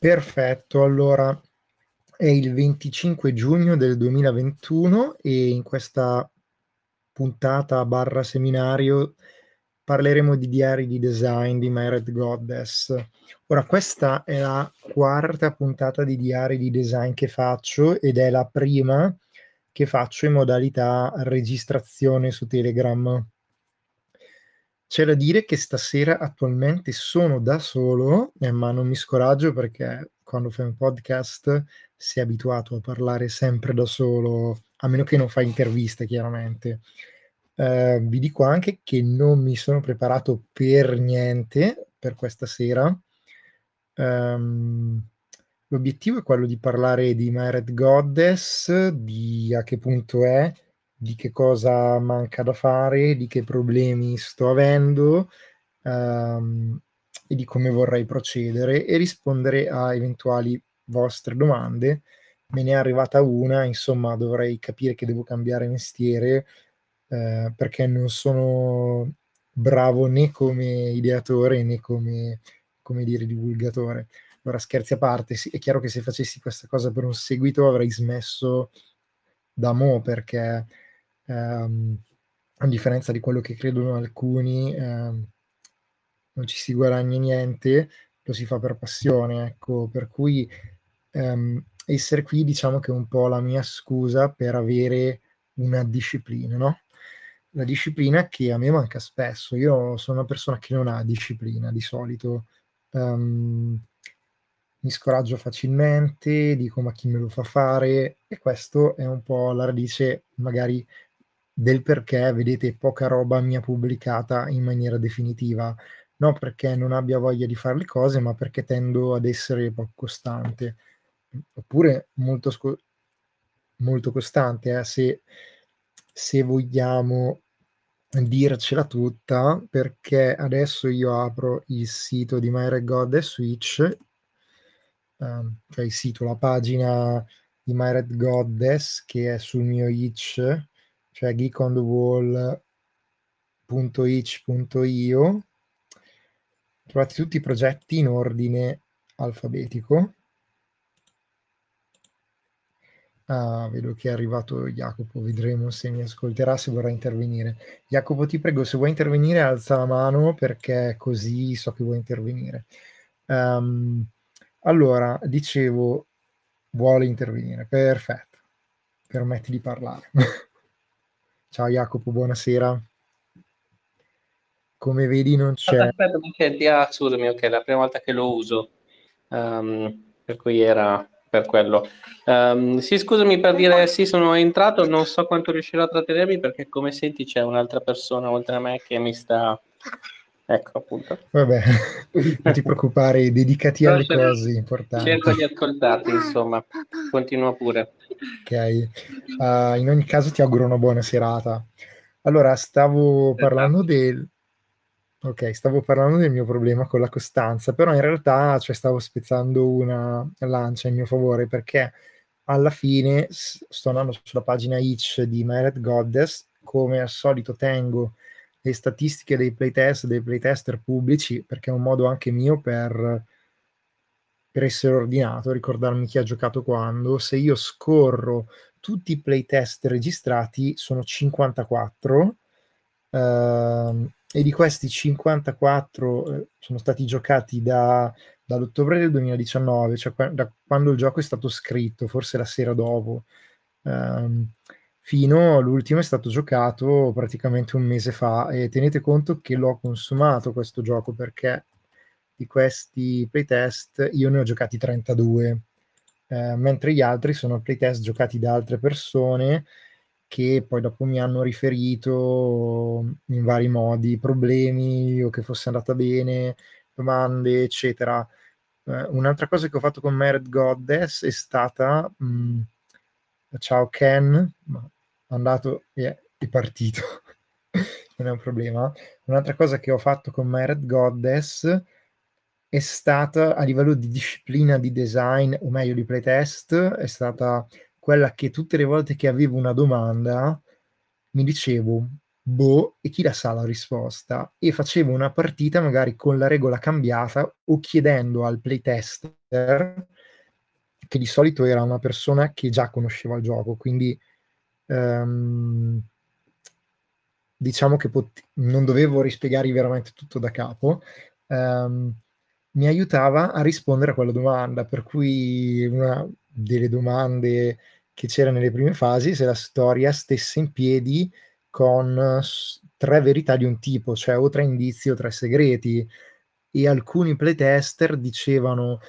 Perfetto, allora è il 25 giugno del 2021 e in questa puntata barra seminario parleremo di diari di design di Mered Goddess. Ora, questa è la quarta puntata di diari di design che faccio ed è la prima che faccio in modalità registrazione su Telegram. C'è da dire che stasera attualmente sono da solo, eh, ma non mi scoraggio perché quando fai un podcast sei abituato a parlare sempre da solo, a meno che non fai interviste, chiaramente. Eh, vi dico anche che non mi sono preparato per niente per questa sera. Um, l'obiettivo è quello di parlare di Myred Goddess, di a che punto è, di che cosa manca da fare, di che problemi sto avendo um, e di come vorrei procedere e rispondere a eventuali vostre domande. Me ne è arrivata una, insomma, dovrei capire che devo cambiare mestiere eh, perché non sono bravo né come ideatore né come, come dire, divulgatore. Ora, scherzi a parte, sì, è chiaro che se facessi questa cosa per un seguito avrei smesso da mo' perché ehm, a differenza di quello che credono alcuni, ehm, non ci si guadagna niente, lo si fa per passione, ecco, per cui ehm, essere qui diciamo che è un po' la mia scusa per avere una disciplina, no? La disciplina che a me manca spesso. Io sono una persona che non ha disciplina di solito. Um, mi scoraggio facilmente, dico ma chi me lo fa fare e questo è un po' la radice magari del perché vedete poca roba mia pubblicata in maniera definitiva, non perché non abbia voglia di fare le cose, ma perché tendo ad essere poco costante, oppure molto, sco- molto costante, eh, se, se vogliamo dircela tutta, perché adesso io apro il sito di Myra God e Switch, um, cioè il sito, la pagina di Myra Goddess che è sul mio itch cioè geekonthewall.itch.io trovate tutti i progetti in ordine alfabetico. Ah, vedo che è arrivato Jacopo vedremo se mi ascolterà se vorrà intervenire. Jacopo ti prego se vuoi intervenire alza la mano perché così so che vuoi intervenire. Um, allora dicevo vuole intervenire perfetto. Permetti di parlare Ciao Jacopo, buonasera. Come vedi non c'è... Aspetta, mi senti? Ah, scusami, ok, è la prima volta che lo uso, um, per cui era per quello. Um, sì, scusami per dire sì, sono entrato, non so quanto riuscirò a trattenermi perché come senti c'è un'altra persona oltre a me che mi sta... Ecco, appunto. Vabbè, non ti preoccupare, dedicati alle cose importanti. Cerco di ascoltarti, insomma, continua pure. Ok, uh, in ogni caso ti auguro una buona serata. Allora, stavo parlando del... Ok, stavo parlando del mio problema con la costanza, però in realtà cioè, stavo spezzando una lancia in mio favore perché alla fine sto andando sulla pagina itch di Merit Goddess, come al solito tengo le statistiche dei playtest, dei playtester pubblici, perché è un modo anche mio per per essere ordinato, ricordarmi chi ha giocato quando, se io scorro tutti i playtest registrati sono 54 ehm, e di questi 54 eh, sono stati giocati da, dall'ottobre del 2019, cioè da quando il gioco è stato scritto, forse la sera dopo, ehm, fino all'ultimo è stato giocato praticamente un mese fa e tenete conto che l'ho consumato questo gioco perché di questi playtest io ne ho giocati 32, eh, mentre gli altri sono playtest giocati da altre persone che poi dopo mi hanno riferito in vari modi problemi o che fosse andata bene, domande, eccetera. Eh, un'altra cosa che ho fatto con Merit Goddess è stata mh, mm, ciao Ken, ma andato e è partito, non è un problema. Un'altra cosa che ho fatto con Merit Goddess è stata a livello di disciplina di design, o meglio di playtest, è stata quella che tutte le volte che avevo una domanda mi dicevo boh e chi la sa la risposta e facevo una partita magari con la regola cambiata o chiedendo al playtester che di solito era una persona che già conosceva il gioco, quindi um, diciamo che pot- non dovevo rispiegare veramente tutto da capo, um, mi aiutava a rispondere a quella domanda, per cui una delle domande che c'era nelle prime fasi se la storia stesse in piedi con tre verità di un tipo, cioè o tre indizi o tre segreti. E alcuni playtester dicevano: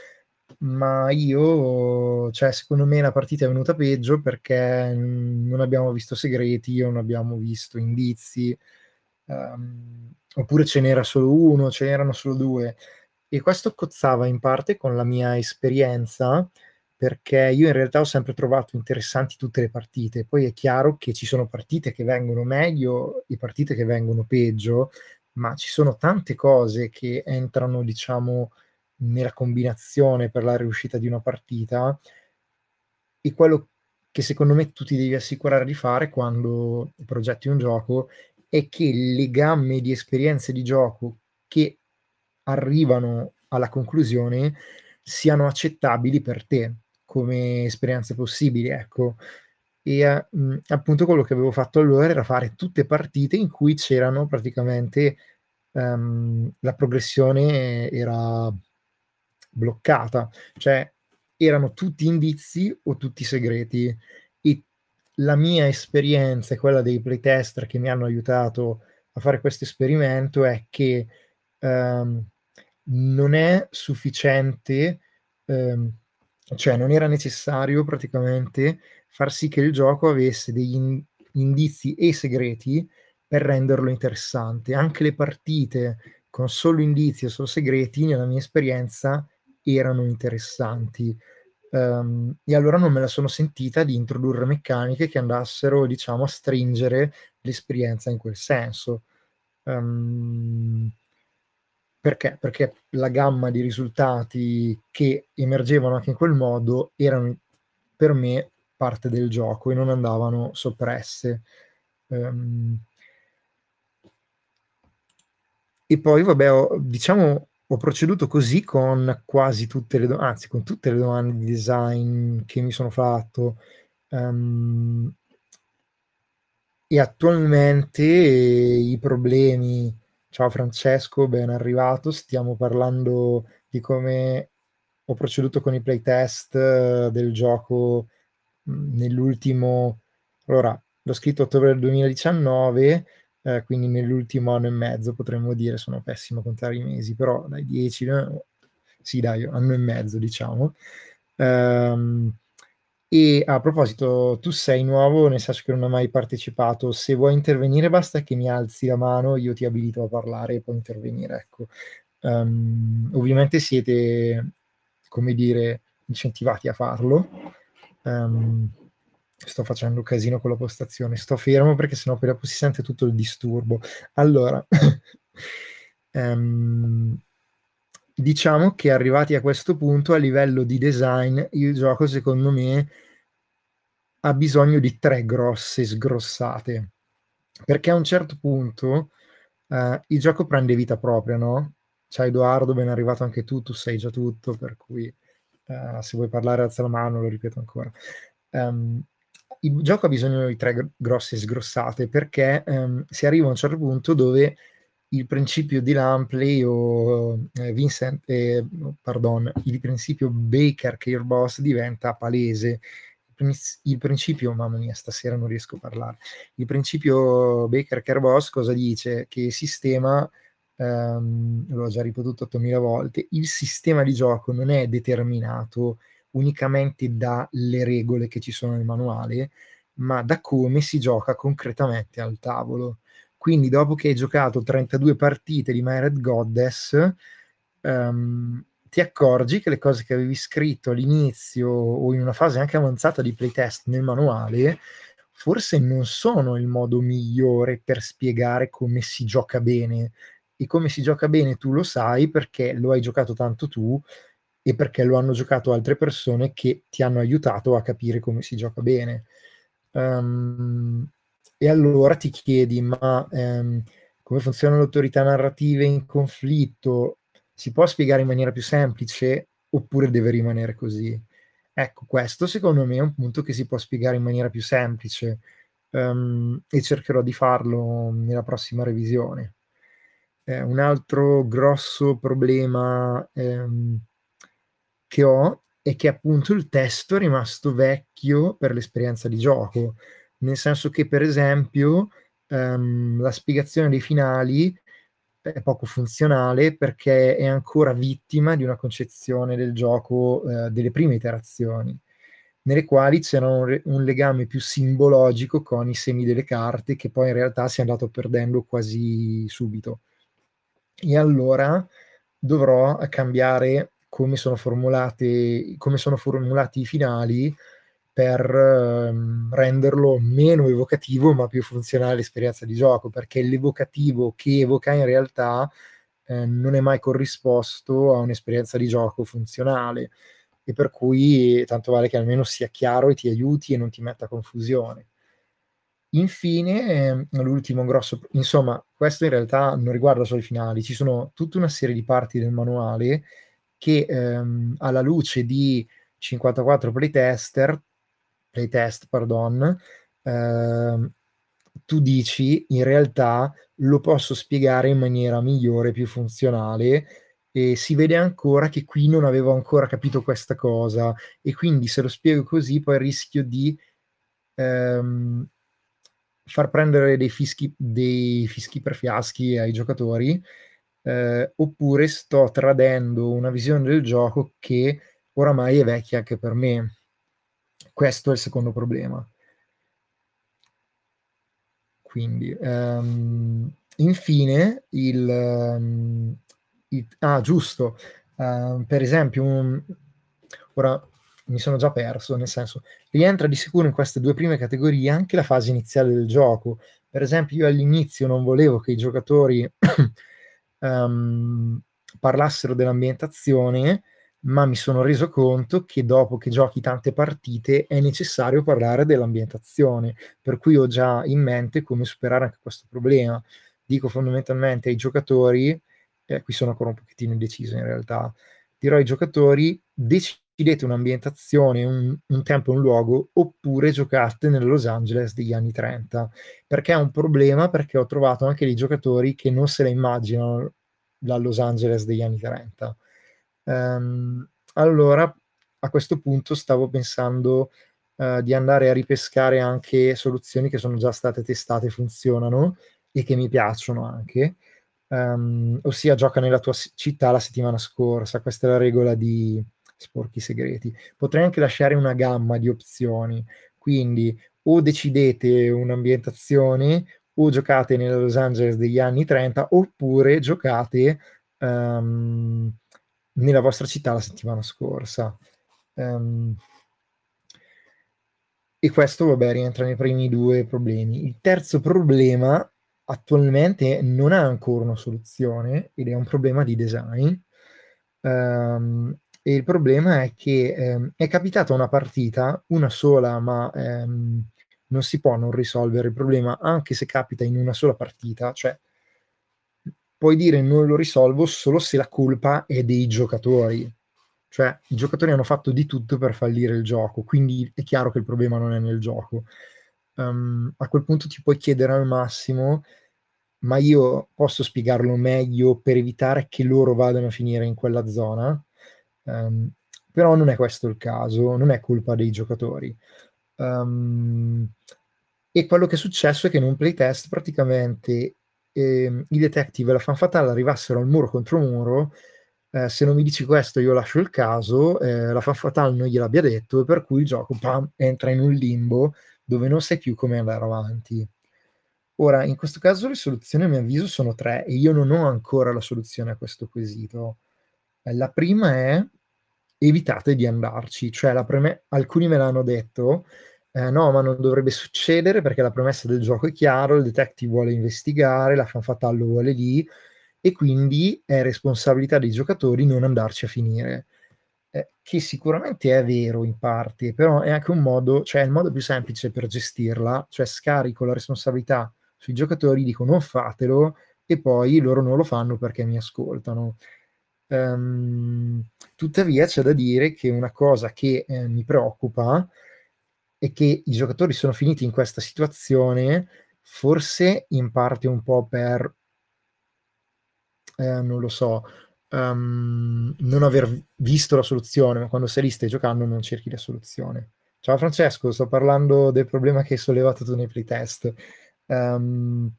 Ma io, cioè, secondo me la partita è venuta peggio perché non abbiamo visto segreti, non abbiamo visto indizi, um, oppure ce n'era solo uno, ce n'erano solo due. E questo cozzava in parte con la mia esperienza perché io in realtà ho sempre trovato interessanti tutte le partite. Poi è chiaro che ci sono partite che vengono meglio e partite che vengono peggio, ma ci sono tante cose che entrano, diciamo, nella combinazione per la riuscita di una partita. E quello che secondo me tu ti devi assicurare di fare quando progetti un gioco è che le gamme di esperienze di gioco che arrivano alla conclusione siano accettabili per te come esperienze possibili, ecco. E mh, appunto quello che avevo fatto allora era fare tutte partite in cui c'erano praticamente um, la progressione era bloccata, cioè erano tutti indizi o tutti segreti. E la mia esperienza e quella dei playtester che mi hanno aiutato a fare questo esperimento è che um, non è sufficiente um, cioè non era necessario praticamente far sì che il gioco avesse degli in- indizi e segreti per renderlo interessante. Anche le partite con solo indizi o solo segreti, nella mia esperienza, erano interessanti. Um, e allora non me la sono sentita di introdurre meccaniche che andassero, diciamo, a stringere l'esperienza in quel senso. Um, perché? Perché la gamma di risultati che emergevano anche in quel modo erano per me parte del gioco e non andavano soppresse. Um, e poi, vabbè, ho, diciamo, ho proceduto così con quasi tutte le domande, anzi, con tutte le domande di design che mi sono fatto. Um, e attualmente i problemi Ciao Francesco, ben arrivato. Stiamo parlando di come ho proceduto con i playtest eh, del gioco mm, nell'ultimo... Allora, l'ho scritto ottobre del 2019, eh, quindi nell'ultimo anno e mezzo potremmo dire, sono pessimo a contare i mesi, però dai 10, eh, sì dai, anno e mezzo diciamo. Um, e a proposito, tu sei nuovo, nel senso che non hai mai partecipato. Se vuoi intervenire, basta che mi alzi la mano, io ti abilito a parlare e puoi intervenire. Ecco. Um, ovviamente siete, come dire, incentivati a farlo. Um, sto facendo casino con la postazione. Sto fermo perché sennò poi dopo si sente tutto il disturbo. Allora, um, diciamo che arrivati a questo punto, a livello di design, il gioco secondo me ha bisogno di tre grosse sgrossate. Perché a un certo punto eh, il gioco prende vita propria, no? Ciao Edoardo, ben arrivato anche tu, tu sai già tutto, per cui eh, se vuoi parlare alza la mano, lo ripeto ancora. Um, il gioco ha bisogno di tre grosse sgrossate perché um, si arriva a un certo punto dove il principio di Lampley o eh, Vincent, eh, pardon, il principio Baker che il boss diventa palese. Il principio, mamma mia, stasera non riesco a parlare. Il principio Baker Kerbos cosa dice? Che il sistema, ehm, l'ho già ripetuto 8000 volte, il sistema di gioco non è determinato unicamente dalle regole che ci sono nel manuale, ma da come si gioca concretamente al tavolo. Quindi dopo che hai giocato 32 partite di Myred Goddess, um, ti accorgi che le cose che avevi scritto all'inizio o in una fase anche avanzata di playtest nel manuale forse non sono il modo migliore per spiegare come si gioca bene. E come si gioca bene tu lo sai perché lo hai giocato tanto tu e perché lo hanno giocato altre persone che ti hanno aiutato a capire come si gioca bene. Um, e allora ti chiedi, ma ehm, come funzionano le autorità narrative in conflitto? Si può spiegare in maniera più semplice? oppure deve rimanere così? Ecco, questo secondo me è un punto che si può spiegare in maniera più semplice um, e cercherò di farlo nella prossima revisione. Eh, un altro grosso problema ehm, che ho è che appunto il testo è rimasto vecchio per l'esperienza di gioco, nel senso che per esempio ehm, la spiegazione dei finali è poco funzionale perché è ancora vittima di una concezione del gioco eh, delle prime iterazioni, nelle quali c'era un, un, legame più simbologico con i semi delle carte che poi in realtà si è andato perdendo quasi subito. E allora dovrò cambiare come sono come sono formulati i finali per ehm, renderlo meno evocativo ma più funzionale all'esperienza di gioco, perché l'evocativo che evoca in realtà eh, non è mai corrisposto a un'esperienza di gioco funzionale e per cui tanto vale che almeno sia chiaro e ti aiuti e non ti metta confusione. Infine, eh, l'ultimo grosso, insomma, questo in realtà non riguarda solo i finali, ci sono tutta una serie di parti del manuale che ehm, alla luce di 54 playtester, playtest, pardon, ehm, tu dici in realtà lo posso spiegare in maniera migliore, più funzionale e si vede ancora che qui non avevo ancora capito questa cosa e quindi se lo spiego così poi rischio di ehm, far prendere dei fischi, dei fischi per fiaschi ai giocatori eh, oppure sto tradendo una visione del gioco che oramai è vecchia anche per me. Questo è il secondo problema. Quindi, um, infine, il, um, il, ah, giusto, uh, per esempio, un, ora mi sono già perso, nel senso, rientra di sicuro in queste due prime categorie anche la fase iniziale del gioco. Per esempio, io all'inizio non volevo che i giocatori um, parlassero dell'ambientazione, ma mi sono reso conto che dopo che giochi tante partite è necessario parlare dell'ambientazione, per cui ho già in mente come superare anche questo problema. Dico fondamentalmente ai giocatori, eh, qui sono ancora un pochettino indeciso in realtà, dirò ai giocatori decidete un'ambientazione, un, un tempo e un luogo, oppure giocate nel Los Angeles degli anni 30, perché è un problema perché ho trovato anche dei giocatori che non se la immaginano la Los Angeles degli anni 30. Um, ehm, allora, a questo punto stavo pensando uh, di andare a ripescare anche soluzioni che sono già state testate e funzionano e che mi piacciono anche. Um, ossia gioca nella tua città la settimana scorsa, questa è la regola di sporchi segreti. Potrei anche lasciare una gamma di opzioni, quindi o decidete un'ambientazione o giocate nella Los Angeles degli anni 30 oppure giocate um, nella vostra città la settimana scorsa. Um, e questo, vabbè, rientra nei primi due problemi. Il terzo problema attualmente non ha ancora una soluzione ed è un problema di design. Um, e il problema è che um, è capitata una partita, una sola, ma um, non si può non risolvere il problema, anche se capita in una sola partita. Cioè, puoi dire non lo risolvo solo se la colpa è dei giocatori. Cioè, i giocatori hanno fatto di tutto per fallire il gioco, quindi è chiaro che il problema non è nel gioco. Um, a quel punto ti puoi chiedere al massimo ma io posso spiegarlo meglio per evitare che loro vadano a finire in quella zona. Um, però non è questo il caso, non è colpa dei giocatori. Um, e quello che è successo è che in un playtest praticamente eh, i detective e la fan fatale arrivassero al muro contro muro. Eh, se non mi dici questo, io lascio il caso. Eh, la fan fatale non gliel'abbia detto, e per cui il gioco pam, entra in un limbo dove non sai più come andare avanti. Ora, in questo caso le soluzioni a mio avviso sono tre e io non ho ancora la soluzione a questo quesito. Eh, la prima è evitate di andarci, cioè preme- alcuni me l'hanno detto, eh, no, ma non dovrebbe succedere perché la premessa del gioco è chiaro, il detective vuole investigare, la fanfatallo vuole lì e quindi è responsabilità dei giocatori non andarci a finire. Eh, che sicuramente è vero in parte, però è anche un modo, cioè il modo più semplice per gestirla, cioè scarico la responsabilità sui giocatori, dico non fatelo e poi loro non lo fanno perché mi ascoltano. Um, Tuttavia c'è da dire che una cosa che eh, mi preoccupa è che i giocatori sono finiti in questa situazione forse in parte un po' per, eh, non lo so, um, non aver visto la soluzione, ma quando sei lì stai giocando non cerchi la soluzione. Ciao Francesco, sto parlando del problema che hai sollevato tu nei playtest. Um,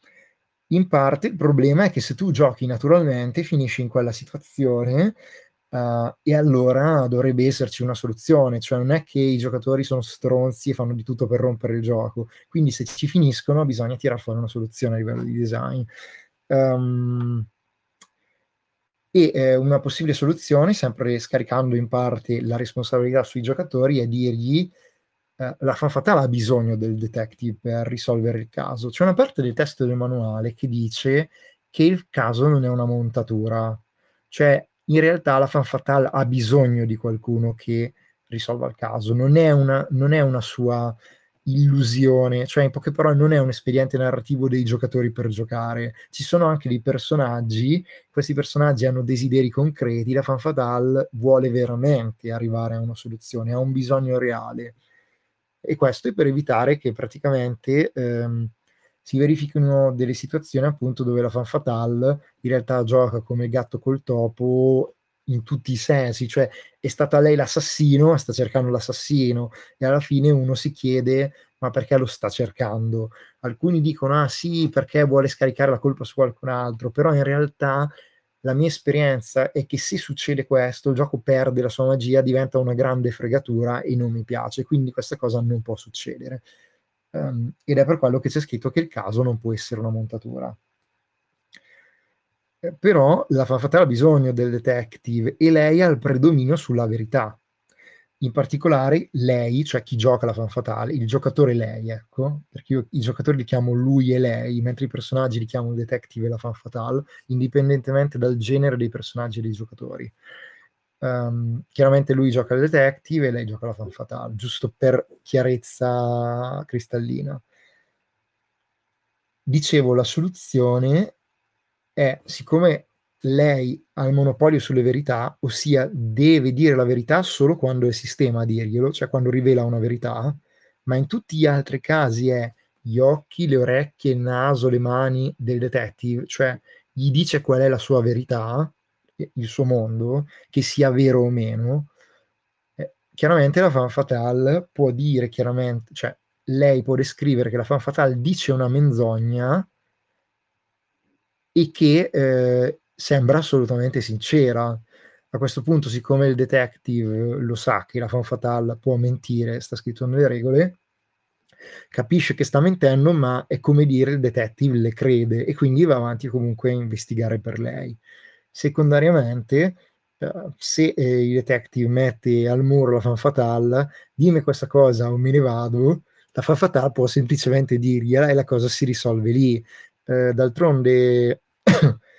in parte il problema è che se tu giochi naturalmente finisci in quella situazione uh, e allora dovrebbe esserci una soluzione, cioè non è che i giocatori sono stronzi e fanno di tutto per rompere il gioco, quindi se ci finiscono bisogna tirare fuori una soluzione a livello di design. Um, e eh, una possibile soluzione, sempre scaricando in parte la responsabilità sui giocatori, è dirgli eh, la fan fatale ha bisogno del detective per risolvere il caso. C'è una parte del testo del manuale che dice che il caso non è una montatura, cioè in realtà la fan fatale ha bisogno di qualcuno che risolva il caso, non è una, non è una sua illusione, cioè in poche parole non è un espediente narrativo dei giocatori per giocare, ci sono anche dei personaggi, questi personaggi hanno desideri concreti, la fan fatale vuole veramente arrivare a una soluzione, ha un bisogno reale e questo è per evitare che praticamente ehm, si verifichino delle situazioni appunto dove la fan fatale in realtà gioca come gatto col topo in tutti i sensi, cioè è stata lei l'assassino, sta cercando l'assassino e alla fine uno si chiede ma perché lo sta cercando? Alcuni dicono ah sì perché vuole scaricare la colpa su qualcun altro, però in realtà la mia esperienza è che se succede questo il gioco perde la sua magia, diventa una grande fregatura e non mi piace, quindi questa cosa non può succedere. Um, ed è per quello che c'è scritto che il caso non può essere una montatura. Eh, però la fa fatale ha bisogno del detective e lei ha il predominio sulla verità. In particolare lei, cioè chi gioca la fan fatale, il giocatore lei, ecco, perché io i giocatori li chiamo lui e lei, mentre i personaggi li chiamo il detective e la fan fatale, indipendentemente dal genere dei personaggi e dei giocatori. Um, chiaramente lui gioca il detective e lei gioca la fan fatale, giusto per chiarezza cristallina. Dicevo, la soluzione è, siccome lei ha il monopolio sulle verità, ossia deve dire la verità solo quando è sistema a dirglielo, cioè quando rivela una verità, ma in tutti gli altri casi è gli occhi, le orecchie, il naso, le mani del detective, cioè gli dice qual è la sua verità, il suo mondo, che sia vero o meno. Eh, chiaramente la fan fatale può dire chiaramente, cioè lei può descrivere che la fan fatale dice una menzogna e che eh, sembra assolutamente sincera. A questo punto, siccome il detective lo sa che la fan fatale può mentire, sta scritto nelle regole, capisce che sta mentendo, ma è come dire il detective le crede e quindi va avanti comunque a investigare per lei. Secondariamente, uh, se eh, il detective mette al muro la fan fatale, dimmi questa cosa o me ne vado, la fan fatale può semplicemente dirgliela e la cosa si risolve lì. Uh, d'altronde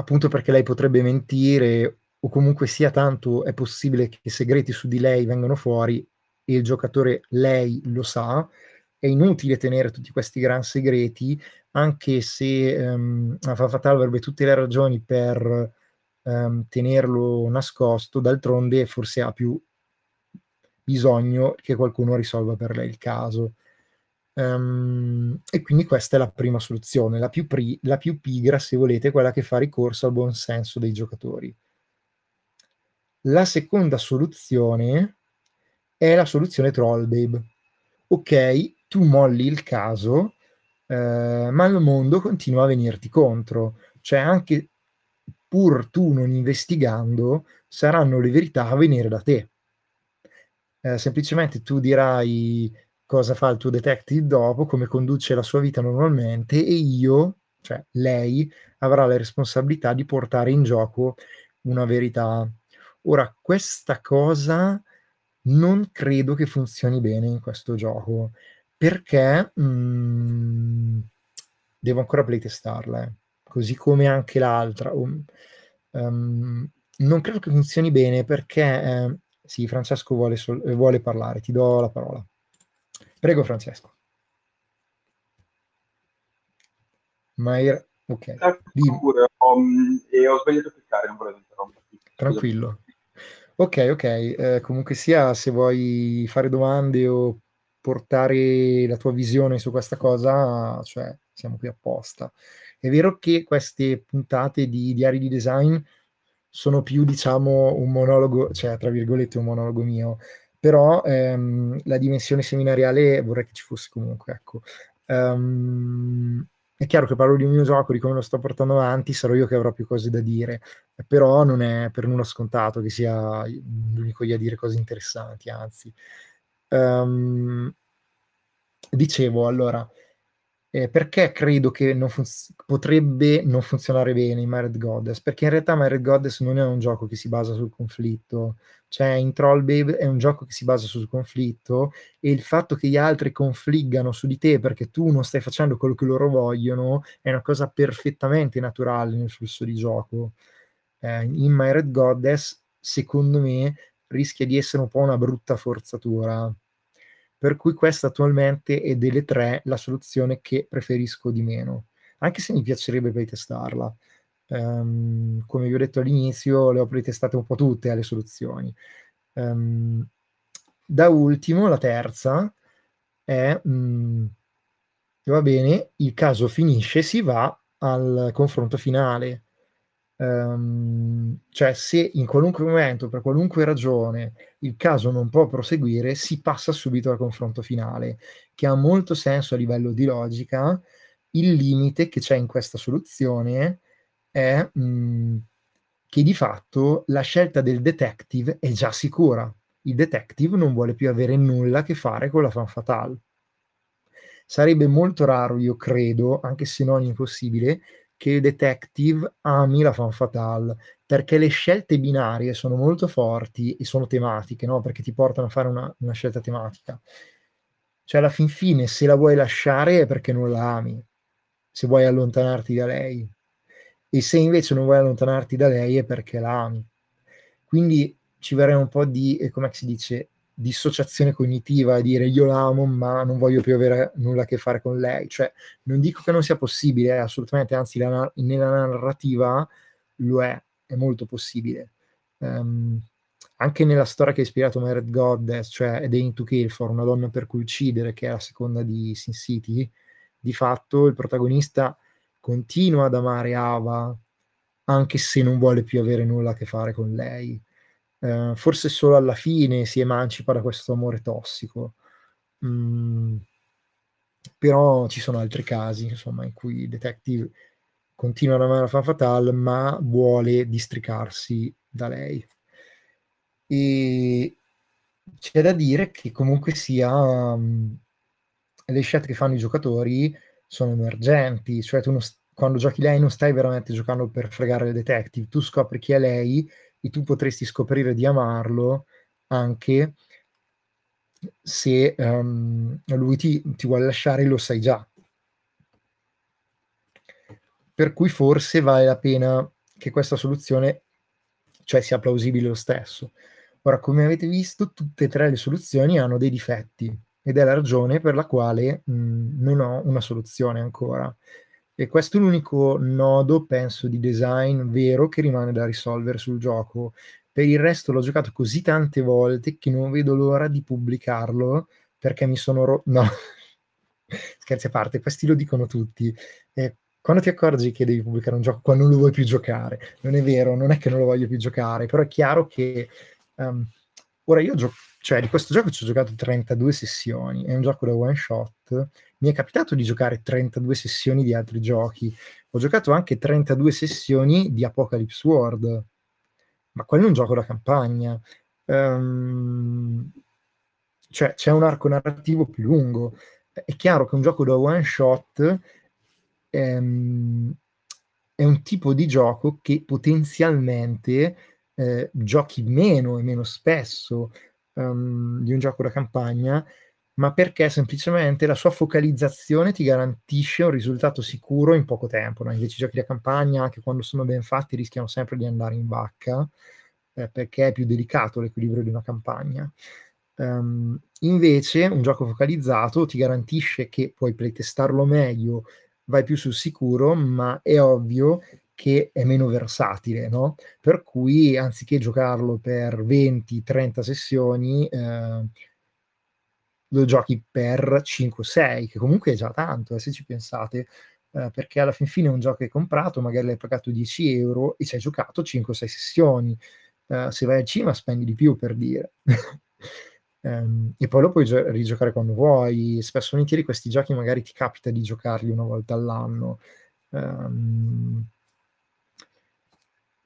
appunto perché lei potrebbe mentire o comunque sia tanto è possibile che segreti su di lei vengano fuori e il giocatore lei lo sa, è inutile tenere tutti questi gran segreti, anche se um, Fatal avrebbe tutte le ragioni per um, tenerlo nascosto, d'altronde forse ha più bisogno che qualcuno risolva per lei il caso. Um, e quindi questa è la prima soluzione, la più, pri- la più pigra, se volete, quella che fa ricorso al buon senso dei giocatori. La seconda soluzione è la soluzione Trollbabe. Ok, tu molli il caso, eh, ma il mondo continua a venirti contro. Cioè, anche pur tu non investigando, saranno le verità a venire da te. Eh, semplicemente tu dirai cosa fa il tuo detective dopo, come conduce la sua vita normalmente e io, cioè lei, avrà la responsabilità di portare in gioco una verità. Ora, questa cosa non credo che funzioni bene in questo gioco perché mh, mm, devo ancora playtestarla, eh. così come anche l'altra. Um, non credo che funzioni bene perché eh, sì, Francesco vuole, sol- vuole parlare, ti do la parola. Prego Francesco. Ma era... Ok. Pure, um, e e ho sbagliato a cliccare, non volevo interromperti. Tranquillo. Ok, ok. Eh, comunque sia, se vuoi fare domande o portare la tua visione su questa cosa, cioè siamo qui apposta. È vero che queste puntate di diari di design sono più, diciamo, un monologo, cioè, tra virgolette, un monologo mio, però ehm, la dimensione seminariale vorrei che ci fosse comunque, ecco. Um, è chiaro che parlo di un mio gioco, di come lo sto portando avanti, sarò io che avrò più cose da dire, però non è per nulla scontato che sia l'unico io a dire cose interessanti, anzi. Um, dicevo, allora, eh, perché credo che non funz- potrebbe non funzionare bene in Married Goddess? Perché in realtà Married Goddess non è un gioco che si basa sul conflitto, cioè in Troll Babe è un gioco che si basa sul conflitto e il fatto che gli altri confliggano su di te perché tu non stai facendo quello che loro vogliono è una cosa perfettamente naturale nel flusso di gioco. Eh, in Married Goddess, secondo me, rischia di essere un po' una brutta forzatura per cui questa attualmente è delle tre la soluzione che preferisco di meno, anche se mi piacerebbe playtestarla. Um, come vi ho detto all'inizio, le ho playtestate un po' tutte alle soluzioni. Um, da ultimo, la terza è, um, va bene, il caso finisce, si va al confronto finale. Um, cioè, se in qualunque momento, per qualunque ragione, il caso non può proseguire, si passa subito al confronto finale, che ha molto senso a livello di logica. Il limite che c'è in questa soluzione è mh, mm, che di fatto la scelta del detective è già sicura. Il detective non vuole più avere nulla a che fare con la fan fatale. Sarebbe molto raro, io credo, anche se non impossibile, che il detective ami la fan fatale perché le scelte binarie sono molto forti e sono tematiche, no? perché ti portano a fare una, una scelta tematica. Cioè, alla fin fine, se la vuoi lasciare è perché non la ami, se vuoi allontanarti da lei. E se invece non vuoi allontanarti da lei è perché la ami. Quindi ci verrà un po' di, eh, come si dice, dissociazione cognitiva, dire io l'amo ma non voglio più avere nulla a che fare con lei. Cioè, non dico che non sia possibile, eh, assolutamente, anzi la, nella narrativa lo è, è molto possibile. Um, anche nella storia che ha ispirato Married Goddess, cioè Ed to Kill for, una donna per cui uccidere, che è la seconda di Sin City, di fatto il protagonista continua ad amare Ava anche se non vuole più avere nulla a che fare con lei eh, forse solo alla fine si emancipa da questo amore tossico. Mm, però ci sono altri casi, insomma, in cui il detective continua ad amare la fan fatale, ma vuole districarsi da lei. E c'è da dire che comunque sia um, le scelte che fanno i giocatori sono emergenti, cioè tu non, quando giochi lei non stai veramente giocando per fregare il detective, tu scopri chi è lei e tu potresti scoprire di amarlo anche se um, lui ti, ti vuole lasciare lo sai già. Per cui forse vale la pena che questa soluzione cioè sia plausibile lo stesso. Ora, come avete visto, tutte e tre le soluzioni hanno dei difetti ed è la ragione per la quale mh, non ho una soluzione ancora. E questo è l'unico nodo, penso, di design vero che rimane da risolvere sul gioco. Per il resto l'ho giocato così tante volte che non vedo l'ora di pubblicarlo perché mi sono rotto. No, scherzi a parte, questi lo dicono tutti. Eh, quando ti accorgi che devi pubblicare un gioco quando non lo vuoi più giocare, non è vero, non è che non lo voglio più giocare, però è chiaro che um, ora io gioco, cioè di questo gioco ci ho giocato 32 sessioni, è un gioco da one shot mi è capitato di giocare 32 sessioni di altri giochi. Ho giocato anche 32 sessioni di Apocalypse World, ma quello è un gioco da campagna. Um, cioè, c'è un arco narrativo più lungo. È chiaro che un gioco da one shot um, è un tipo di gioco che potenzialmente eh, giochi meno e meno spesso um, di un gioco da campagna ma perché semplicemente la sua focalizzazione ti garantisce un risultato sicuro in poco tempo. No? Invece i giochi da campagna, anche quando sono ben fatti, rischiano sempre di andare in vacca, eh, perché è più delicato l'equilibrio di una campagna. Um, invece un gioco focalizzato ti garantisce che puoi playtestarlo meglio, vai più sul sicuro, ma è ovvio che è meno versatile, no? Per cui anziché giocarlo per 20-30 sessioni, eh, lo giochi per 5-6, che comunque è già tanto, eh, se ci pensate, eh, perché alla fin fine è un gioco che hai comprato, magari l'hai pagato 10 euro e ci hai giocato 5-6 sessioni. Uh, se vai al cinema spendi di più per dire. um, e poi lo puoi gio- rigiocare quando vuoi. Spesso volentieri questi giochi magari ti capita di giocarli una volta all'anno. Um,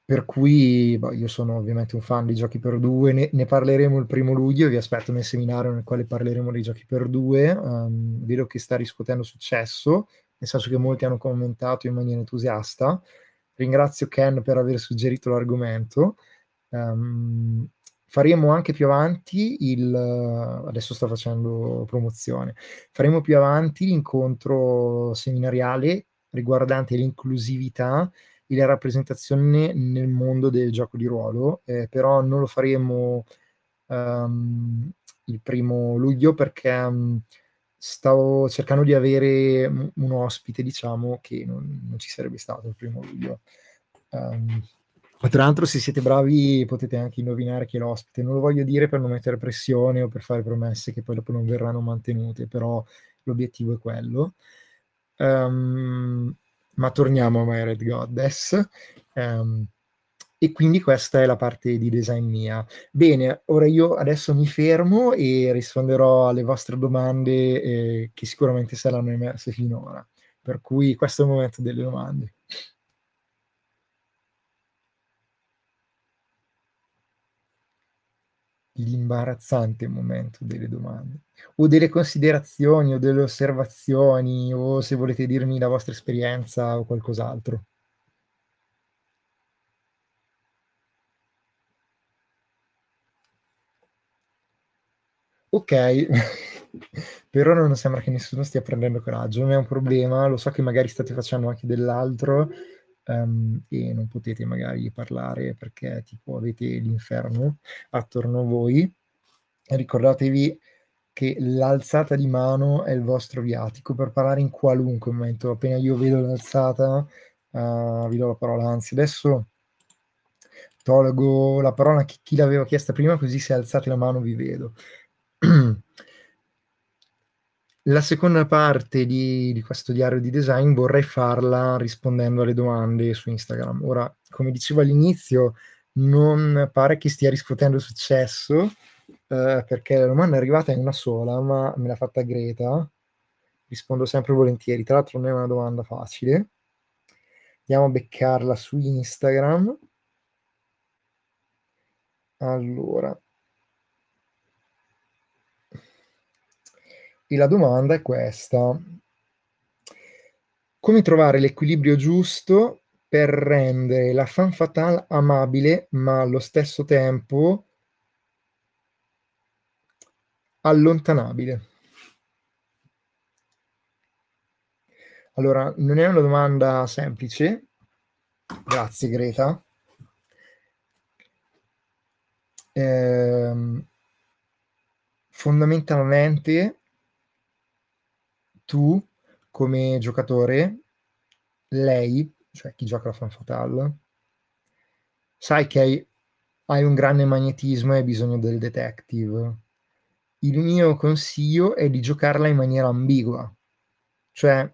per cui boh, io sono ovviamente un fan di giochi per due, ne, ne, parleremo il primo luglio, vi aspetto nel seminario nel quale parleremo dei giochi per due. Um, vedo che sta riscuotendo successo, nel senso che molti hanno commentato in maniera entusiasta. Ringrazio Ken per aver suggerito l'argomento. Um, faremo anche più avanti il adesso sto facendo promozione faremo più avanti l'incontro seminariale riguardante l'inclusività la rappresentazione nel mondo del gioco di ruolo eh, però non lo faremo um, il primo luglio perché um, stavo cercando di avere un ospite diciamo che non, non ci sarebbe stato il primo luglio um, tra l'altro, se siete bravi, potete anche indovinare chi è l'ospite. Non lo voglio dire per non mettere pressione o per fare promesse che poi dopo non verranno mantenute, però l'obiettivo è quello. Um, ma torniamo a My Red Goddess. Um, e quindi questa è la parte di design mia. Bene, ora io adesso mi fermo e risponderò alle vostre domande eh, che sicuramente saranno emerse finora. Per cui questo è il momento delle domande. L'imbarazzante momento delle domande o delle considerazioni o delle osservazioni o se volete dirmi la vostra esperienza o qualcos'altro. Ok, per ora non sembra che nessuno stia prendendo coraggio, non è un problema, lo so che magari state facendo anche dell'altro, um, e non potete magari parlare perché tipo avete l'inferno attorno a voi, ricordatevi che l'alzata di mano è il vostro viatico per parlare in qualunque momento. Appena io vedo l'alzata, uh, vi do la parola. Anzi, adesso tolgo la parola a chi l'aveva chiesta prima, così se alzate la mano vi vedo. La seconda parte di, di, questo diario di design vorrei farla rispondendo alle domande su Instagram. Ora, come dicevo all'inizio, non pare che stia riscuotendo successo eh, perché la domanda è arrivata in una sola, ma me l'ha fatta Greta. Rispondo sempre volentieri. Tra l'altro, non è una domanda facile. Andiamo a beccarla su Instagram. Allora, E la domanda è questa. Come trovare l'equilibrio giusto per rendere la fan fatale amabile, ma allo stesso tempo allontanabile? Allora, non è una domanda semplice. Grazie Greta. Eh, fondamentalmente tu come giocatore, lei, cioè chi gioca la fan fatale, sai che hai, un grande magnetismo e hai bisogno del detective. Il mio consiglio è di giocarla in maniera ambigua. Cioè,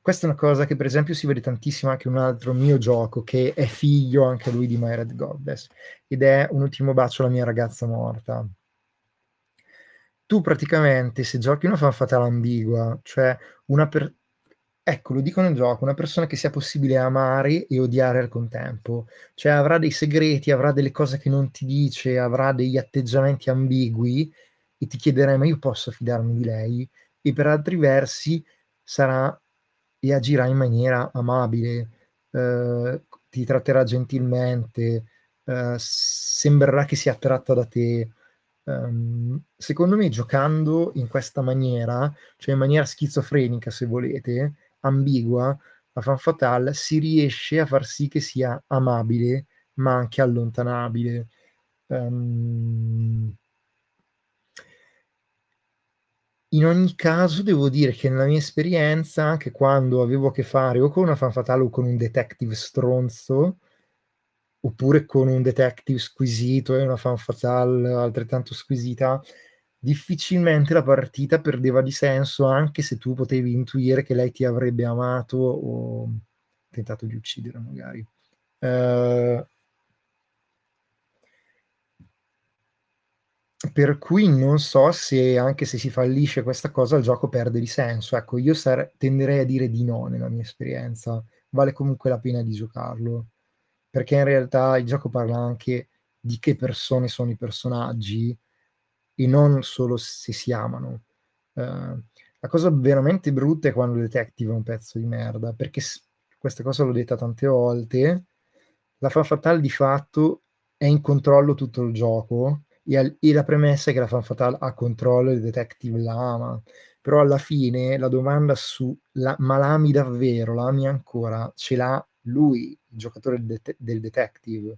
questa è una cosa che per esempio si vede tantissimo anche in un altro mio gioco che è figlio anche lui di My Red Goddess ed è Un ultimo bacio alla mia ragazza morta tu praticamente se giochi una fan fatale ambigua, cioè una per... ecco, lo dico nel gioco, una persona che sia possibile amare e odiare al contempo, cioè avrà dei segreti, avrà delle cose che non ti dice, avrà degli atteggiamenti ambigui e ti chiederai ma io posso fidarmi di lei? E per altri versi sarà e agirà in maniera amabile, eh, ti tratterà gentilmente, eh, sembrerà che sia attratta da te, Um, secondo me giocando in questa maniera, cioè in maniera schizofrenica se volete, ambigua, la fan fatale si riesce a far sì che sia amabile ma anche allontanabile. Um, in ogni caso devo dire che nella mia esperienza, anche quando avevo a che fare o con una fan fatale o con un detective stronzo, oppure con un detective squisito e una fan fatale altrettanto squisita, difficilmente la partita perdeva di senso anche se tu potevi intuire che lei ti avrebbe amato o tentato di uccidere magari. Uh, per cui non so se anche se si fallisce questa cosa il gioco perde di senso. Ecco, io sare- tenderei a dire di no nella mia esperienza. Vale comunque la pena di giocarlo. Perché in realtà il gioco parla anche di che persone sono i personaggi e non solo se si amano. Uh, la cosa veramente brutta è quando il detective è un pezzo di merda, perché questa cosa l'ho detta tante volte. La fa fatale di fatto è in controllo tutto il gioco e, al, e la premessa è che la fan fatale ha controllo e il detective la ama. Però alla fine la domanda su la, ma l'ami davvero, l'ami ancora, ce l'ha lui, il giocatore det- del detective.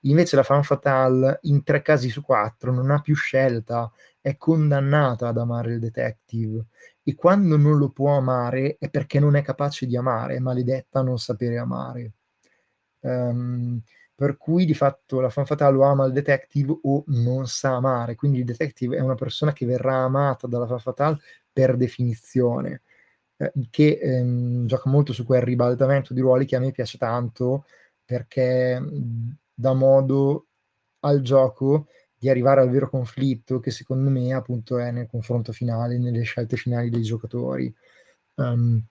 Invece la fan fatale in tre casi su quattro non ha più scelta, è condannata ad amare il detective e quando non lo può amare è perché non è capace di amare, è maledetta a non sapere amare. Um, per cui di fatto la fan fatale o ama il detective o non sa amare, quindi il detective è una persona che verrà amata dalla fan fatale per definizione, eh, che ehm, gioca molto su quel ribaltamento di ruoli che a me piace tanto perché dà modo al gioco di arrivare al vero conflitto che secondo me appunto è nel confronto finale, nelle scelte finali dei giocatori. Um,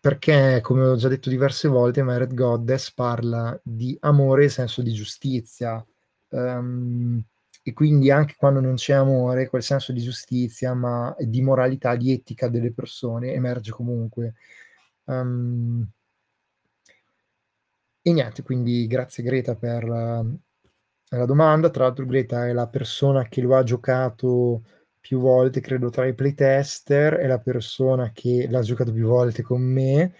perché, come ho già detto diverse volte, Mered Goddess parla di amore e senso di giustizia. Um, e quindi anche quando non c'è amore, quel senso di giustizia, ma di moralità, di etica delle persone emerge comunque. Um, e niente, quindi grazie Greta per la, la domanda. Tra l'altro Greta è la persona che lo ha giocato più volte, credo, tra i playtester, è la persona che l'ha giocato più volte con me.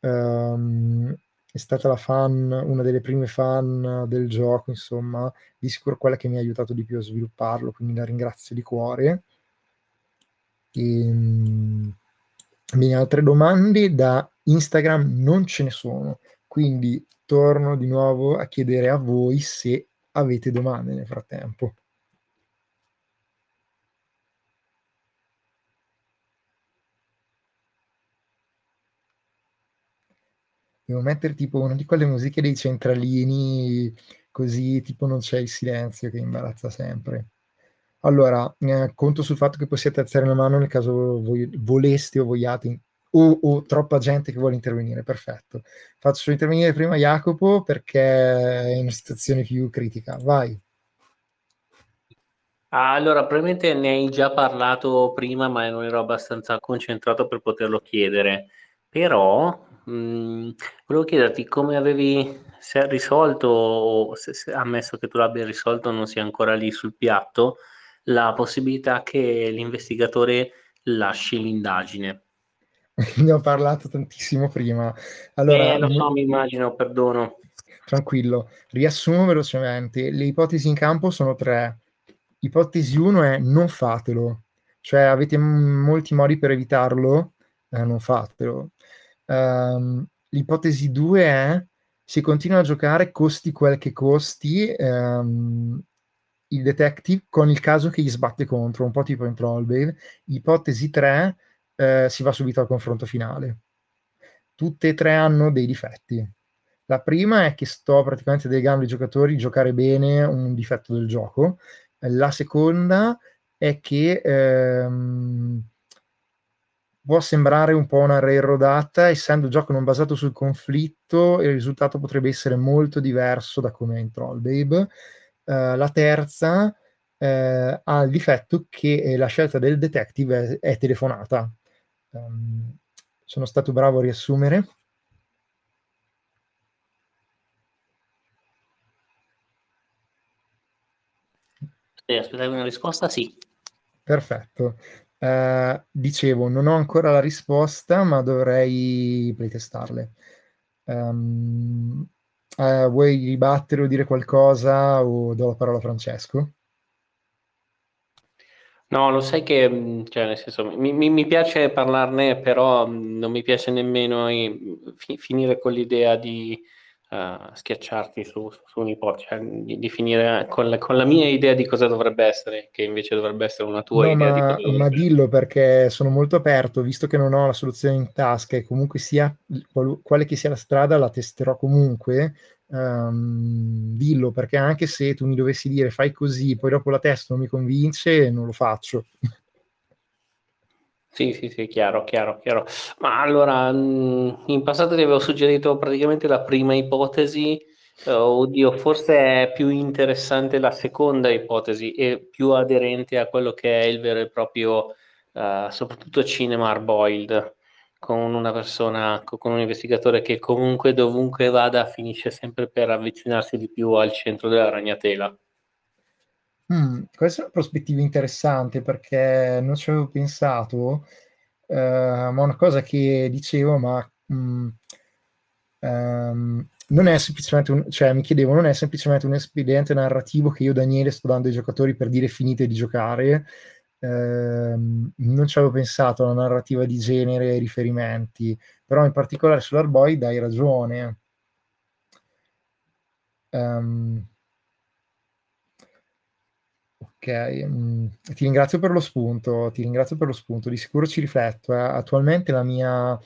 Um, è stata la fan, una delle prime fan del gioco, insomma, di sicuro quella che mi ha aiutato di più a svilupparlo, quindi la ringrazio di cuore. E, um, bene, altre domande da Instagram non ce ne sono, quindi torno di nuovo a chiedere a voi se avete domande nel frattempo. Devo mettere tipo una di quelle musiche dei centralini, così tipo non c'è il silenzio che imbarazza sempre. Allora, eh, conto sul fatto che possiate alzare la mano nel caso voi, voleste o vogliate, o, o, troppa gente che vuole intervenire. Perfetto. Faccio intervenire prima Jacopo perché è in una situazione più critica. Vai. Allora, probabilmente ne hai già parlato prima, ma non ero abbastanza concentrato per poterlo chiedere. Però mh, mhmm, volevo chiederti come avevi se risolto o se, se, ammesso che tu l'abbia risolto non sia ancora lì sul piatto la possibilità che l'investigatore lasci l'indagine. ne ho parlato tantissimo prima. Allora, eh, lo so, mi immagino, perdono. Tranquillo, riassumo velocemente. Le ipotesi in campo sono tre. Ipotesi 1 è non fatelo, cioè avete m- molti modi per evitarlo, eh, non fatelo. Um, l'ipotesi 2 è se continua a giocare costi quel che costi um, il detective con il caso che gli sbatte contro, un po' tipo in Trollbane. Ipotesi 3 eh, si va subito al confronto finale. Tutte e tre hanno dei difetti. La prima è che sto praticamente delegando ai giocatori giocare bene un difetto del gioco. La seconda è che ehm, può sembrare un po' una railroadata, essendo il gioco non basato sul conflitto, il risultato potrebbe essere molto diverso da come è in Trollbabe. Uh, la terza uh, ha il difetto che la scelta del detective è, è telefonata. Um, sono stato bravo a riassumere. Aspettavi una risposta? Sì. Perfetto. Uh, dicevo, non ho ancora la risposta, ma dovrei playtestarle. Um, uh, vuoi ribattere o dire qualcosa o do la parola a Francesco? No, lo sai che, mm, cioè, nel senso, mi, mi, mi piace parlarne, però mm, non mi piace nemmeno fi, finire con l'idea di uh, schiacciarti su, su un'ipotesi, cioè, di, di, finire con la, con la, mia idea di cosa dovrebbe essere, che invece dovrebbe essere una tua no, idea. Ma, ma dillo perché sono molto aperto, visto che non ho la soluzione in tasca e comunque sia quale che sia la strada, la testerò comunque um, dillo perché anche se tu mi dovessi dire fai così, poi dopo la testa non mi convince, non lo faccio. Sì, sì, sì, chiaro, chiaro, chiaro. Ma allora, mm, in passato ti avevo suggerito praticamente la prima ipotesi, uh, oddio, forse è più interessante la seconda ipotesi e più aderente a quello che è il vero e proprio, uh, soprattutto cinema hard-boiled con una persona, con un investigatore che comunque dovunque vada finisce sempre per avvicinarsi di più al centro della ragnatela. Mm, questa è una prospettiva interessante perché non ci avevo pensato, eh, ma una cosa che dicevo, ma mm, um, non è semplicemente un, cioè mi chiedevo, non è semplicemente un espediente narrativo che io Daniele sto dando ai giocatori per dire finite di giocare, ehm, non ci avevo pensato alla narrativa di genere e riferimenti, però in particolare sull'Arboy dai ragione. Um, ok, mm, ti ringrazio per lo spunto, ti ringrazio per lo spunto, di sicuro ci rifletto. Eh. Attualmente la mia,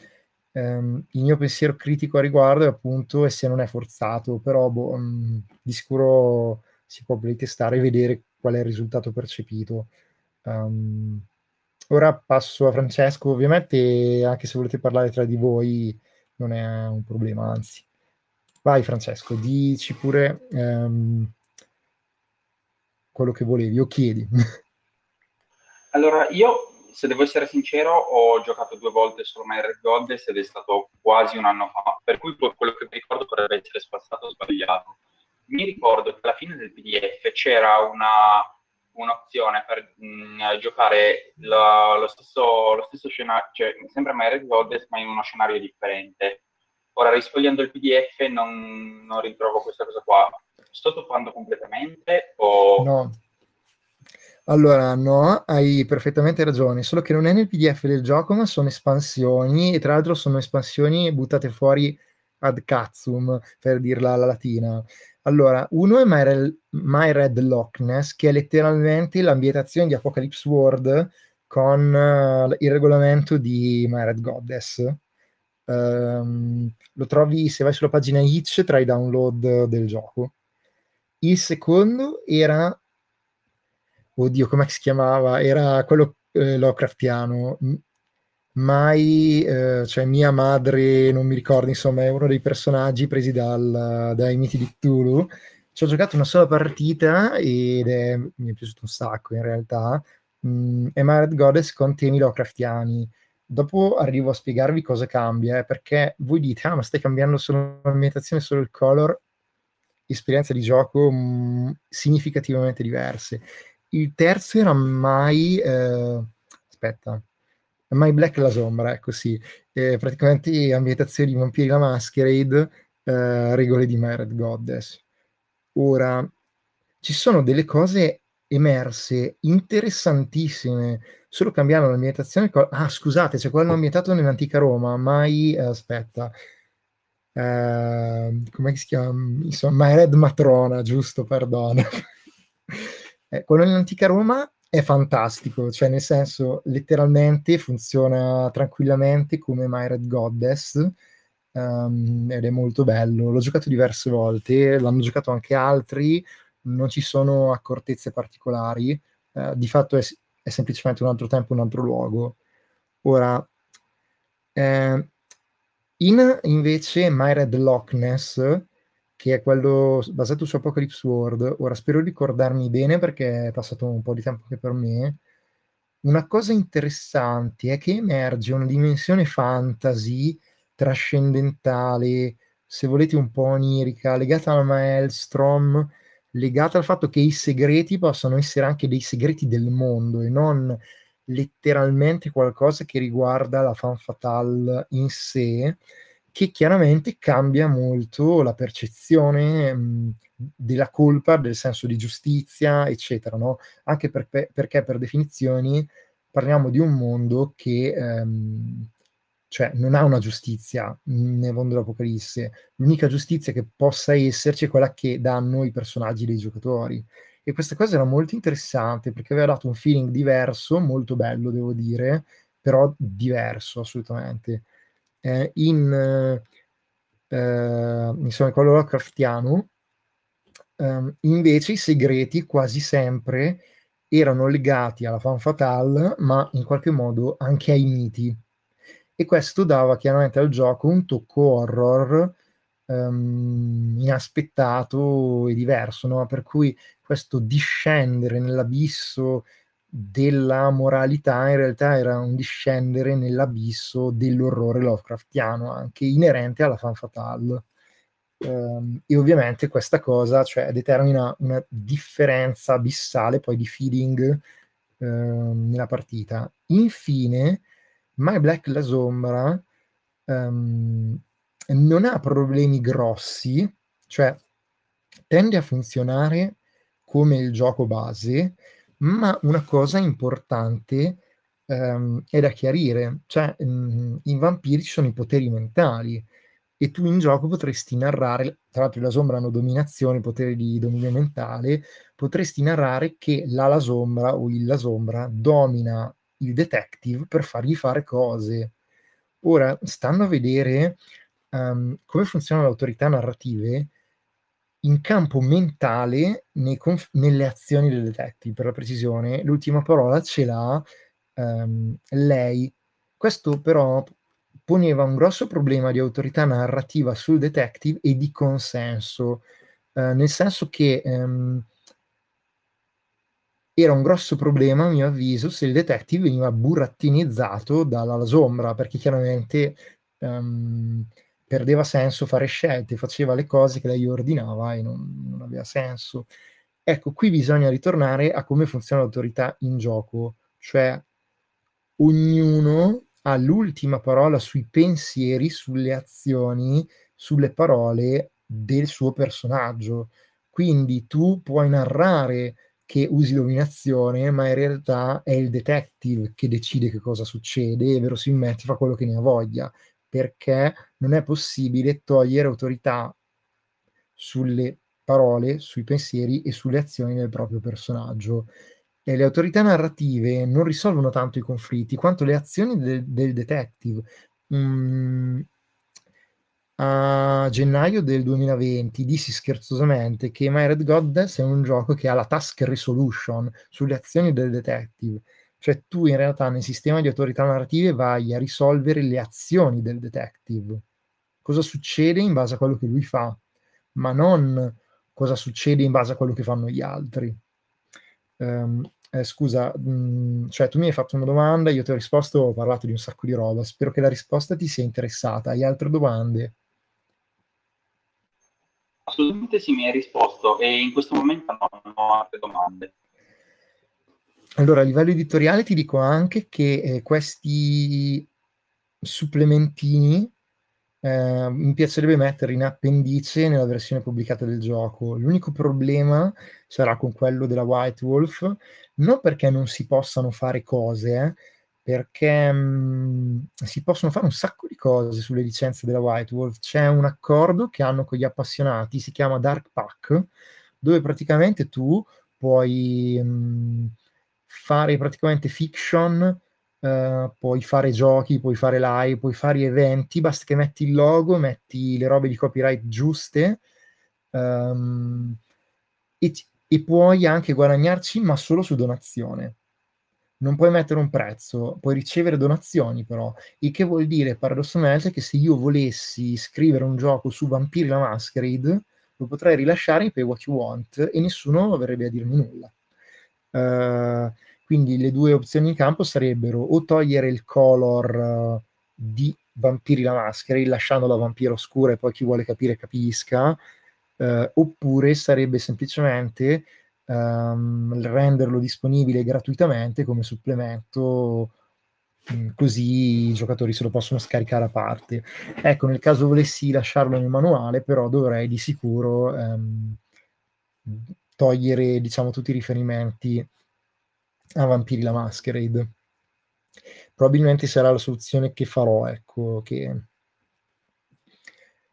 ehm, il mio pensiero critico a riguardo è appunto, e se non è forzato, però boh, mm, di sicuro si può testare e vedere qual è il risultato percepito. Um, ora passo a Francesco, ovviamente anche se volete parlare tra di voi non è un problema, anzi. Vai Francesco, dici pure um, quello che volevi o chiedi. Allora, io, se devo essere sincero, ho giocato due volte solo My Red Goddess ed è stato quasi un anno fa, per cui quello che mi ricordo potrebbe essere spazzato sbagliato. Mi ricordo che alla fine del PDF c'era una un'opzione per mh, mm, giocare lo, lo, stesso, lo stesso scenario, cioè sempre Married Goddess, ma in uno scenario differente. Ora, risfogliando il PDF, non, non ritrovo questa cosa qua. Sto toppando completamente o... No. Allora, no, hai perfettamente ragione, solo che non è nel PDF del gioco, ma sono espansioni, e tra l'altro sono espansioni buttate fuori ad cazzum, per dirla alla latina. Allora, uno è My, Re- My Red Loch Ness, che è letteralmente l'ambientazione di Apocalypse World con uh, il regolamento di My Red Goddess. Um, lo trovi se vai sulla pagina Itch tra i download del gioco. Il secondo era, oddio, come si chiamava? Era quello eh, Lovecraftiano, mai, eh, cioè mia madre, non mi ricordo, insomma, è uno dei personaggi presi dal, dai miti di Cthulhu. Ci ho giocato una sola partita ed è, mi è piaciuto un sacco in realtà. Mm, è Married Goddess con temi Lovecraftiani. Dopo arrivo a spiegarvi cosa cambia, eh, perché voi dite, ah, ma stai cambiando solo l'ambientazione, solo il color, esperienze di gioco mh, mm, significativamente diverse. Il terzo era mai... Eh, aspetta, My Black la sombra, ecco sì. Eh, praticamente ambientazioni di Vampiri la Masquerade, eh, regole di Myred Goddess. Ora, ci sono delle cose emerse interessantissime, solo cambiando l'ambientazione. Ah, scusate, c'è quello ambientato nell'antica Roma, mai... Eh, aspetta. Uh, come si chiama? Insomma, My Red Matrona, giusto, perdono. eh, quello nell'antica Roma è fantastico, cioè nel senso letteralmente funziona tranquillamente come My Red Goddess um, ed è molto bello. L'ho giocato diverse volte, l'hanno giocato anche altri, non ci sono accortezze particolari, uh, di fatto è, è, semplicemente un altro tempo, un altro luogo. Ora, eh, in invece My Red Loch che è quello basato su Apocalypse World. Ora spero di ricordarmi bene perché è passato un po' di tempo anche per me. Una cosa interessante è che emerge una dimensione fantasy trascendentale, se volete un po' onirica, legata al Maelstrom, legata al fatto che i segreti possano essere anche dei segreti del mondo e non letteralmente qualcosa che riguarda la fan fatale in sé che chiaramente cambia molto la percezione mh, della colpa, del senso di giustizia, eccetera, no? Anche per, perché per definizioni parliamo di un mondo che ehm, cioè non ha una giustizia nel mondo dell'Apocalisse. L'unica giustizia che possa esserci è quella che danno i personaggi dei giocatori. E questa cosa era molto interessante perché aveva dato un feeling diverso, molto bello, devo dire, però diverso assolutamente. Eh, in, eh, insomma, quello Lovecraftiano, eh, invece i segreti quasi sempre erano legati alla fan fatale, ma in qualche modo anche ai miti e questo dava chiaramente al gioco un tocco horror um, inaspettato e diverso, no? per cui questo discendere nell'abisso della moralità in realtà era un discendere nell'abisso dell'orrore Lovecraftiano, anche inerente alla fan fatale. Um, e ovviamente questa cosa cioè, determina una differenza abissale poi di feeling um, nella partita. Infine, My Black La Sombra um, non ha problemi grossi, cioè tende a funzionare come il gioco base, ma una cosa importante um, è da chiarire, cioè um, in vampiri ci sono i poteri mentali e tu in gioco potresti narrare, tra l'altro la sombra hanno dominazione, potere di dominio mentale, potresti narrare che la la sombra o il la sombra domina il detective per fargli fare cose. Ora, stanno a vedere um, come funzionano le autorità narrative in campo mentale conf- nelle azioni del detective, per la precisione. L'ultima parola ce l'ha um, lei. Questo però poneva un grosso problema di autorità narrativa sul detective e di consenso, uh, nel senso che um, era un grosso problema, a mio avviso, se il detective veniva burattinizzato dalla sombra, perché chiaramente um, perdeva senso fare scelte, faceva le cose che lei ordinava e non, non aveva senso. Ecco, qui bisogna ritornare a come funziona l'autorità in gioco, cioè ognuno ha l'ultima parola sui pensieri, sulle azioni, sulle parole del suo personaggio. Quindi tu puoi narrare che usi dominazione, ma in realtà è il detective che decide che cosa succede e verosimilmente fa quello che ne ha voglia, perché non è possibile togliere autorità sulle parole, sui pensieri e sulle azioni del proprio personaggio. E le autorità narrative non risolvono tanto i conflitti quanto le azioni del, del detective. Mm, a gennaio del 2020 dissi scherzosamente che My Red Goddess è un gioco che ha la task resolution sulle azioni del detective, cioè tu in realtà nel sistema di autorità narrative vai a risolvere le azioni del detective, cosa succede in base a quello che lui fa, ma non cosa succede in base a quello che fanno gli altri. Um, eh, scusa, mh, mm, cioè tu mi hai fatto una domanda, io ti ho risposto, ho parlato di un sacco di roba, spero che la risposta ti sia interessata. Hai altre domande? Assolutamente sì, mi hai risposto e in questo momento no, non ho altre domande. Allora, a livello editoriale ti dico anche che eh, questi supplementini eh, mi piacerebbe mettere in appendice nella versione pubblicata del gioco. L'unico problema sarà con quello della White Wolf, non perché non si possano fare cose, eh, perché mh, si possono fare un sacco di cose sulle licenze della White Wolf. C'è un accordo che hanno con gli appassionati, si chiama Dark Pack, dove praticamente tu puoi mh, fare praticamente fiction, uh, puoi fare giochi, puoi fare live, puoi fare eventi, basta che metti il logo, metti le robe di copyright giuste um, e, e puoi anche guadagnarci, ma solo su donazione non puoi mettere un prezzo, puoi ricevere donazioni però, il che vuol dire paradossalmente che se io volessi scrivere un gioco su Vampiri la Masquerade, lo potrei rilasciare in Pay What You Want e nessuno avrebbe a dirmi nulla. Uh, quindi le due opzioni in campo sarebbero o togliere il color uh, di Vampiri la Masquerade, lasciando la vampira oscura e poi chi vuole capire capisca, uh, oppure sarebbe semplicemente um, renderlo disponibile gratuitamente come supplemento mm, così i giocatori se lo possono scaricare a parte. Ecco, nel caso volessi lasciarlo nel manuale, però dovrei di sicuro ehm, togliere, diciamo, tutti i riferimenti a Vampiri la Masquerade. Probabilmente sarà la soluzione che farò, ecco, che...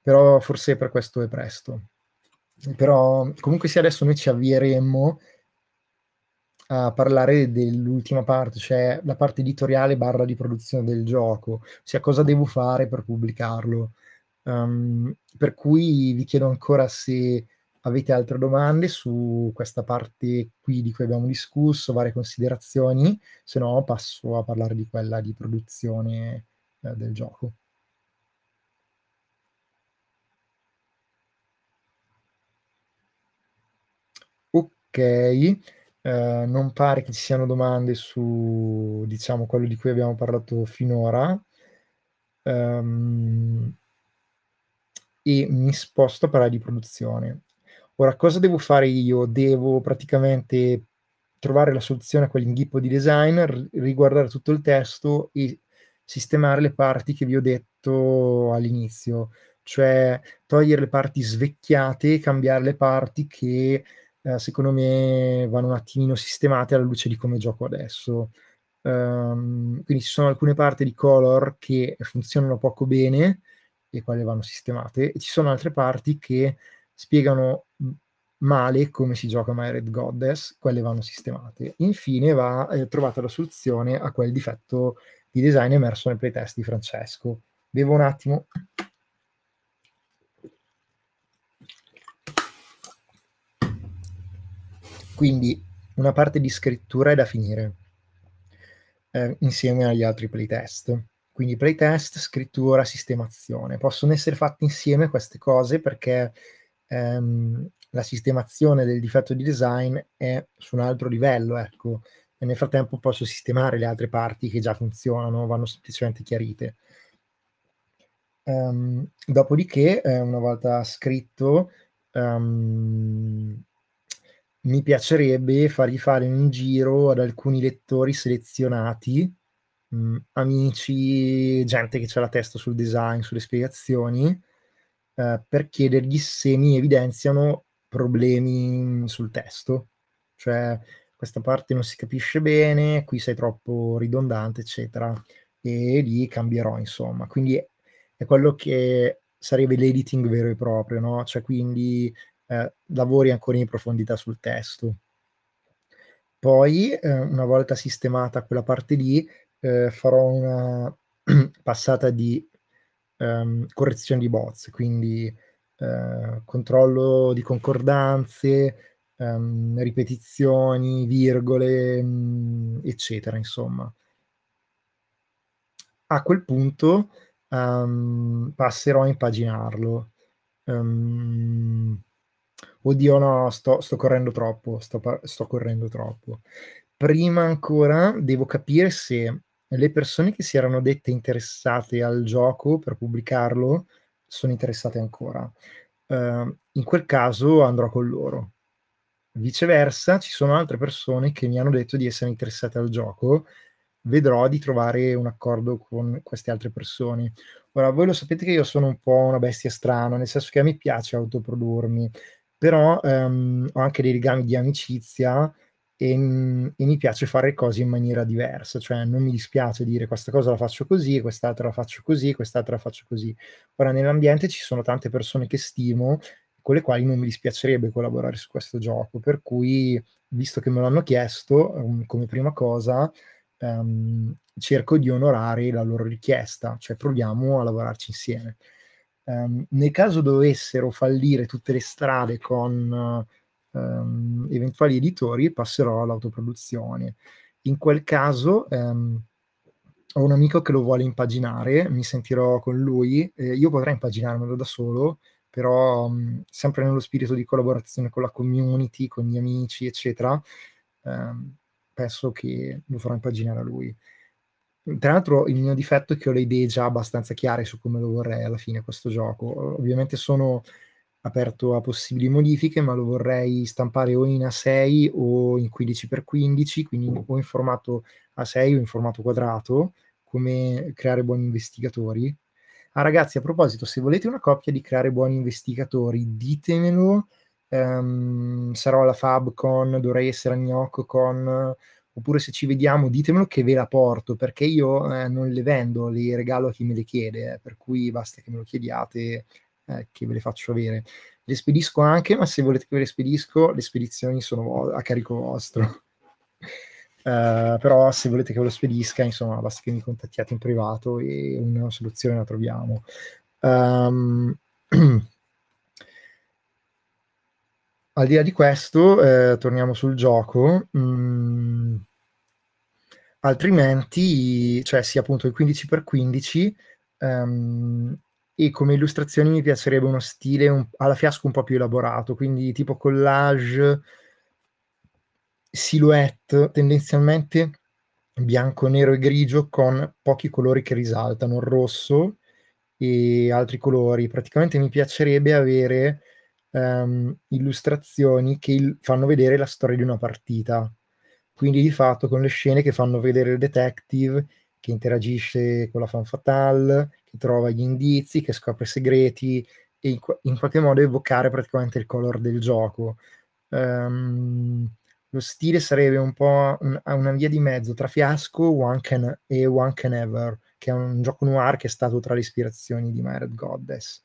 però forse per questo è presto. Però comunque se adesso noi ci avvieremmo a parlare dell'ultima parte, cioè la parte editoriale barra di produzione del gioco, ossia cosa devo fare per pubblicarlo. Um, per cui vi chiedo ancora se avete altre domande su questa parte qui di cui abbiamo discusso, varie considerazioni, se no passo a parlare di quella di produzione eh, del gioco. Ok, eh, non pare che ci siano domande su, diciamo, quello di cui abbiamo parlato finora. Um, e mi sposto a parlare di produzione. Ora, cosa devo fare io? Devo praticamente trovare la soluzione a quell'inghippo di design, r- riguardare tutto il testo e sistemare le parti che vi ho detto all'inizio, cioè togliere le parti svecchiate cambiare le parti che eh, secondo me vanno un attimino sistemate alla luce di come gioco adesso. Um, quindi ci sono alcune parti di color che funzionano poco bene e quelle vanno sistemate, e ci sono altre parti che spiegano male come si gioca My Red Goddess, quelle vanno sistemate. Infine va eh, trovata la soluzione a quel difetto di design emerso nel playtest di Francesco. Bevo un attimo. Quindi una parte di scrittura è da finire eh, insieme agli altri playtest. Quindi playtest, scrittura, sistemazione. Possono essere fatte insieme queste cose perché ehm, la sistemazione del difetto di design è su un altro livello, ecco, e nel frattempo posso sistemare le altre parti che già funzionano, vanno semplicemente chiarite. Um, dopodiché, eh, una volta scritto, um, mi piacerebbe fargli fare un giro ad alcuni lettori selezionati, mh, mm, amici, gente che ha la testa sul design, sulle spiegazioni, eh, per chiedergli se mi evidenziano problemi sul testo, cioè questa parte non si capisce bene, qui sei troppo ridondante, eccetera, e lì cambierò, insomma. Quindi è quello che sarebbe l'editing vero e proprio, no? Cioè quindi eh, lavori ancora in profondità sul testo. Poi, eh, una volta sistemata quella parte lì, eh, farò una passata di um, correzione di bots, quindi uh, controllo di concordanze, um, ripetizioni, virgole, um, eccetera, insomma. A quel punto passerò a impaginarlo. Oddio no, sto, sto correndo troppo, sto, sto correndo troppo. Prima ancora devo capire se le persone che si erano dette interessate al gioco per pubblicarlo sono interessate ancora. Uh, in quel caso andrò con loro. Viceversa, ci sono altre persone che mi hanno detto di essere interessate al gioco. Vedrò di trovare un accordo con queste altre persone. Ora, voi lo sapete che io sono un po' una bestia strana, nel senso che a me piace autoprodurmi, però um, ho anche dei legami di amicizia e, mhmm, e, mi piace fare cose in maniera diversa, cioè non mi dispiace dire questa cosa la faccio così, quest'altra la faccio così, quest'altra la faccio così. Ora nell'ambiente ci sono tante persone che stimo, con le quali non mi dispiacerebbe collaborare su questo gioco, per cui, visto che me l'hanno chiesto, um, come prima cosa, um, cerco di onorare la loro richiesta, cioè proviamo a lavorarci insieme. Um, nel caso dovessero fallire tutte le strade con... Uh, um, eventuali editori passerò all'autoproduzione. In quel caso um, ho un amico che lo vuole impaginare, mi sentirò con lui, eh, io potrei impaginarmelo da solo, però um, sempre nello spirito di collaborazione con la community, con gli amici, eccetera, penso che lo farò impaginare a lui. Tra l'altro il mio difetto è che ho le idee già abbastanza chiare su come lo vorrei alla fine questo gioco. Ovviamente sono aperto a possibili modifiche, ma lo vorrei stampare o in A6 o in 15x15, quindi o in formato A6 o in formato quadrato, come creare buoni investigatori. Ah ragazzi, a proposito, se volete una coppia di creare buoni investigatori, ditemelo. Um, sarò alla FabCon, dovrei essere a GnoccoCon, oppure se ci vediamo ditemelo che ve la porto, perché io eh, non le vendo, le regalo a chi me le chiede, eh, per cui basta che me lo chiediate eh, che ve le faccio avere. Le spedisco anche, ma se volete che ve le spedisco, le spedizioni sono a carico vostro. Uh, però se volete che ve lo spedisca, insomma, basta che mi contattiate in privato e una soluzione la troviamo. Um, al di là di questo, eh, torniamo sul gioco. Mm, altrimenti, cioè sia appunto il 15x15, um, e come illustrazioni mi piacerebbe uno stile un, alla fiasco un po' più elaborato, quindi tipo collage, silhouette, tendenzialmente bianco, nero e grigio con pochi colori che risaltano, rosso e altri colori. Praticamente mi piacerebbe avere um, illustrazioni che il- fanno vedere la storia di una partita. Quindi di fatto con le scene che fanno vedere il detective che interagisce con la fan fatale, che trova gli indizi, che scopre segreti e in, in qualche modo evocare praticamente il color del gioco. Um, lo stile sarebbe un po' un, una via di mezzo tra Fiasco One Can, e One Can Ever, che è un gioco noir che è stato tra le ispirazioni di Myred Goddess.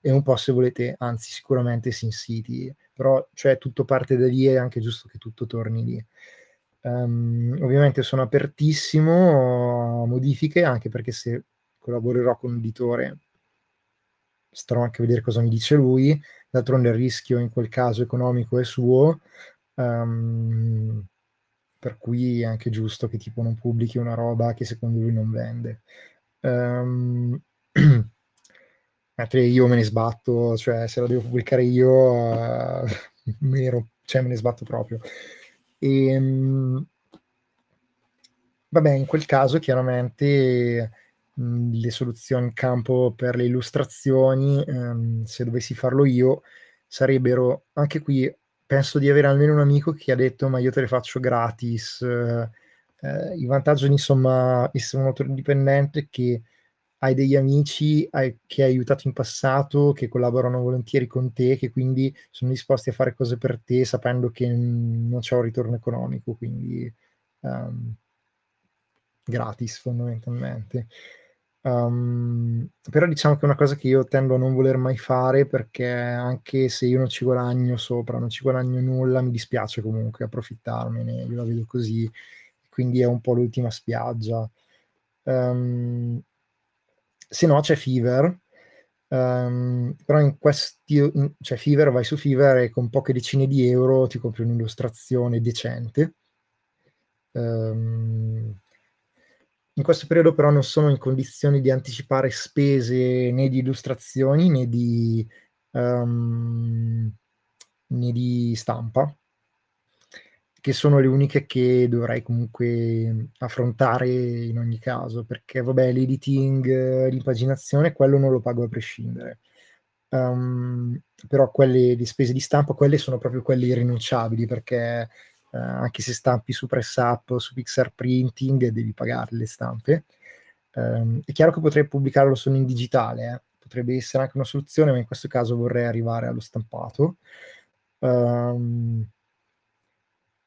E un po' se volete, anzi sicuramente Sin City, però cioè tutto parte da lì e è anche giusto che tutto torni lì. Um, ovviamente sono apertissimo a modifiche, anche perché se collaborerò con un editore starò anche a vedere cosa mi dice lui. D'altronde il rischio in quel caso economico è suo, um, per cui è anche giusto che tipo non pubblichi una roba che secondo lui non vende. Um, mentre io me ne sbatto, cioè se la devo pubblicare io, uh, me, ne, cioè, me ne sbatto proprio. E, um, vabbè, in quel caso chiaramente mh, le soluzioni in campo per le illustrazioni, um, se dovessi farlo io, sarebbero anche qui. Penso di avere almeno un amico che ha detto: Ma io te le faccio gratis. Eh, eh, I vantaggi, insomma, essere un autore indipendente è che hai degli amici hai, che hai aiutato in passato, che collaborano volentieri con te, che quindi sono disposti a fare cose per te sapendo che non c'è un ritorno economico, quindi um, gratis fondamentalmente. Um, però diciamo che è una cosa che io tendo a non voler mai fare perché anche se io non ci guadagno sopra, non ci guadagno nulla, mi dispiace comunque approfittarmene, io la vedo così, quindi è un po' l'ultima spiaggia. Um, se no c'è Fever, um, però in questi, in, cioè Fever, vai su Fever e con poche decine di euro ti compri un'illustrazione decente. Um, in questo periodo però non sono in condizioni di anticipare spese né di illustrazioni né di, um, né di stampa, che sono le uniche che dovrei comunque affrontare in ogni caso, perché vabbè, l'editing, l'impaginazione, quello non lo pago a prescindere. Um, però quelle di spese di stampa, quelle sono proprio quelle irrinunciabili, perché uh, anche se stampi su PressUp o su Pixar Printing, devi pagare le stampe. Um, è chiaro che potrei pubblicarlo solo in digitale, eh. potrebbe essere anche una soluzione, ma in questo caso vorrei arrivare allo stampato. Um,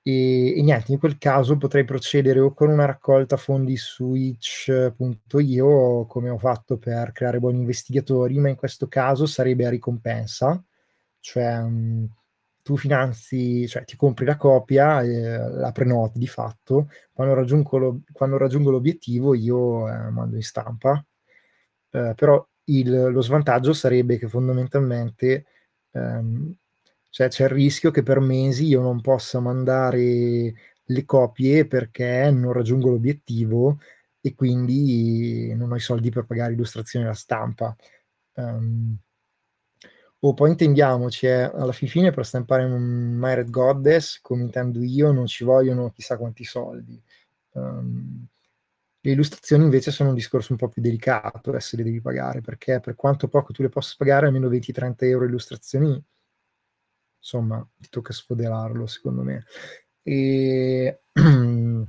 e, e, niente, in quel caso potrei procedere o con una raccolta fondi su itch.io come ho fatto per creare buoni investigatori, ma in questo caso sarebbe a ricompensa, cioè um, tu finanzi, cioè ti compri la copia, eh, la prenoti di fatto, quando raggiungo, lo, quando raggiungo l'obiettivo io eh, mando in stampa, eh, però il, lo svantaggio sarebbe che fondamentalmente ehm, cioè c'è il rischio che per mesi io non possa mandare le copie perché non raggiungo l'obiettivo e quindi non ho i soldi per pagare illustrazione alla stampa. Um, o poi intendiamoci, eh, alla fin fine per stampare un Myred Goddess, come intendo io, non ci vogliono chissà quanti soldi. Um, le illustrazioni invece sono un discorso un po' più delicato, se le devi pagare, perché per quanto poco tu le possa pagare, almeno 20-30 euro illustrazioni insomma, ti tocca sfoderarlo secondo me. E...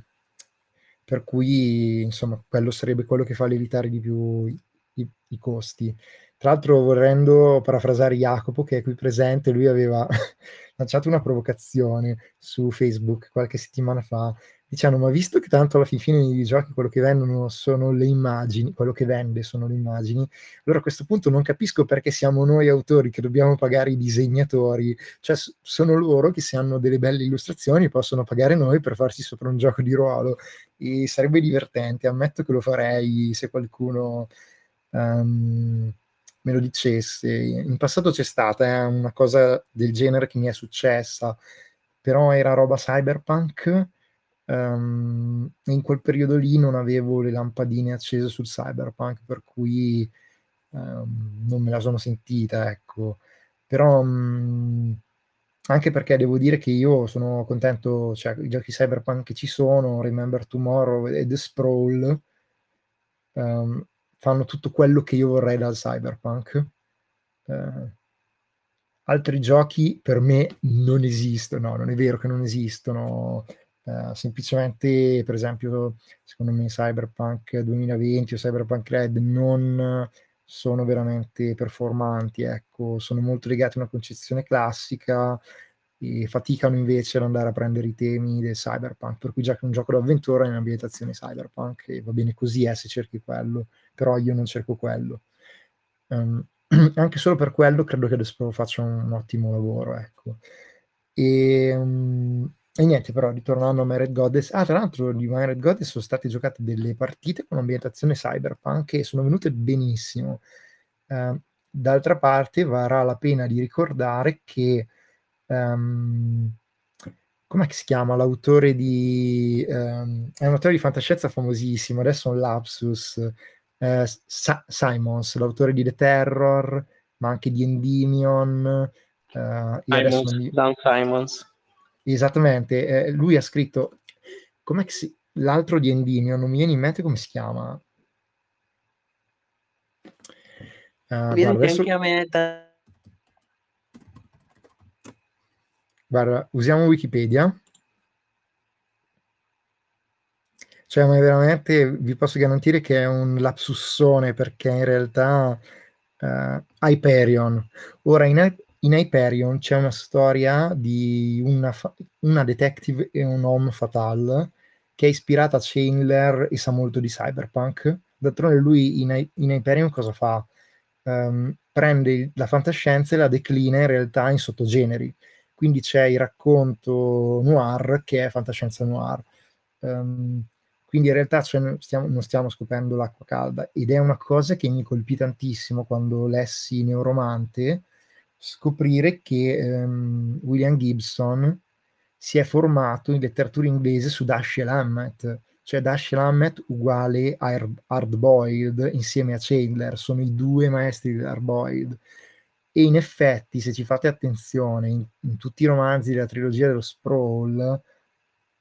per cui insomma quello sarebbe quello che fa lievitare di più i, i costi. Tra l'altro, volendo parafrasare Jacopo, che è qui presente, lui aveva lanciato una provocazione su Facebook qualche settimana fa, dicendo, ma visto che tanto alla fine nei videogiochi quello che vendono sono le immagini, quello che vende sono le immagini, allora a questo punto non capisco perché siamo noi autori che dobbiamo pagare i disegnatori, cioè sono loro che se hanno delle belle illustrazioni possono pagare noi per farsi sopra un gioco di ruolo e sarebbe divertente, ammetto che lo farei se qualcuno... Um, me lo dicesse. In passato c'è stata eh, una cosa del genere che mi è successa, però era roba cyberpunk. Um, in quel periodo lì non avevo le lampadine accese sul cyberpunk, per cui um, non me la sono sentita, ecco. Però um, anche perché devo dire che io sono contento, cioè i giochi cyberpunk che ci sono, Remember Tomorrow e The Sprawl, um, fanno tutto quello che io vorrei dal cyberpunk. Eh, altri giochi per me non esistono, no, non è vero che non esistono. Uh, semplicemente, per esempio, secondo me Cyberpunk 2020 o Cyberpunk Red non sono veramente performanti, ecco, sono molto legati a una concezione classica e faticano invece ad andare a prendere i temi del cyberpunk, per cui già che un gioco d'avventura è in ambientazione cyberpunk e va bene così eh, se cerchi quello, però io non cerco quello. Um, anche solo per quello credo che adesso faccia un, un ottimo lavoro, ecco. E, um, e, niente, però ritornando a Myred Goddess, ah, tra l'altro di Myred Goddess sono state giocate delle partite con ambientazione cyberpunk e sono venute benissimo. Uh, d'altra parte varrà la pena di ricordare che um, come si chiama l'autore di um, è un autore di fantascienza famosissimo adesso è un lapsus eh, Sa- Simons l'autore di The Terror ma anche di Endymion uh, Simons. Dan Simons esattamente eh, lui ha scritto come si... l'altro di Endymion non mi viene in mente come si chiama uh, guarda, adesso... da Guarda, usiamo Wikipedia. Cioè, ma veramente vi posso garantire che è un lapsussone perché in realtà uh, Hyperion. Ora, in, in, Hyperion c'è una storia di una, fa- una detective e un homme fatal che è ispirata a Chandler e sa molto di cyberpunk. D'altronde lui in, in Hyperion cosa fa? Um, prende la fantascienza e la declina in realtà in sottogeneri quindi c'è il racconto noir che è fantascienza noir. Um, quindi in realtà cioè, stiamo, non stiamo scoprendo l'acqua calda ed è una cosa che mi colpì tantissimo quando lessi Neuromante, scoprire che um, William Gibson si è formato in letteratura inglese su Dashiell Hammett, cioè Dashiell Hammett uguale a Hard Boiled insieme a Chandler, sono i due maestri di Hard Boiled. E in effetti, se ci fate attenzione, in, in tutti i romanzi della trilogia dello Sprawl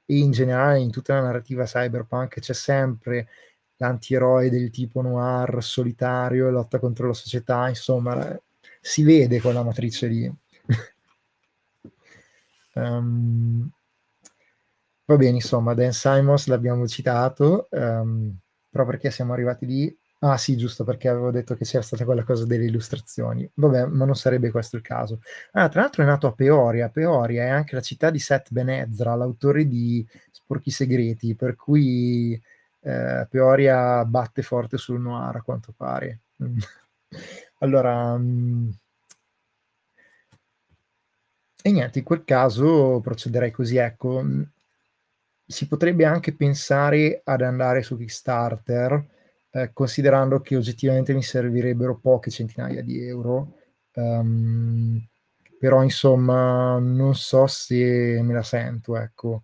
e in generale in tutta la narrativa cyberpunk c'è sempre l'antieroe del tipo noir, solitario, lotta contro la società, insomma, si vede quella matrice lì. um, va bene, insomma, Dan Simons l'abbiamo citato, um, però perché siamo arrivati lì Ah sì, giusto, perché avevo detto che c'era stata quella cosa delle illustrazioni. Vabbè, ma non sarebbe questo il caso. Ah, tra l'altro è nato a Peoria. Peoria è anche la città di Seth Benezra, l'autore di Sporchi Segreti, per cui eh, Peoria batte forte sul noir, a quanto pare. Allora... Mh... Mm, e niente, in quel caso procederei così, ecco. Mm, si potrebbe anche pensare ad andare su Kickstarter, eh, considerando che oggettivamente mi servirebbero poche centinaia di euro. Um, però insomma non so se me la sento, ecco.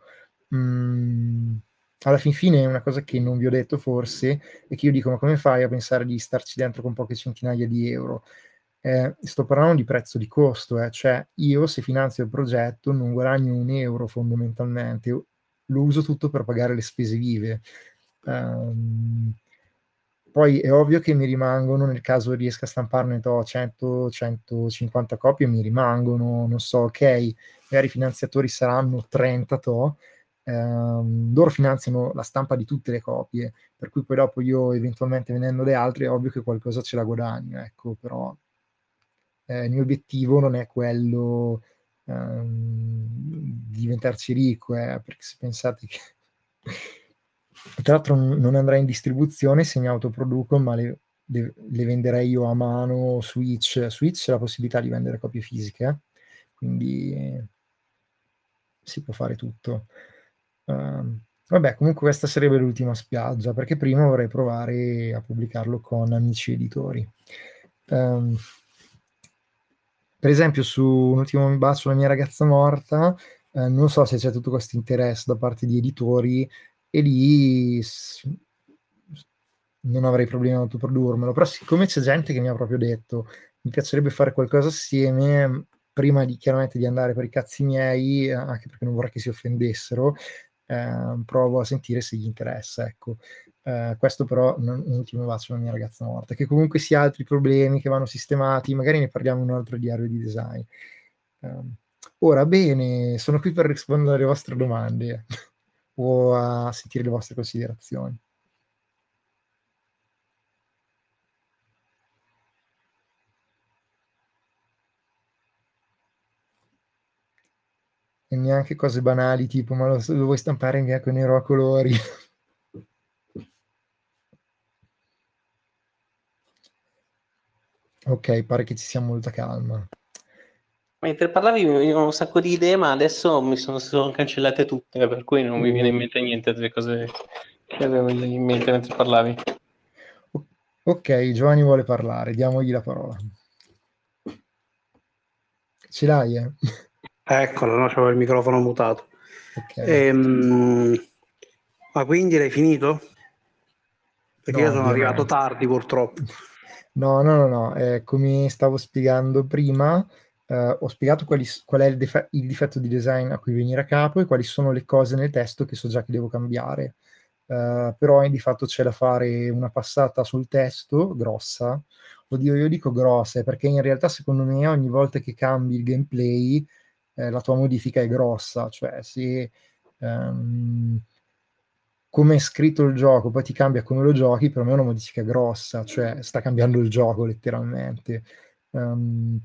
Mm, alla fin fine una cosa che non vi ho detto forse è che io dico ma come fai a pensare di starci dentro con poche centinaia di euro? Eh, sto parlando di prezzo di costo, eh, cioè io se finanzio il progetto non guadagno un euro fondamentalmente, lo uso tutto per pagare le spese vive. Um, poi è ovvio che mi rimangono, nel caso riesca a stamparne to, 100-150 copie, mi rimangono, non so, ok, magari i finanziatori saranno 30 to, ehm, loro finanziano la stampa di tutte le copie, per cui poi dopo io eventualmente vendendo le altre è ovvio che qualcosa ce la guadagno, ecco, però eh, il mio obiettivo non è quello ehm, di diventarci ricco, eh, perché se pensate che tra l'altro non andrà in distribuzione se mi autoproduco, ma le, le, le venderei io a mano Switch. Switch c'è la possibilità di vendere copie fisiche, eh? quindi si può fare tutto. Uh, vabbè, comunque questa sarebbe l'ultima spiaggia, perché prima vorrei provare a pubblicarlo con amici editori. Um, per esempio, su Un ultimo bacio, la mia ragazza morta, eh, non so se c'è tutto questo interesse da parte di editori e lì non avrei problemi a autoprodurmelo, però siccome c'è gente che mi ha proprio detto mi piacerebbe fare qualcosa assieme, prima di chiaramente di andare per i cazzi miei, anche perché non vorrei che si offendessero, eh, provo a sentire se gli interessa, ecco. Eh, questo però non, un ultimo bacio alla mia ragazza morta, che comunque sia altri problemi che vanno sistemati, magari ne parliamo in un altro diario di design. Eh, ora, bene, sono qui per rispondere alle vostre domande o a sentire le vostre considerazioni. Neanche cose banali tipo ma lo, lo vuoi stampare in bianco e nero a colori? ok, pare che ci sia molta calma. Mentre parlavi mi venivano un sacco di idee, ma adesso mi sono, sono cancellate tutte, per cui non mi viene in mente niente delle cose che avevo in mente mentre parlavi. Ok, Giovanni vuole parlare, diamogli la parola. Ce l'hai, eh? Eccolo, no, c'avevo il microfono mutato. Okay. Ehm, ma quindi l'hai finito? Perché no, io sono arrivato tardi purtroppo. No, no, no, no. Eh, come stavo spiegando prima, Uh, ho spiegato quali, qual è il, dif- il, difetto di design a cui venire a capo e quali sono le cose nel testo che so già che devo cambiare. Uh, però di fatto c'è da fare una passata sul testo grossa. Oddio, io dico grossa perché in realtà secondo me ogni volta che cambi il gameplay eh, la tua modifica è grossa. Cioè se um, come è scritto il gioco poi ti cambia come lo giochi, per me è una modifica grossa, cioè sta cambiando il gioco letteralmente. Um,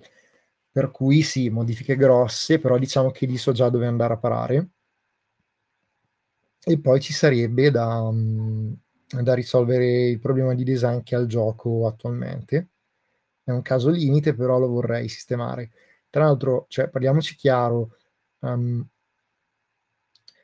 per cui sì, modifiche grosse, però diciamo che lì so già dove andare a parare. E poi ci sarebbe da, da risolvere il problema di design che ha il gioco attualmente. È un caso limite, però lo vorrei sistemare. Tra l'altro, cioè, parliamoci chiaro, um,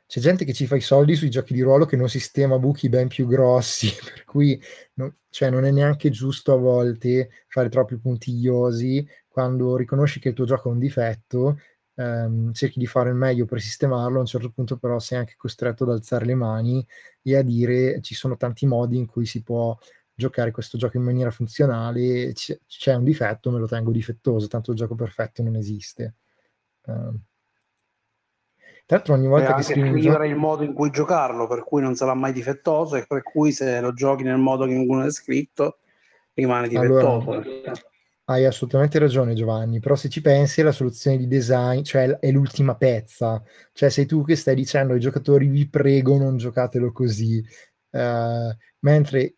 c'è gente che ci fa i soldi sui giochi di ruolo che non sistema buchi ben più grossi, per cui no, cioè, non è neanche giusto a volte fare troppi puntigliosi. Quando riconosci che il tuo gioco ha un difetto, ehm, cerchi di fare il meglio per sistemarlo, a un certo punto però sei anche costretto ad alzare le mani e a dire ci sono tanti modi in cui si può giocare questo gioco in maniera funzionale, c- c'è un difetto, me lo tengo difettoso, tanto il gioco perfetto non esiste. Um, tra l'altro ogni volta che scrivi un gioco... il modo in cui giocarlo, per cui non sarà mai difettoso e per cui se lo giochi nel modo che uno è scritto rimane difettoso. Allora, hai assolutamente ragione Giovanni, però se ci pensi la soluzione di design, cioè è l'ultima pezza, cioè sei tu che stai dicendo ai giocatori vi prego non giocatelo così, uh, mentre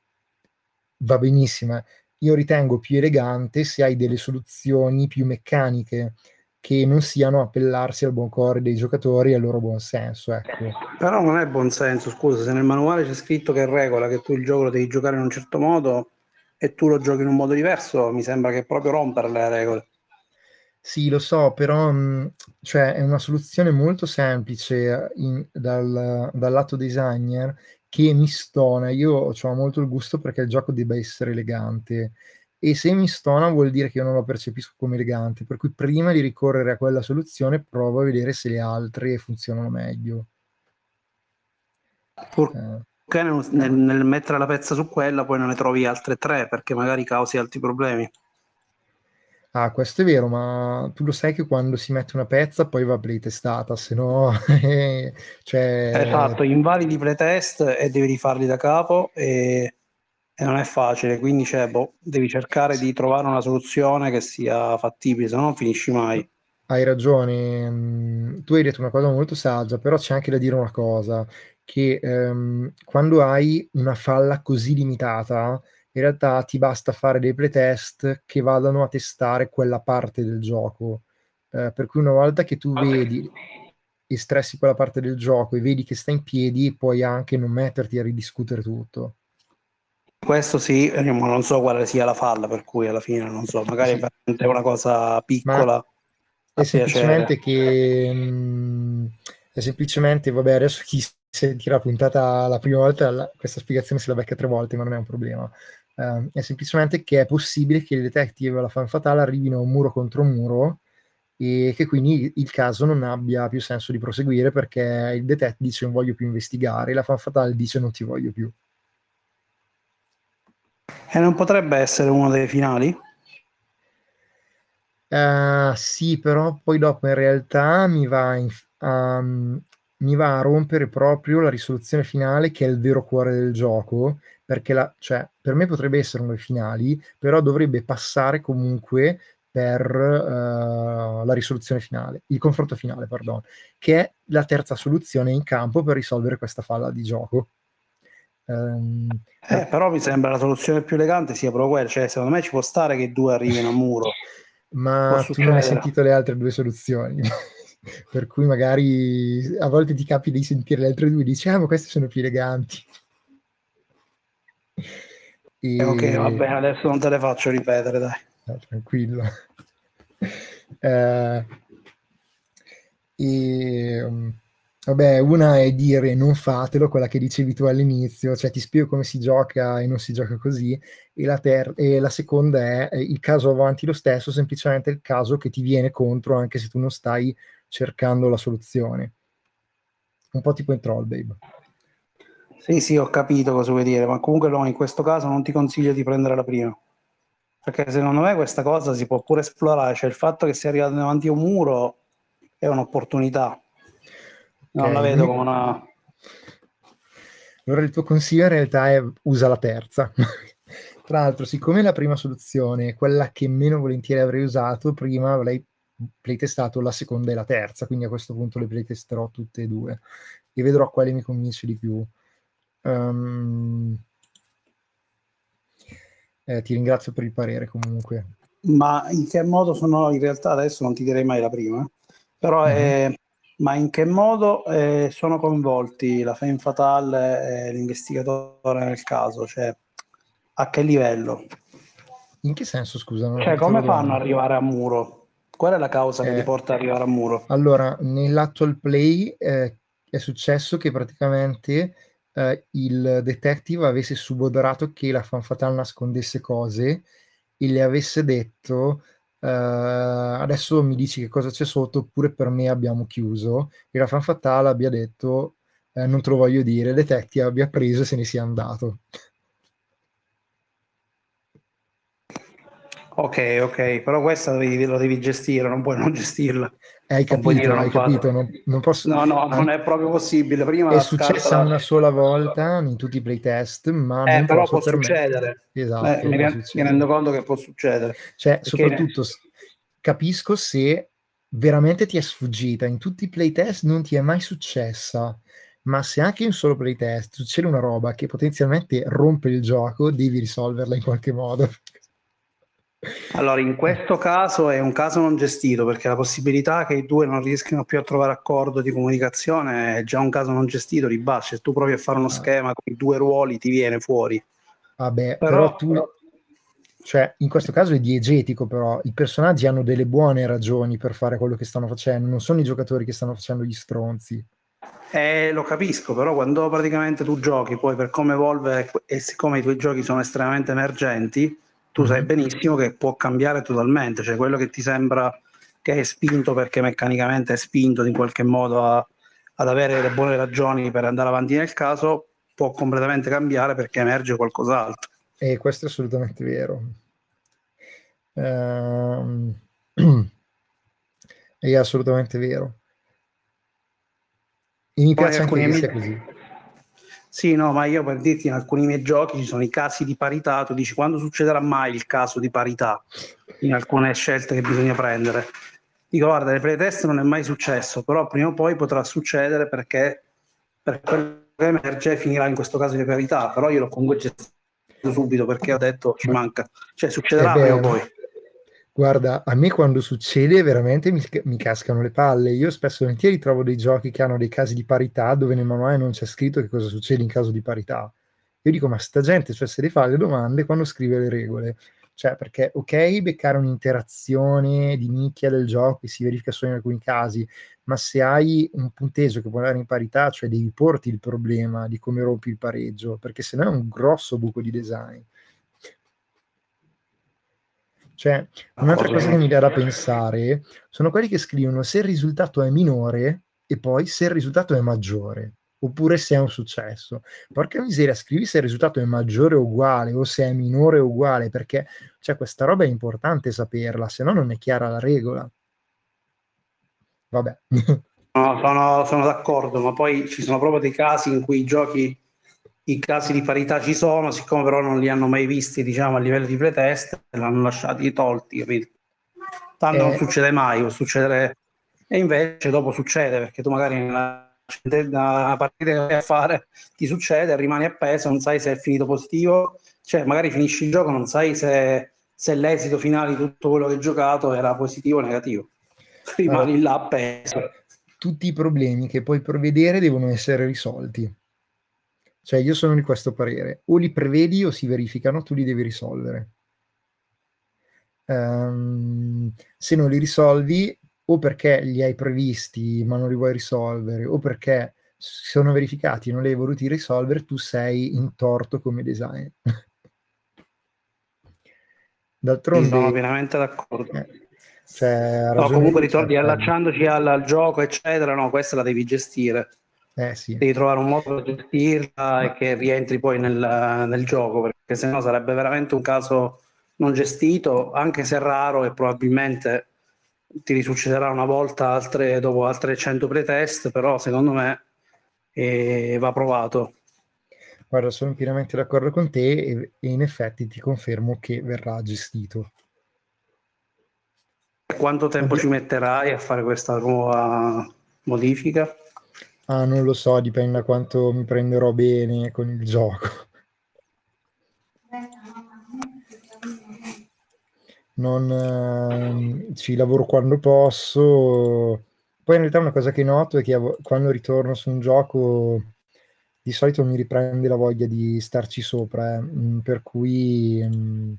va benissimo, io ritengo più elegante se hai delle soluzioni più meccaniche che non siano appellarsi al buon cuore dei giocatori e al loro buon senso. Ecco. Però non è buon senso, scusa, se nel manuale c'è scritto che regola che tu il gioco lo devi giocare in un certo modo, e tu lo giochi in un modo diverso, mi sembra che proprio rompere le regole. Sì, lo so, però mh, cioè, è una soluzione molto semplice in, dal, dal, lato designer che mi stona. Io ho molto il gusto perché il gioco debba essere elegante e se mi stona vuol dire che io non lo percepisco come elegante, per cui prima di ricorrere a quella soluzione provo a vedere se le altre funzionano meglio. Pur, eh nel, nel, mettere la pezza su quella poi non ne trovi altre tre perché magari causi altri problemi. Ah, questo è vero, ma tu lo sai che quando si mette una pezza poi va playtestata, se no... cioè... Esatto, invalidi playtest e devi rifarli da capo e, e non è facile, quindi cioè, boh, devi cercare di trovare una soluzione che sia fattibile, se no non finisci mai. hai ragione, mm, tu hai detto una cosa molto saggia, però c'è anche da dire una cosa, che ehm, quando hai una falla così limitata, in realtà ti basta fare dei playtest che vadano a testare quella parte del gioco. Eh, per cui una volta che tu vedi e stressi quella parte del gioco e vedi che sta in piedi, puoi anche non metterti a ridiscutere tutto. Questo sì, eh, ma non so quale sia la falla, per cui alla fine non so, magari sì. è una cosa piccola. Ma è semplicemente che mh, mm, è semplicemente, vabbè, adesso chi sentirà puntata la prima volta, la, questa spiegazione se la becca tre volte, ma non è un problema. Uh, è semplicemente che è possibile che il detective o la fan fatale arrivino a un muro contro muro e che quindi il caso non abbia più senso di proseguire perché il detective dice non voglio più investigare e la fan fatale dice non ti voglio più. E non potrebbe essere uno dei finali? Uh, sì, però poi dopo in realtà mi va, in, um, mi va, a rompere proprio la risoluzione finale che è il vero cuore del gioco, perché la, cioè, per me potrebbe essere uno dei finali, però dovrebbe passare comunque per uh, la risoluzione finale, il confronto finale, pardon, che è la terza soluzione in campo per risolvere questa falla di gioco. Um, eh, però mi sembra la soluzione più elegante sia proprio quella, cioè secondo me ci può stare che due arrivino a muro ma tu non hai sentito le altre due soluzioni. per cui magari a volte ti capi di sentire le altre due e dici, ah, ma queste sono più eleganti. E... Ok, vabbè, adesso non te le faccio ripetere, dai. No, tranquillo. eh, e, um, Vabbè, una è dire non fatelo, quella che dicevi tu all'inizio, cioè ti spiego come si gioca e non si gioca così, e la, ter- e la seconda è il caso avanti lo stesso, semplicemente il caso che ti viene contro anche se tu non stai cercando la soluzione. Un po' tipo in Troll Babe. Sì, sì, ho capito cosa vuoi dire, ma comunque no, in questo caso non ti consiglio di prendere la prima. Perché secondo me questa cosa si può pure esplorare, cioè il fatto che sia arrivato davanti a un muro è un'opportunità non la vedo come una... Allora il tuo consiglio in realtà è usa la terza. Tra l'altro, siccome la prima soluzione è quella che meno volentieri avrei usato, prima avrei playtestato la seconda e la terza, quindi a questo punto le playtesterò tutte e due e vedrò quale mi convince di più. Um, eh, ti ringrazio per il parere comunque. Ma in che modo sono in realtà adesso non ti direi mai la prima, però mm-hmm. è, ma in che modo eh, sono coinvolti la Femme Fatale e l'investigatore nel caso? Cioè, a che livello? In che senso, scusa? Cioè, come fanno ad arrivare a muro? Qual è la causa eh, che ti porta ad arrivare a muro? Allora, nell'actual play eh, è successo che praticamente eh, il detective avesse subodorato che la Femme Fatale nascondesse cose e le avesse detto Uh, adesso mi dici che cosa c'è sotto, oppure per me abbiamo chiuso. E la fan fatale abbia detto: eh, Non te lo voglio dire. Detective abbia preso e se ne sia andato. Ok, ok, però questa devi, lo devi gestire, non puoi non gestirla. Eh, hai capito, hai capito. Non, non posso... No, no, non è proprio possibile. Prima è successa una sola volta in tutti i playtest, ma eh, non però può succedere. Esatto, eh, mi, mi, rendo conto che può succedere. Cioè, Perché soprattutto ne... capisco se veramente ti è sfuggita. In tutti i playtest non ti è mai successa. Ma se anche in un solo playtest succede una roba che potenzialmente rompe il gioco, devi risolverla in qualche modo. Allora, in questo caso è un caso non gestito perché la possibilità che i due non riescano più a trovare accordo di comunicazione è già un caso non gestito di base. Se tu provi a fare uno ah. schema con i due ruoli, ti viene fuori. Vabbè, però, però tu, cioè, in questo caso è diegetico, però i personaggi hanno delle buone ragioni per fare quello che stanno facendo, non sono i giocatori che stanno facendo gli stronzi. Eh, lo capisco, però quando praticamente tu giochi, poi per come evolve e siccome i tuoi giochi sono estremamente emergenti tu sai mhm. benissimo che può cambiare totalmente, cioè quello che ti sembra che è spinto perché meccanicamente è spinto in qualche modo a, ad avere le buone ragioni per andare avanti nel caso, può completamente cambiare perché emerge qualcos'altro. E questo è assolutamente vero. Um, è assolutamente vero. E mi piace anche che sia così. Sì, no, ma io per dirti in alcuni miei giochi ci sono i casi di parità, tu dici quando succederà mai il caso di parità in alcune scelte che bisogna prendere. Dico, guarda, nei playtest non è mai successo, però prima o poi potrà succedere perché per quello che emerge finirà in questo caso di verità, però io l'ho comunque gestito subito perché ho detto ci manca, cioè succederà prima o poi. Guarda, a me quando succede veramente mi, mi, cascano le palle. Io spesso e volentieri trovo dei giochi che hanno dei casi di parità dove nel manuale non c'è scritto che cosa succede in caso di parità. Io dico, ma sta gente, cioè se le fa le domande quando scrive le regole. Cioè, perché ok, beccare un'interazione di nicchia del gioco che si verifica solo in alcuni casi, ma se hai un punteggio che può andare in parità, cioè devi porti il problema di come rompi il pareggio, perché se no è un grosso buco di design. Cioè, un'altra cosa che mi dà da pensare sono quelli che scrivono se il risultato è minore e poi se il risultato è maggiore oppure se è un successo. Porca miseria, scrivi se il risultato è maggiore o uguale o se è minore o uguale, perché cioè, questa roba è importante saperla, se no non è chiara la regola. Vabbè. No, sono, sono, d'accordo, ma poi ci sono proprio dei casi in cui i giochi, i casi di parità ci sono, siccome però non li hanno mai visti, diciamo, a livello di playtest, l'hanno lasciati tolti, capito? Tanto eh... non succede mai, può succedere... E invece dopo succede, perché tu magari nella una partita che vai a fare ti succede, rimani appeso, non sai se è finito positivo, cioè magari finisci il gioco, non sai se, se l'esito finale di tutto quello che hai giocato era positivo o negativo, rimani allora, là appeso. Tutti i problemi che puoi prevedere devono essere risolti. Cioè io sono di questo parere, o li prevedi o si verificano, tu li devi risolvere. Um, se non li risolvi o perché li hai previsti ma non li vuoi risolvere, o perché sono verificati e non li hai voluti risolvere, tu sei in torto come design. D'altronde... Sono pienamente d'accordo. Eh, cioè, no, comunque ritorni allacciandoci al, al, gioco, eccetera, no, questa la devi gestire. Eh, sì. Devi trovare un modo per gestirla e che rientri poi nel, nel gioco, perché sennò sarebbe veramente un caso non gestito, anche se raro e probabilmente ti risuccederà una volta altre, dopo altre 100 pretest, però secondo me eh, va provato. Guarda, sono pienamente d'accordo con te e, e in effetti ti confermo che verrà gestito. Quanto tempo ci metterai a fare questa nuova modifica? Ah, non lo so, dipende da quanto mi prenderò bene con il gioco. non eh, ci lavoro quando posso. Poi in realtà una cosa che noto è che quando ritorno su un gioco di solito mi riprende la voglia di starci sopra, eh. Mm, per cui mh,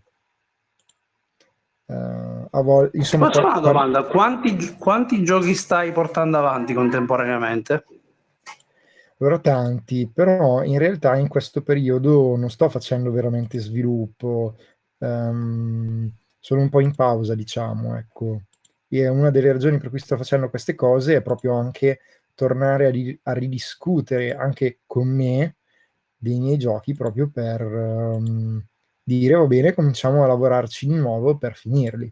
uh, vol- insomma, Faccio una domanda, quanti, quanti giochi stai portando avanti contemporaneamente? Allora tanti, però in realtà in questo periodo non sto facendo veramente sviluppo. Um, sono un po' in pausa, diciamo, ecco. E una delle ragioni per cui sto facendo queste cose è proprio anche tornare a, ri- a ridiscutere anche con me dei miei giochi proprio per um, dire va bene, cominciamo a lavorarci di nuovo per finirli.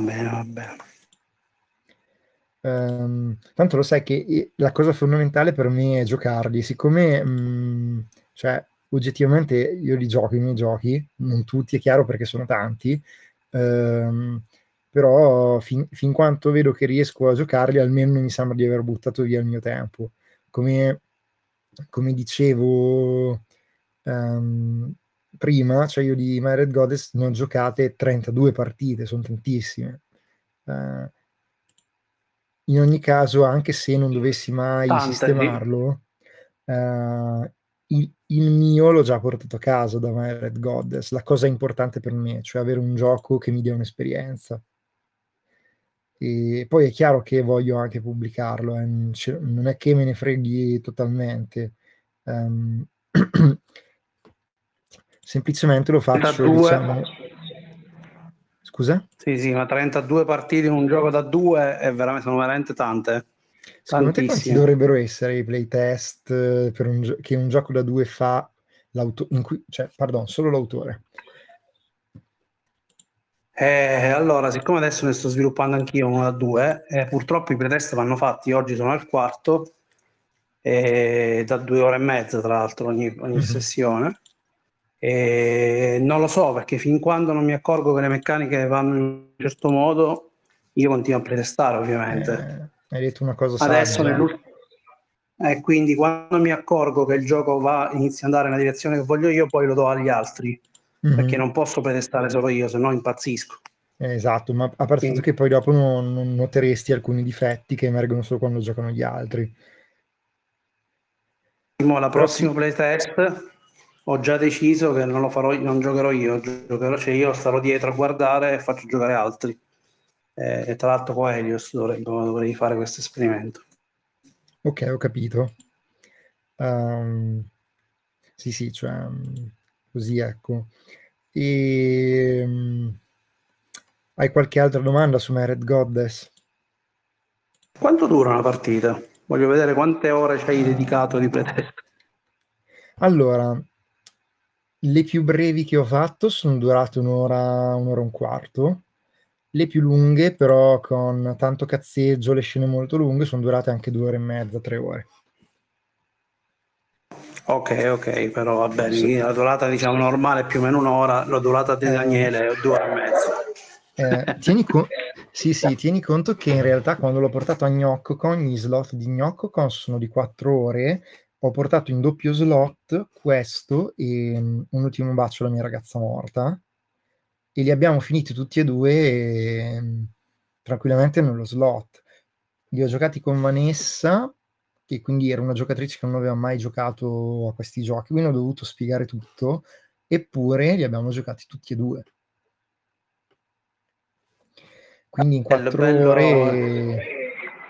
Bene, vabbè. Um, tanto lo sai che la cosa fondamentale per me è giocarli, siccome um, cioè, oggettivamente io li gioco i miei giochi, non tutti, è chiaro perché sono tanti, ehm, però fin, fin, quanto vedo che riesco a giocarli, almeno mi sembra di aver buttato via il mio tempo. Come, come dicevo um, prima, cioè io di My Red Goddess ne ho giocate 32 partite, sono tantissime. Uh, in ogni caso, anche se non dovessi mai Tante, sistemarlo, uh, il, il, mio l'ho già portato a casa da My Red Goddess, la cosa importante per me, cioè avere un gioco che mi dia un'esperienza. E poi è chiaro che voglio anche pubblicarlo, eh, non è che me ne freghi totalmente. Um, semplicemente lo faccio, 32. diciamo... Scusa? Sì, sì, ma 32 partite in un gioco da due è veramente, sono veramente tante. Secondo te quanti dovrebbero essere i playtest eh, per un gio- che un gioco da due fa l'autore, cioè, pardon, solo l'autore? Eh, allora, siccome adesso ne sto sviluppando anch'io uno da due, eh, purtroppo i playtest vanno fatti, oggi sono al quarto, eh, da due ore e mezza tra l'altro ogni, ogni mm-hmm. sessione. E non lo so perché fin quando non mi accorgo che le meccaniche vanno in un certo modo, io continuo a pretestare ovviamente. Eh, hai detto una cosa Adesso saggia. E eh, quindi quando mi accorgo che il gioco va, inizia ad andare nella direzione che voglio io, poi lo do agli altri, mm-hmm. perché non posso pretestare solo io, se no impazzisco. Eh, esatto, ma a parte quindi... che poi dopo non, non, noteresti alcuni difetti che emergono solo quando giocano gli altri. La prossima playtest ho già deciso che non lo farò, non giocherò io, giocherò, cioè io starò dietro a guardare e faccio giocare altri. Eh, tra l'altro con Helios dovrei, dovrei fare questo esperimento. Ok, ho capito. Um, sì, sì, cioè così ecco. E, um, hai qualche altra domanda su Mered Goddess? Quanto dura una partita? Voglio vedere quante ore ci hai dedicato di pretest. Allora, le più brevi che ho fatto sono durate un'ora, un'ora e un quarto. Le più lunghe, però con tanto cazzeggio, le scene molto lunghe, sono durate anche due ore e mezza, tre ore. Ok, ok, però va bene. Sì. La durata diciamo normale è più o meno un'ora, la durata di eh. Daniele è due ore e mezza. Eh, tieni, co- sì, sì, tieni conto che in realtà quando l'ho portato a Gnoccocon, gli slot di Gnoccocon sono di quattro ore ho portato in doppio slot questo e um, un ultimo bacio alla mia ragazza morta e li abbiamo finiti tutti e due e, um, tranquillamente nello slot. Li ho giocati con Vanessa, che quindi era una giocatrice che non aveva mai giocato a questi giochi, quindi ho dovuto spiegare tutto, eppure li abbiamo giocati tutti e due. Quindi in quattro bello, ore...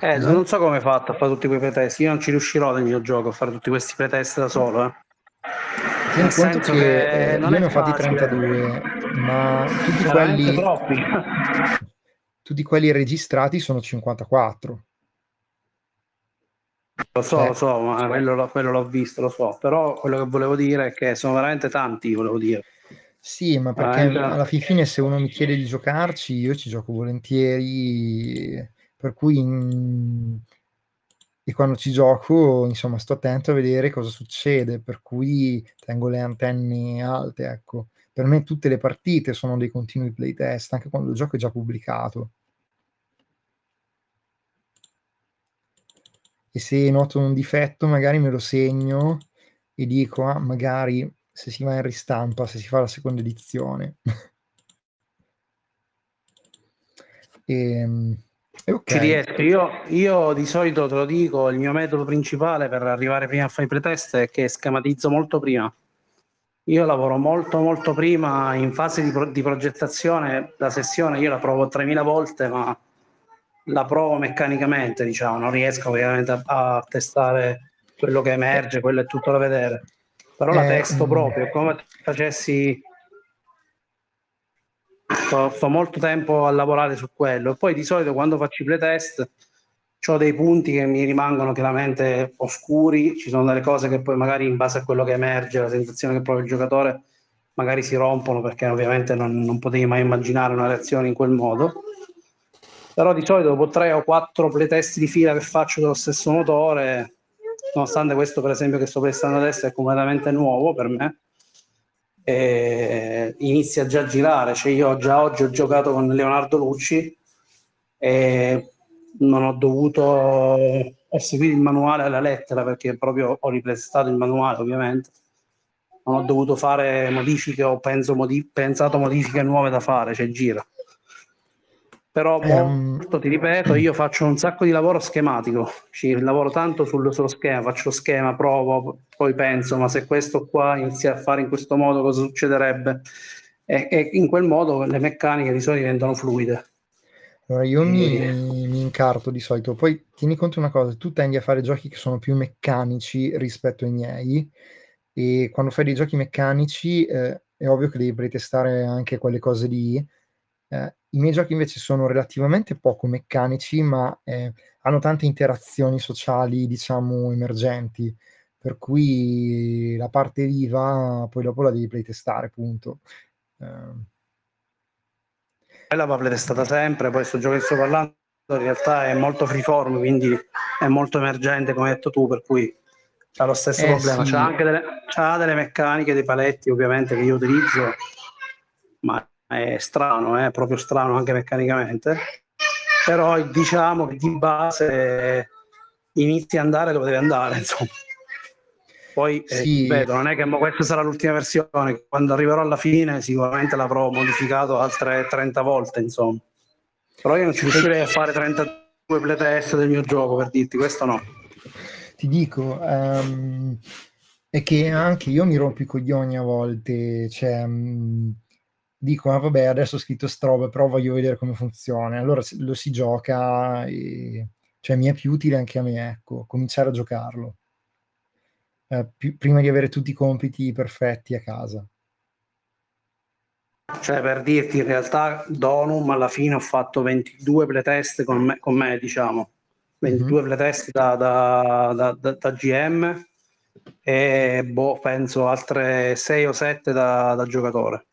Eh, no? non so come hai fatto a fare tutti quei pretesti. Io non ci riuscirò nel mio gioco a fare tutti questi pretesti da solo. Eh. Tieni conto che, che eh, io ne ho fatti 32, ma tutti quelli, tutti quelli registrati sono 54. Lo so, eh. lo so, ma quello, quello, l'ho visto, lo so. Però quello che volevo dire è che sono veramente tanti, volevo dire. Sì, ma perché veramente... alla fine se uno mi chiede di giocarci, io ci gioco volentieri per cui in... e quando ci gioco insomma sto attento a vedere cosa succede per cui tengo le antenne alte ecco. Per me tutte le partite sono dei continui playtest anche quando il gioco è già pubblicato. E se noto un difetto magari me lo segno e dico ah, magari se si va in ristampa se si fa la seconda edizione. E, ehm, Okay. Ci riesco. Io, io, di solito te lo dico, il mio metodo principale per arrivare prima a fare i pretest è che schematizzo molto prima. Io lavoro molto molto prima in fase di, pro- di progettazione, la sessione io la provo 3000 volte, ma la provo meccanicamente, diciamo, non riesco ovviamente a, a testare quello che emerge, quello è tutto da vedere. Però la eh, testo mm. proprio, come facessi sto, sto, molto tempo a lavorare su quello e poi di solito quando faccio i playtest ho dei punti che mi rimangono chiaramente oscuri, ci sono delle cose che poi magari in base a quello che emerge, la sensazione che prova il giocatore, magari si rompono perché ovviamente non, non potevi mai immaginare una reazione in quel modo. Però di solito dopo tre o quattro playtest di fila che faccio dello stesso motore, nonostante questo per esempio che sto prestando adesso è completamente nuovo per me, eh, inizia già a girare. Cioè io già oggi ho giocato con Leonardo Lucci e non ho dovuto ho seguito il manuale alla lettera perché proprio ho riprestato il manuale ovviamente non ho dovuto fare modifiche o penso modi- pensato modifiche nuove da fare cioè gira però um... molto, ti ripeto, io faccio un sacco di lavoro schematico, ci lavoro tanto sul, sullo schema, faccio schema, provo, poi penso, ma se questo qua inizia a fare in questo modo cosa succederebbe? E, e in quel modo le meccaniche di solito diventano fluide. Allora io mi, mi, incarto di solito, poi tieni conto una cosa, tu tendi a fare giochi che sono più meccanici rispetto ai miei e quando fai dei giochi meccanici eh, è ovvio che devi pretestare anche quelle cose lì eh, I miei giochi invece sono relativamente poco meccanici, ma eh, hanno tante interazioni sociali, diciamo, emergenti, per cui la parte viva poi dopo la devi playtestare, punto. Eh. La va playtestata sempre, poi sto gioco che sto parlando in realtà è molto freeform, quindi è molto emergente, come hai detto tu, per cui ha lo stesso eh, problema. Sì. C'ha anche delle, c'ha delle meccaniche, dei paletti ovviamente che io utilizzo, ma è strano, è proprio strano anche meccanicamente. Però diciamo che di base inizi a andare dove deve andare, insomma. Poi eh, sì. vedo, non è che questa sarà l'ultima versione, quando arriverò alla fine sicuramente l'avrò modificato altre 30 volte, insomma. Però io non ci riuscirei a fare 32 playtest del mio gioco, per dirti, questo no ti dico, um, è che anche io mi rompo i coglioni a volte, cioè, um, dico, ma vabbè, adesso ho scritto strobe, però voglio vedere come funziona. Allora lo si gioca e cioè, mi è più utile anche a me, ecco, cominciare a giocarlo. Eh, più, prima di avere tutti i compiti perfetti a casa. Cioè, per dirti, in realtà Donum alla fine ho fatto 22 playtest con me, con me diciamo 22 mm-hmm. playtest da, da, da, da, GM e boh, penso altre 6 o 7 da, giocatore.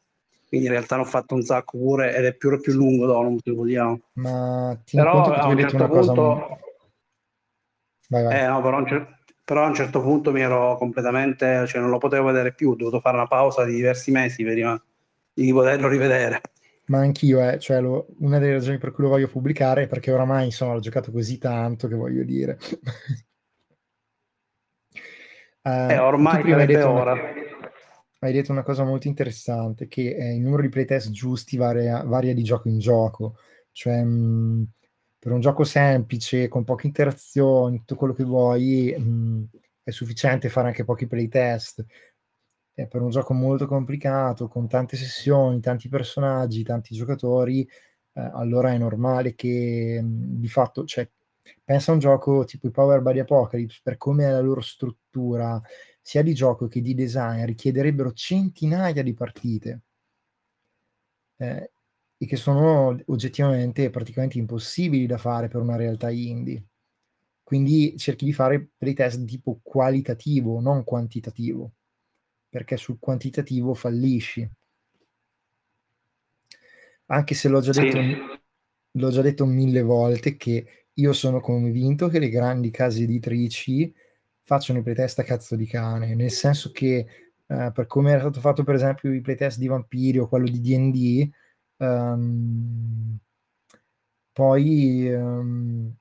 Quindi in realtà ne ho fatto un sacco pure ed è più, più lungo Donum, se vogliamo. Ma ti però a un certo punto... Cosa... Vai, vai. Eh, no, però, però, a un certo punto mi ero completamente... cioè non lo potevo vedere più, ho dovuto fare una pausa di diversi mesi prima di poterlo rivedere ma anch'io, eh, cioè lo, una delle ragioni per cui lo voglio pubblicare è perché oramai insomma l'ho giocato così tanto che voglio dire. uh, eh, ormai prima hai detto, ora. Una, hai detto una cosa molto interessante, che eh, il numero di playtest giusti varia, varia, di gioco in gioco, cioè mh, per un gioco semplice, con poche interazioni, tutto quello che vuoi, mh, è sufficiente fare anche pochi playtest. Eh, per un gioco molto complicato, con tante sessioni, tanti personaggi, tanti giocatori, eh, allora è normale che mh, di fatto, cioè, pensa a un gioco tipo i Power by Apocalypse, per come è la loro struttura, sia di gioco che di design, richiederebbero centinaia di partite. Eh, e che sono oggettivamente praticamente impossibili da fare per una realtà indie. Quindi cerchi di fare playtest di tipo qualitativo, non quantitativo perché sul quantitativo fallisci. Anche se l'ho già, detto, sì. l'ho già detto mille volte che io sono convinto che le grandi case editrici facciano i playtest a cazzo di cane, nel senso che eh, per come era stato fatto per esempio i playtest di Vampiri o quello di D&D, um, ehm, poi um,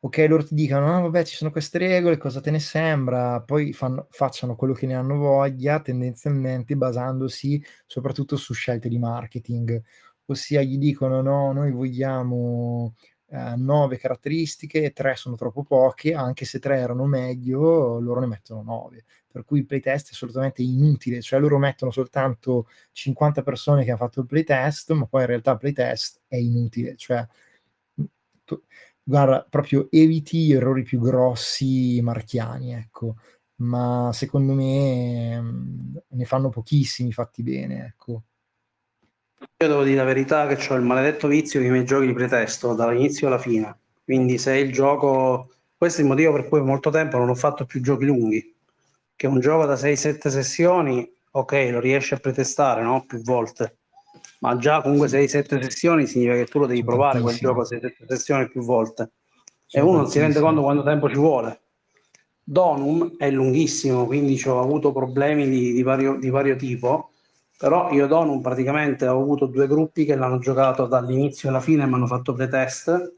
ok, loro ti dicono, ah, vabbè, ci sono queste regole, cosa te ne sembra? Poi fanno, facciano quello che ne hanno voglia, tendenzialmente basandosi soprattutto su scelte di marketing. Ossia, gli dicono, no, noi vogliamo eh, nove caratteristiche, tre sono troppo poche, anche se tre erano meglio, loro ne mettono nove. Per cui il playtest è assolutamente inutile, cioè loro mettono soltanto 50 persone che hanno fatto il playtest, ma poi in realtà il playtest è inutile, cioè guarda, proprio eviti errori più grossi marchiani, ecco. Ma secondo me mm, ne fanno pochissimi fatti bene, ecco. Io devo dire la verità che ho il maledetto vizio che i miei giochi li pretesto dall'inizio alla fine. Quindi se il gioco... Questo è il motivo per cui molto tempo non ho fatto più giochi lunghi. Che un gioco da 6-7 sessioni, ok, lo riesci a pretestare, no? Più volte ma già comunque 6-7 sessioni significa che tu lo devi provare quel gioco 6-7 sessioni più volte e uno non si rende conto quanto tempo ci vuole. Donum è lunghissimo, quindi ho avuto problemi di, di, vario, di vario tipo, però io Donum praticamente ho avuto due gruppi che l'hanno giocato dall'inizio alla fine e mi hanno fatto playtest.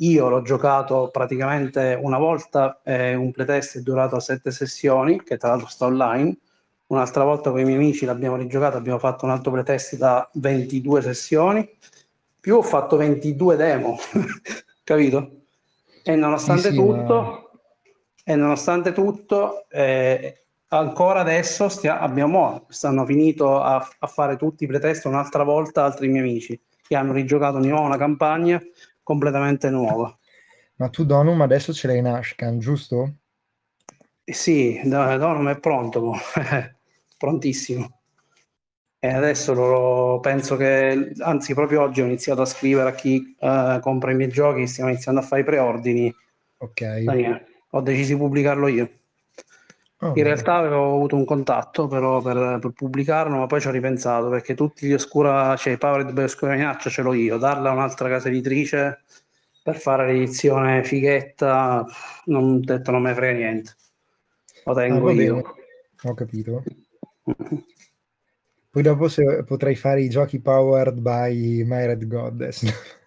Io l'ho giocato praticamente una volta, eh, un playtest è durato sette sessioni, che tra l'altro sta online, un'altra volta con i miei amici l'abbiamo rigiocato, abbiamo fatto un altro pretest da 22 sessioni, più ho fatto 22 demo, capito? E nonostante sì, sì, tutto, ma... e nonostante tutto eh, ancora adesso stia, abbiamo, stanno finito a, a, fare tutti i pretest un'altra volta altri miei amici che hanno rigiocato di nuovo una campagna completamente nuova. Ma tu Donum adesso ce l'hai in Ashcan, giusto? Eh sì, Donum è pronto. prontissimo. E adesso lo, penso che, anzi, proprio oggi ho iniziato a scrivere a chi uh, compra i miei giochi, stiamo iniziando a fare i preordini. Ok. Daniele, ho deciso di pubblicarlo io. Oh, in realtà avevo avuto un contatto però per, per, pubblicarlo, ma poi ci ho ripensato perché tutti gli oscura, cioè i Powered by Oscura Minaccia ce l'ho io, darla a un'altra casa editrice per fare l'edizione fighetta, non detto non me frega niente. Lo tengo Ah, io. Ho capito. Poi dopo se potrei fare i giochi powered by My Red Goddess.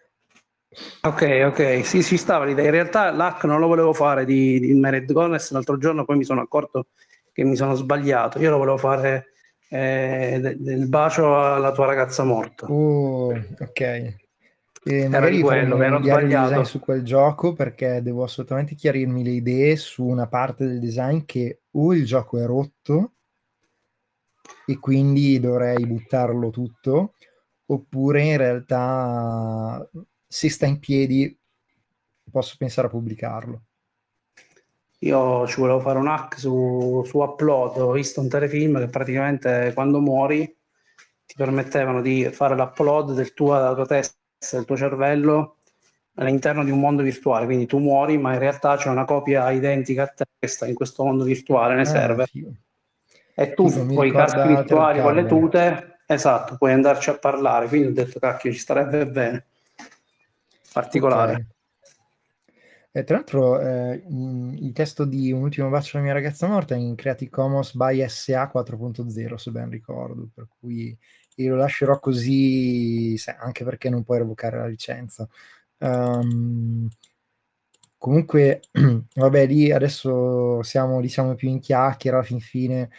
Ok, ok, sì, ci stava l'idea. In realtà l'hack non lo volevo fare di, di Mered Goddess l'altro giorno, poi mi sono accorto che mi sono sbagliato. Io lo volevo fare eh, de- del bacio alla tua ragazza morta. Oh, ok. E magari quello, mi ero sbagliato. su quel gioco perché devo assolutamente chiarirmi le idee su una parte del design che o il gioco è rotto e quindi dovrei buttarlo tutto, oppure in realtà se sta in piedi posso pensare a pubblicarlo. Io ci volevo fare un hack su, su Upload, ho visto un telefilm che praticamente quando muori ti permettevano di fare l'upload del tuo, della tua testa, del tuo cervello all'interno di un mondo virtuale, quindi tu muori ma in realtà c'è una copia identica a te che sta in questo mondo virtuale nei Ah, server figo. e tu mi con i caschi virtuali con le tute, esatto, puoi andarci a parlare, quindi ho detto cacchio ci starebbe bene, particolare. Ok. E tra l'altro, eh, il testo di Un ultimo bacio alla mia ragazza morta è in Creative Commons by SA 4.0, se ben ricordo, per cui io lo lascerò così, anche perché non puoi revocare la licenza. Ehm, comunque, vabbè, lì adesso siamo, diciamo, più in chiacchiera, alla fin fine.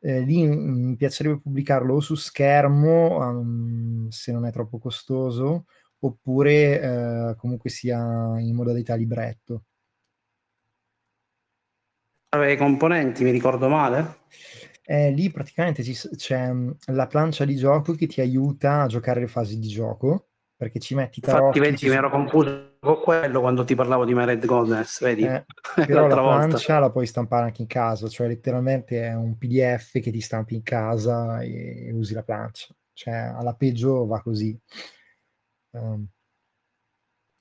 Eh, lì mi piacerebbe pubblicarlo o su schermo, um, se non è troppo costoso, oppure eh, comunque sia in modalità libretto. I componenti, mi ricordo male? Eh, lì praticamente c'è mm, la plancia di gioco che ti aiuta a giocare le fasi di gioco, perché ci metti i Infatti, tarocchi, vedi, mi ero confuso con quello quando ti parlavo di Mered Goddess, vedi? eh, però la L'altra volta. plancia la puoi stampare anche in casa, cioè letteralmente è un PDF che ti stampi in casa e usi la plancia. Cioè, alla peggio va così. Ehm,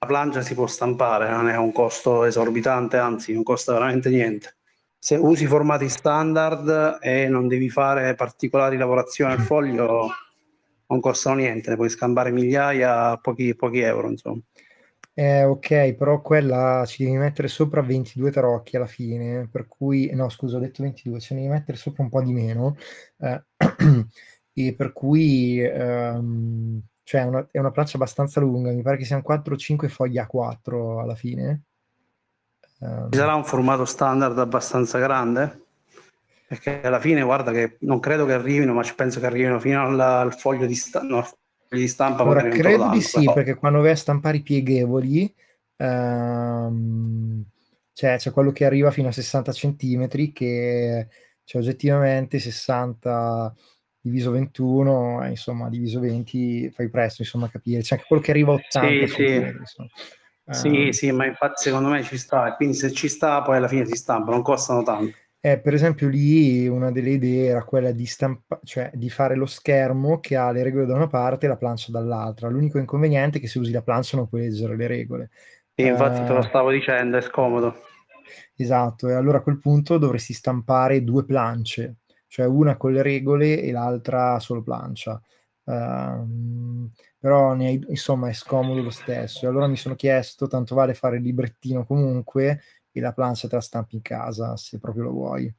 La plancia si può stampare, non è un costo esorbitante, anzi, non costa veramente niente. Se usi formati standard e non devi fare particolari lavorazioni al foglio, non costano niente, ne puoi scampare migliaia a pochi, pochi euro, insomma. Eh, ok, però quella ci devi mettere sopra 22 tarocchi alla fine, per cui, no, scusa, ho detto 22, ce ne devi mettere sopra un po' di meno, eh, e per cui, ehm, cioè, è una, è una plancia abbastanza lunga, mi pare che siano 4 o 5 fogli A4 alla fine. Ci sarà un formato standard abbastanza grande? Perché alla fine, guarda che non credo che arrivino, ma penso che arrivino fino al, al foglio di, sta- no, foglio di stampa. Lo credo di sì, però. perché quando vai a stampare i pieghevoli, ehm, cioè, c'è quello che arriva fino a 60 centimetri, che cioè, oggettivamente 60 diviso 21, eh, insomma, diviso 20, fai presto, insomma, a capire. C'è anche quello che arriva a 80 Sì, sì. Sì, Ehm, sì, ma infatti secondo me ci sta, quindi se ci sta poi alla fine si stampa, non costano tanto. Eh, per esempio, lì una delle idee era quella di, stampa- cioè, di fare lo schermo che ha le regole da una parte e la plancia dall'altra. L'unico inconveniente è che se usi la plancia non puoi leggere le regole. Sì, infatti te lo Eh, stavo dicendo, è scomodo. Esatto, e allora a quel punto dovresti stampare due plance, cioè una con le regole e l'altra solo plancia. Ehm, però ne insomma è scomodo lo stesso. E allora mi sono chiesto, tanto vale fare il librettino comunque e la plancia te la stampi in casa se proprio lo vuoi.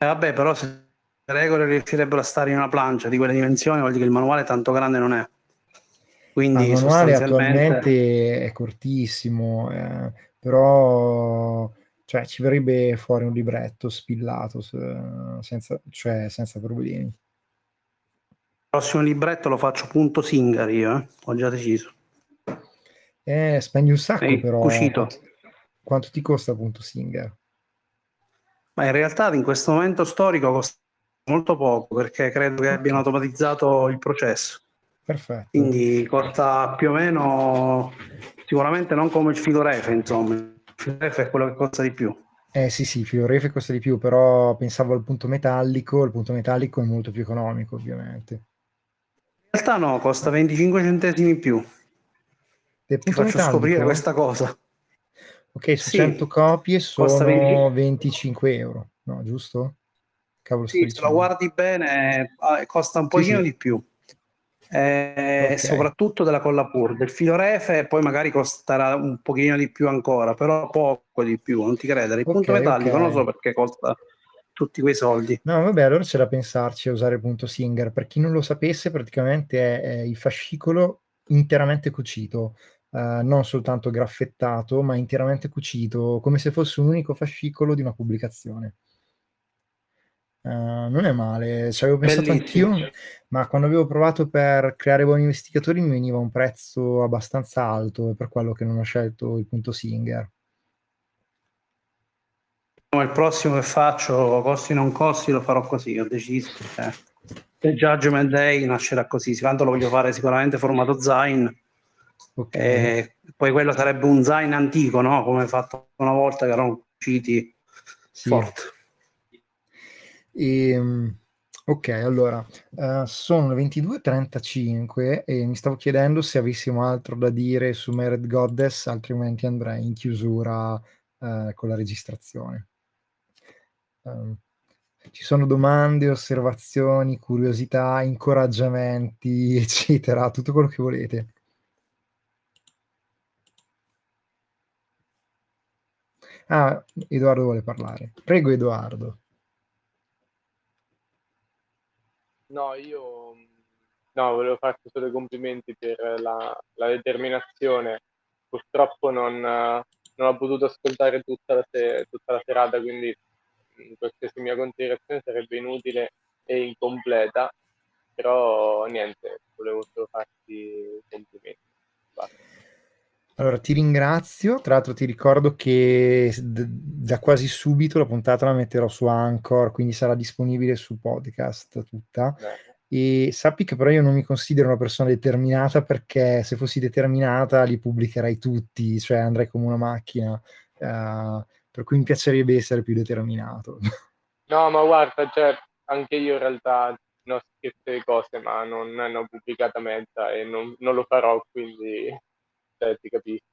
Eh, vabbè, però se le regole riuscirebbero a stare in una plancia di quelle dimensioni, vuol dire che il manuale tanto grande non è. Quindi il manuale sostanzialmente attualmente è cortissimo, eh, però cioè, ci verrebbe fuori un libretto spillato se- senza, cioè, senza problemi. il prossimo libretto lo faccio punto Singer io, eh, ho già deciso. Eh, spendi un sacco Ehi, però. cucito. Quanto, ti costa appunto Singer? Ma in realtà in questo momento storico costa molto poco perché credo che abbiano automatizzato il processo. Perfetto. Quindi costa più o meno, sicuramente non come il filorefe, insomma. Il filorefe è quello che costa di più. Eh sì, sì, Fiorefe costa di più, però pensavo al punto metallico, il punto metallico è molto più economico, ovviamente. In realtà no, costa 25 centesimi in più. Del Ti faccio scoprire metallico? questa cosa. Ok, su Sì. 100 copie sono 20 25 euro, no, giusto? Cavolo, Sì, se lo guardi bene, eh, costa un Sì, pochino sì. di più. E okay. soprattutto della colla pur. Del filo refe poi magari costerà un pochino di più ancora, però poco di più, non ti credere. Il okay, punto metallico okay. non so perché costa tutti quei soldi. No, vabbè, allora c'è da pensarci a usare il punto Singer. Per chi non lo sapesse, praticamente è, è il fascicolo interamente cucito, uh, non soltanto graffettato, ma interamente cucito, come se fosse un unico fascicolo di una pubblicazione. Uh, non è male, ci avevo pensato Bellissimo. anch'io, ma quando avevo provato per creare buoni investigatori mi veniva un prezzo abbastanza alto, è per quello che non ho scelto il punto Singer. Il prossimo che faccio, costi non costi, lo farò così, ho deciso. Eh. Il Judgment Day nascerà così, tanto lo voglio fare sicuramente formato Zain. Okay. E poi quello sarebbe un Zain antico, no? Come fatto una volta che erano usciti sì. forte. E, ehm, ok, allora, uh, sono le 22.35 e mi stavo chiedendo se avessimo altro da dire su Mered Goddess, altrimenti andrei in chiusura uh, con la registrazione. Um, ci sono domande, osservazioni, curiosità, incoraggiamenti, eccetera, tutto quello che volete. Ah, Edoardo vuole parlare. Prego, Edoardo. No, io no, volevo farti solo i complimenti per la, la determinazione. Purtroppo non, non, ho potuto ascoltare tutta la, se- tutta la serata, quindi qualsiasi mia considerazione sarebbe inutile e incompleta, però niente, volevo solo farti i complimenti. Basta. Allora, ti ringrazio. Tra l'altro, ti ricordo che d- da quasi subito la puntata la metterò su Anchor, quindi sarà disponibile su podcast tutta. Beh. E sappi che però io non mi considero una persona determinata perché se fossi determinata li pubblicherai tutti, cioè andrei come una macchina. Uh, per cui mi piacerebbe essere più determinato. No, ma guarda, cioè, anche io in realtà non ho scritto le cose, ma non, non ho pubblicata mezza e non, non lo farò, quindi cioè, ti capisco.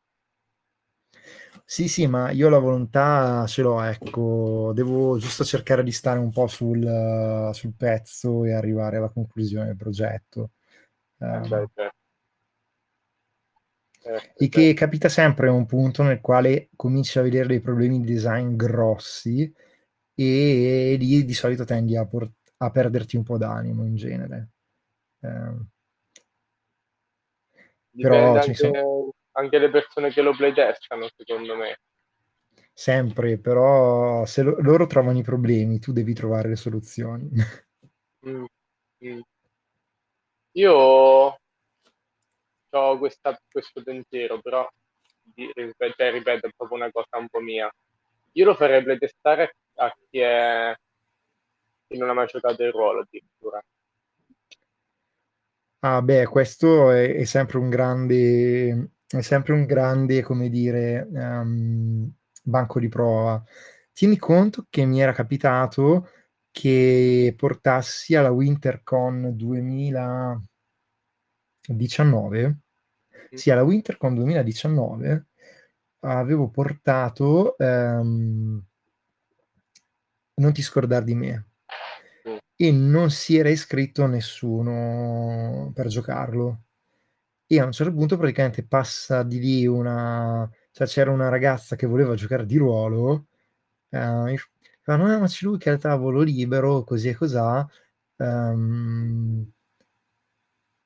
Sì, sì, ma io la volontà ce l'ho, ecco, devo giusto cercare di stare un po' sul, sul pezzo e arrivare alla conclusione del progetto. Eh, beh, certo. Eh, e che capita sempre un punto nel quale cominci a vedere dei problemi di design grossi e, lì di solito tendi a, por- a, perderti un po' d'animo in genere. Eh, però anche, sono... anche, le persone che lo playtestano, secondo me. Sempre, però se lo- loro trovano i problemi, tu devi trovare le soluzioni. Mm, mm. Io ho questa, questo pensiero, però cioè, ripeto, è proprio una cosa un po' mia. Io lo farei playtestare a chi, è, chi non ha mai giocato il ruolo addirittura. Ah, beh, questo è, è sempre un grande, è sempre un grande, come dire, um, banco di prova. Tieni conto che mi era capitato che portassi alla WinterCon 2019 sì, alla WinterCon 2019 avevo portato um, Non ti scordare di me e non si era iscritto nessuno per giocarlo. E a un certo punto praticamente passa di lì una... cioè c'era una ragazza che voleva giocare di ruolo, eh, fa, no, ma c'è lui che ha il tavolo libero, così e cos'ha. Um,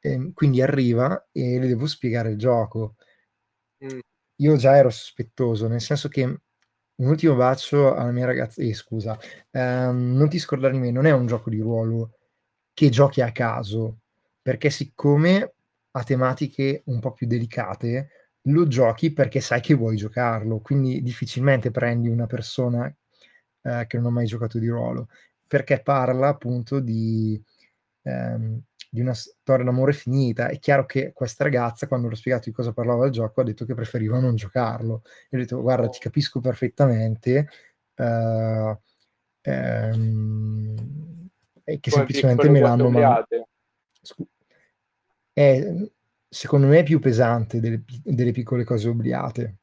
e quindi arriva e le devo spiegare il gioco. Mm. Io già ero sospettoso, nel senso che un ultimo bacio alla mia ragazza, eh, scusa, ehm, non ti scordare di me, non è un gioco di ruolo che giochi a caso, perché siccome ha tematiche un po' più delicate, lo giochi perché sai che vuoi giocarlo, quindi difficilmente prendi una persona eh, che non ha mai giocato di ruolo, perché parla appunto di, ehm, di una storia d'amore finita. È chiaro che questa ragazza, quando l'ho spiegato di cosa parlava il gioco, ha detto che preferiva non giocarlo. E ho detto, guarda, ti capisco perfettamente. Uh, ehm, e che Come semplicemente me l'hanno mandato. secondo me è più pesante delle, delle piccole cose obliate.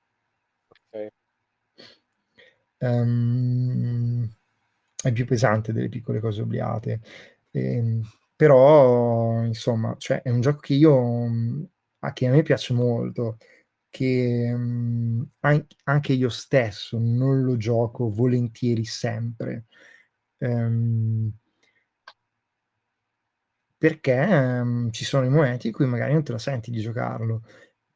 Okay. Um, è più pesante delle piccole cose obliate. E, ehm, però, insomma, cioè, è un gioco che io, a che a me piace molto, che um, anche io stesso non lo gioco volentieri sempre. Um, perché um, ci sono i momenti in cui magari non te la senti di giocarlo,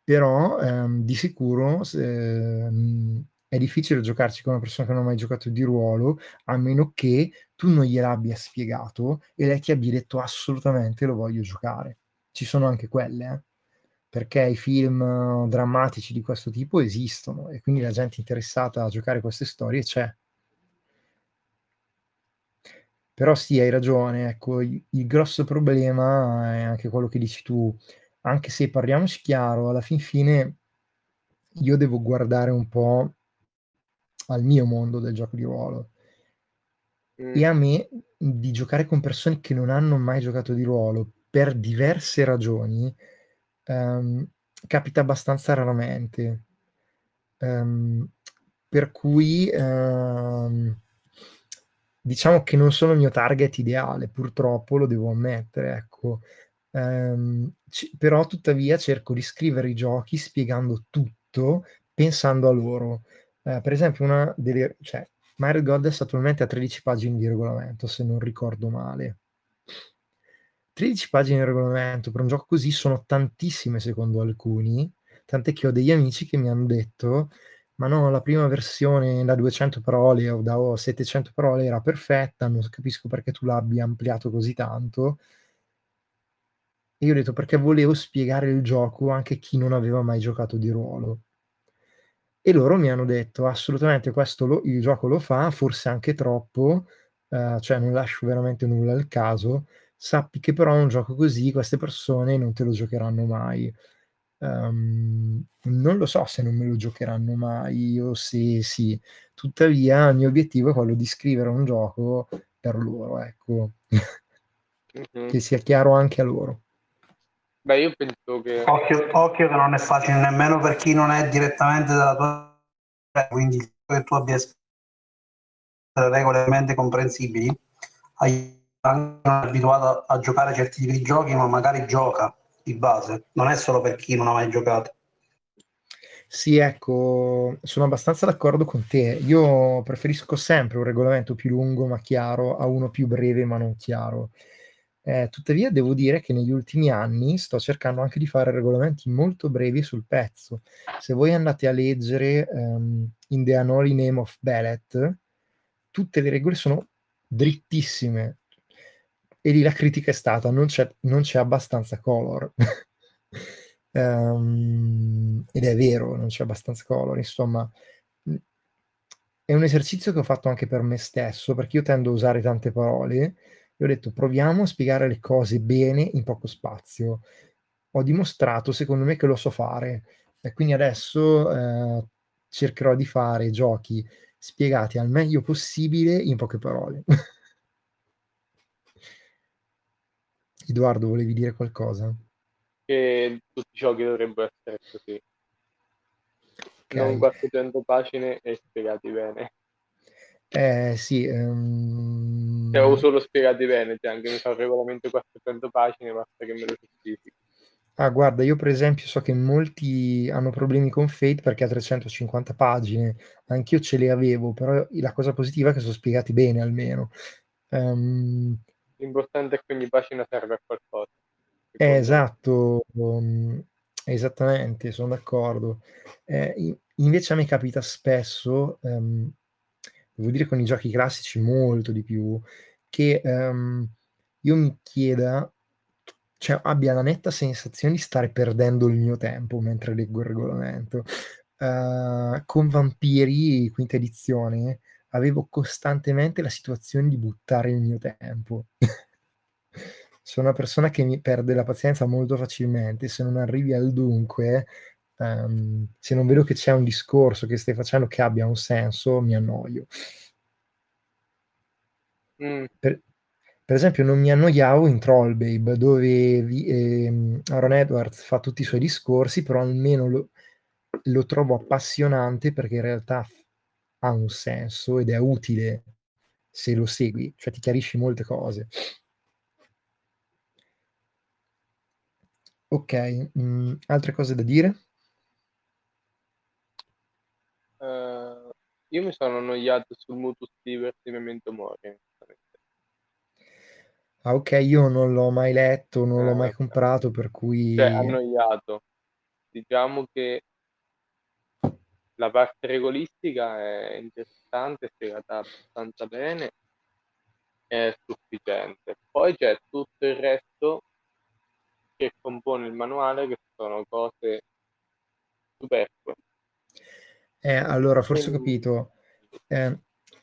però um, di sicuro se, um, è difficile giocarci con una persona che non ha mai giocato di ruolo, a meno che tu non gliel'abbia spiegato e lei ti abbia detto assolutamente lo voglio giocare. Ci sono anche quelle, eh? perché i film drammatici di questo tipo esistono e quindi la gente interessata a giocare queste storie c'è. Però sì, hai ragione, ecco, il, il grosso problema è anche quello che dici tu, anche se parliamoci chiaro, alla fin fine io devo guardare un po' al mio mondo del gioco di ruolo. Mm. E a me di giocare con persone che non hanno mai giocato di ruolo per diverse ragioni um, capita abbastanza raramente. Um, per cui um, diciamo che non sono il mio target ideale, purtroppo lo devo ammettere, ecco. Um, c- però tuttavia cerco di scrivere i giochi spiegando tutto pensando a loro. Uh, per esempio, una delle, cioè, Mario Goddess attualmente ha 13 pagine di regolamento, se non ricordo male. 13 pagine di regolamento per un gioco così sono tantissime secondo alcuni, tant'è che ho degli amici che mi hanno detto ma no, la prima versione da 200 parole o da 700 parole era perfetta, non capisco perché tu l'abbia ampliato così tanto. E io ho detto perché volevo spiegare il gioco anche a chi non aveva mai giocato di ruolo. E loro mi hanno detto assolutamente questo lo, il gioco lo fa, forse anche troppo, eh, cioè non lascio veramente nulla al caso, sappi che però un gioco così queste persone non te lo giocheranno mai. Um, non lo so se non me lo giocheranno mai o se sì. Tuttavia, il mio obiettivo è quello di scrivere un gioco per loro, ecco. Mm-hmm. che sia chiaro anche a loro. Beh, io penso che... Occhio, occhio, che non è facile nemmeno per chi non è direttamente della tua... Quindi che tu abbia regole comprensibili, hai anche abituato a giocare certi tipi di giochi, ma magari gioca di base, non è solo per chi non ha mai giocato. Sì, ecco, sono abbastanza d'accordo con te. Io preferisco sempre un regolamento più lungo ma chiaro a uno più breve ma non chiaro. Eh, tuttavia devo dire che negli ultimi anni sto cercando anche di fare regolamenti molto brevi sul pezzo. Se voi andate a leggere um, In the Unholy Name of Ballet, tutte le regole sono drittissime, e lì la critica è stata non c'è, non c'è abbastanza color. um, ed è vero, non c'è abbastanza color, insomma. È un esercizio che ho fatto anche per me stesso, perché io tendo a usare tante parole e ho detto proviamo a spiegare le cose bene in poco spazio. Ho dimostrato, secondo me, che lo so fare e quindi adesso eh, cercherò di fare giochi spiegati al meglio possibile in poche parole. Edoardo, volevi dire qualcosa? Che tutti i giochi dovrebbero essere così. Okay. Non 400 pagine e spiegati bene. Eh sì. Um... Cioè, o solo spiegati bene, cioè anche mi fa il regolamento 400 pagine, basta che me lo giustifichi. Ah, guarda, io per esempio so che molti hanno problemi con Fate perché ha 350 pagine, anch'io ce le avevo, però la cosa positiva è che sono spiegati bene almeno. Um, L'importante è che ogni pagina serve a qualcosa. Eh, esatto, um, esattamente, sono d'accordo. Eh, invece a me capita spesso, um, devo dire con i giochi classici molto di più, che um, io mi chieda, cioè abbia la netta sensazione di stare perdendo il mio tempo mentre leggo il regolamento. Uh, con Vampiri, quinta edizione, avevo costantemente la situazione di buttare il mio tempo. Sono una persona che mi perde la pazienza molto facilmente, se non arrivi al dunque, um, se non vedo che c'è un discorso che stai facendo che abbia un senso, mi annoio. Mm. Per, per, esempio, non mi annoiavo in Trollbabe, dove vi, eh, Aaron Edwards fa tutti i suoi discorsi, però almeno lo, lo trovo appassionante perché in realtà ha un senso ed è utile se lo segui, cioè ti chiarisci molte cose. Ok, mm, altre cose da dire? Uh, io mi sono annoiato sul Mutus Liberty Memento Mori. Ah, ok, io non l'ho mai letto, non l'ho mai comprato, per cui... Cioè, annoiato. Diciamo che la parte regolistica è interessante, è spiegata abbastanza bene, è sufficiente. Poi c'è tutto il resto che compone il manuale, che sono cose superflue. Eh, allora, forse ho capito. Eh,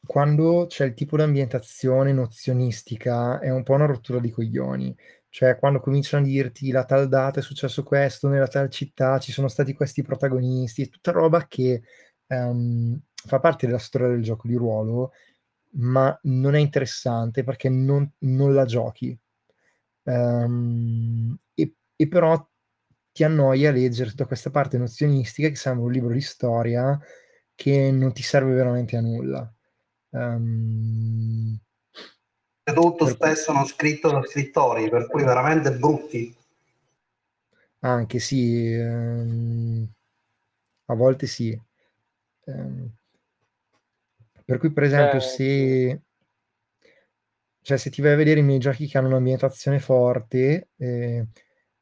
quando c'è il tipo di ambientazione nozionistica è un po' una rottura di coglioni. Cioè, quando cominciano a dirti la tal data è successo questo, nella tal città ci sono stati questi protagonisti, è tutta roba che um, fa parte della storia del gioco di ruolo, ma non è interessante perché non, non la giochi. Um, e, e, però ti annoia leggere tutta questa parte nozionistica che sembra un libro di storia che non ti serve veramente a nulla. Um, tutto per... spesso non scritto da scrittori, per cui veramente brutti. Anche sì, um, a volte sì. Um, per cui, per esempio, eh, se, cioè, se ti vai a vedere i miei giochi che hanno un'ambientazione forte, eh,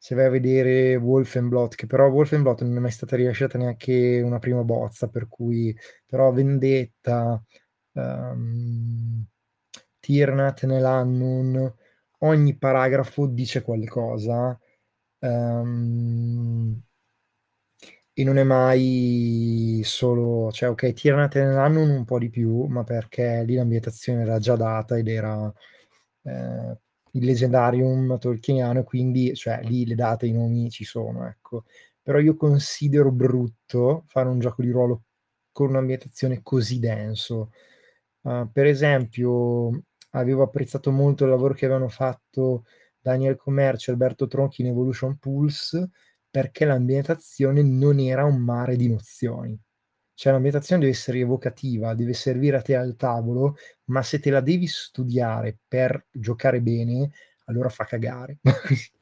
se vai a vedere Wolfenblot, che però Wolfenblot non è mai stata rilasciata neanche una prima bozza, per cui però Vendetta, um, Tirnat nell'Annun, ogni paragrafo dice qualcosa um, e non è mai solo, cioè ok, Tirnat nell'Annun un po' di più, ma perché lì l'ambientazione era già data ed era eh, il leggendarium tolkieniano, quindi cioè, lì le date, i nomi ci sono, ecco. Però io considero brutto fare un gioco di ruolo con un'ambientazione così denso. Uh, per esempio, avevo apprezzato molto il lavoro che avevano fatto Daniel Commercio e Alberto Tronchi in Evolution Pulse perché l'ambientazione non era un mare di nozioni. Cioè l'ambientazione deve essere evocativa, deve servire a te al tavolo, ma se te la devi studiare per giocare bene, allora fa cagare.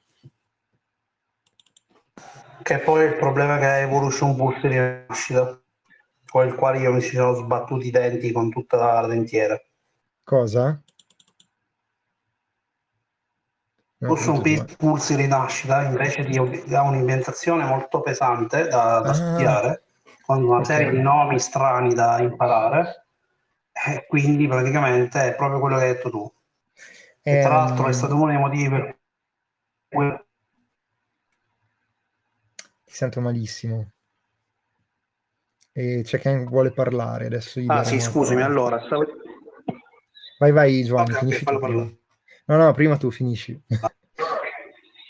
che poi il problema che ha Evolution Pulse di nascita con il quale io mi si sono sbattuti i denti con tutta la dentiera. Cosa? Forse un Pulse rinascita invece di ha un'inventazione molto pesante da, da ah, studiare, con una serie di nomi strani da imparare, e quindi praticamente è proprio quello che hai detto tu. E tra ehm, l'altro è stato uno dei motivi per cui... Ti sento malissimo e c'è chi vuole parlare adesso. ah sì, scusami, allora. Stavo... Vai, vai Giovanni, okay, finisci okay, No, no, prima tu finisci.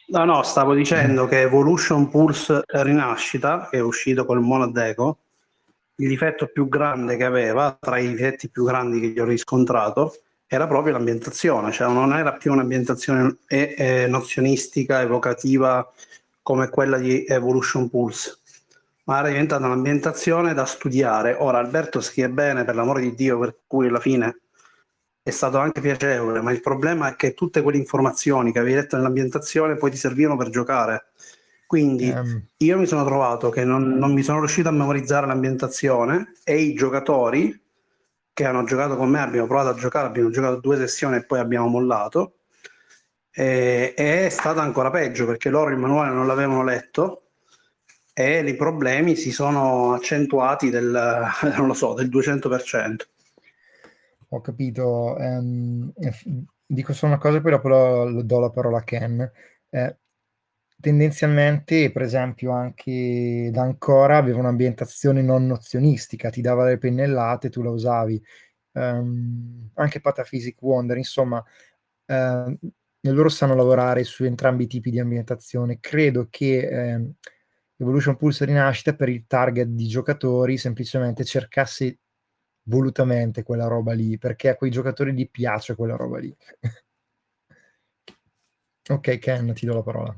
No, no, stavo dicendo che Evolution Pulse Rinascita, che è uscito col Monadeco, il difetto più grande che aveva, tra i difetti più grandi che gli ho riscontrato, era proprio l'ambientazione, cioè non era più un'ambientazione e- e nozionistica, evocativa come quella di Evolution Pulse ma era diventata un'ambientazione da studiare. Ora Alberto scrive bene, per l'amore di Dio, per cui alla fine è stato anche piacevole, ma il problema è che tutte quelle informazioni che avevi letto nell'ambientazione poi ti servivano per giocare. Quindi um. io mi sono trovato che non, non mi sono riuscito a memorizzare l'ambientazione e i giocatori che hanno giocato con me, abbiamo provato a giocare, abbiamo giocato due sessioni e poi abbiamo mollato. E, e è stato ancora peggio perché loro il manuale non l'avevano letto e i problemi si sono accentuati del, non lo so, del 200%. Ho capito. Um, dico solo una cosa, poi dopo lo, lo do la parola a Ken. Eh, tendenzialmente, per esempio, anche da ancora aveva un'ambientazione non nozionistica, ti dava le pennellate, tu la usavi. Um, anche Pataphysic Wonder, insomma, uh, loro sanno lavorare su entrambi i tipi di ambientazione. Credo che eh, Evolution Pulse Rinascita per il target di giocatori semplicemente cercasse volutamente quella roba lì, perché a quei giocatori gli piace quella roba lì. ok, Ken, ti do la parola.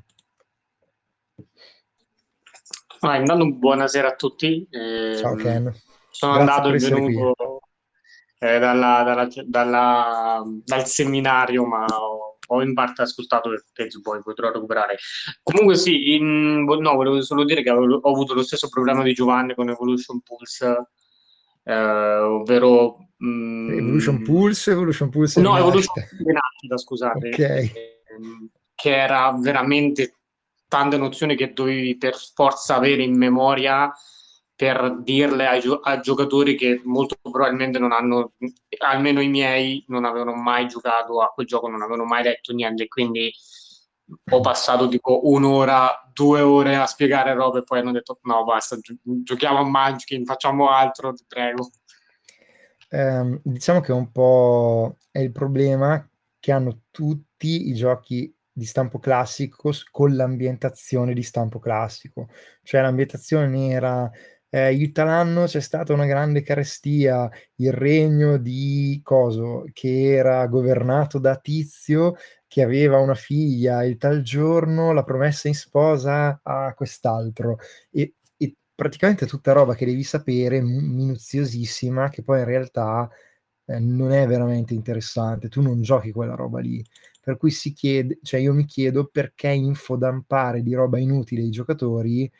Ah, intanto buonasera a tutti. Eh, Ciao Ken. Sono Grazie andato e venuto eh, dalla, dalla, dalla, dal seminario, ma ho ho in parte ascoltato il footage, poi potrò recuperare. Comunque sì, in, no, volevo solo dire che avevo, ho avuto lo stesso problema di Giovanni con Evolution Pulse, ovvero... Mh, mm, Evolution Pulse, Evolution Pulse... No, Evolution Pulse, scusate. Ok. Eh, che era veramente tante nozioni che dovevi per forza avere in memoria per dirle ai, gio- ai, giocatori che molto probabilmente non hanno, almeno i miei, non avevano mai giocato a quel gioco, non avevano mai letto niente, quindi ho passato tipo un'ora, due ore a spiegare robe e poi hanno detto no basta, gi- giochiamo a Munchkin, facciamo altro, ti prego. Eh, diciamo che un po' è il problema che hanno tutti i giochi di stampo classico con l'ambientazione di stampo classico, cioè l'ambientazione era eh, Italanno c'è stata una grande carestia, il regno di Coso, che era governato da Tizio, che aveva una figlia, il tal giorno la promessa in sposa a quest'altro. E, e praticamente tutta roba che devi sapere, minuziosissima, che poi in realtà eh, non è veramente interessante, tu non giochi quella roba lì. Per cui si chiede, cioè io mi chiedo perché infodampare di roba inutile ai giocatori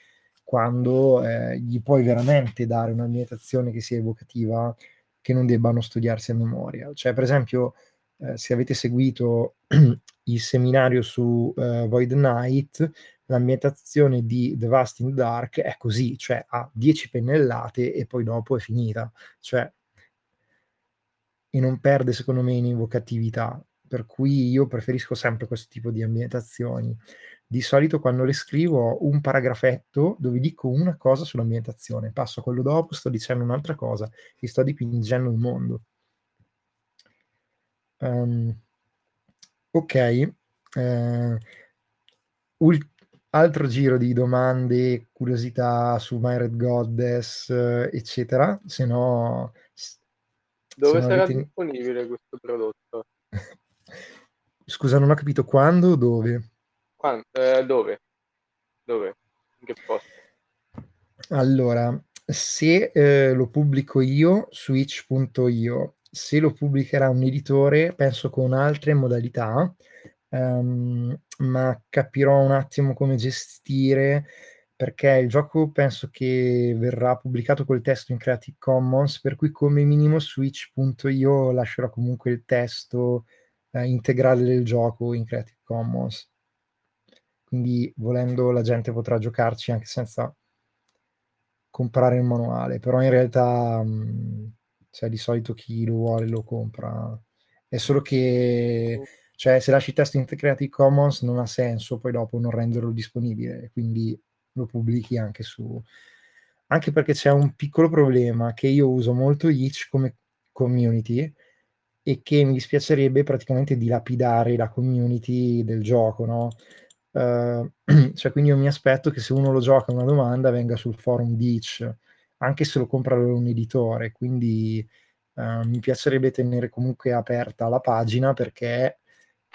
quando eh, gli puoi veramente dare un'ambientazione che sia evocativa, che non debbano studiarsi a memoria. Cioè, per esempio, eh, se avete seguito il seminario su uh, Void Knight, l'ambientazione di The Vast in the Dark è così, cioè ha 10 pennellate e poi dopo è finita. Cioè, e non perde, secondo me, in evocatività. Per cui io preferisco sempre questo tipo di ambientazioni di solito quando le scrivo ho un paragrafetto dove dico una cosa sull'ambientazione, passo a quello dopo, sto dicendo un'altra cosa e sto dipingendo il mondo. Um, ok, uh, ult- altro giro di domande, curiosità su My Red Goddess, eccetera, se no... Dove sarà avete... disponibile questo prodotto? Scusa, non ho capito quando o dove? Quando, eh, dove? Dove? In che posto? Allora, se eh, lo pubblico io su itch.io, se lo pubblicherà un editore, penso con altre modalità, um, ma capirò un attimo come gestire perché il gioco penso che verrà pubblicato col testo in Creative Commons, per cui come minimo su itch.io lascerò comunque il testo eh, integrale del gioco in Creative Commons quindi volendo la gente potrà giocarci anche senza comprare il manuale, però in realtà mh, cioè, di solito chi lo vuole lo compra. È solo che cioè, se lasci il testo in Creative Commons non ha senso poi dopo non renderlo disponibile, quindi lo pubblichi anche su... Anche perché c'è un piccolo problema che io uso molto Itch come community e che mi dispiacerebbe praticamente dilapidare la community del gioco, no? Uh, cioè, quindi io mi aspetto che se uno lo gioca una domanda venga sul forum Beach, anche se lo compra un editore. Quindi uh, mi piacerebbe tenere comunque aperta la pagina perché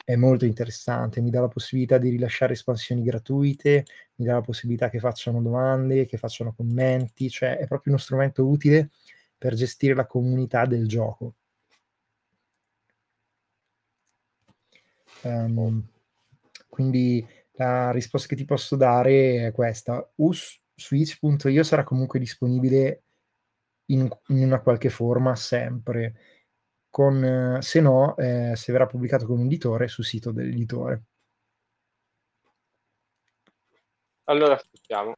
è molto interessante, mi dà la possibilità di rilasciare espansioni gratuite, mi dà la possibilità che facciano domande, che facciano commenti, cioè è proprio uno strumento utile per gestire la comunità del gioco. Um, quindi la risposta che ti posso dare è questa. Uswitch.io sarà comunque disponibile in, in, una qualche forma sempre. Con, se no, eh, se verrà pubblicato con un editore sul sito dell'editore. Allora aspettiamo.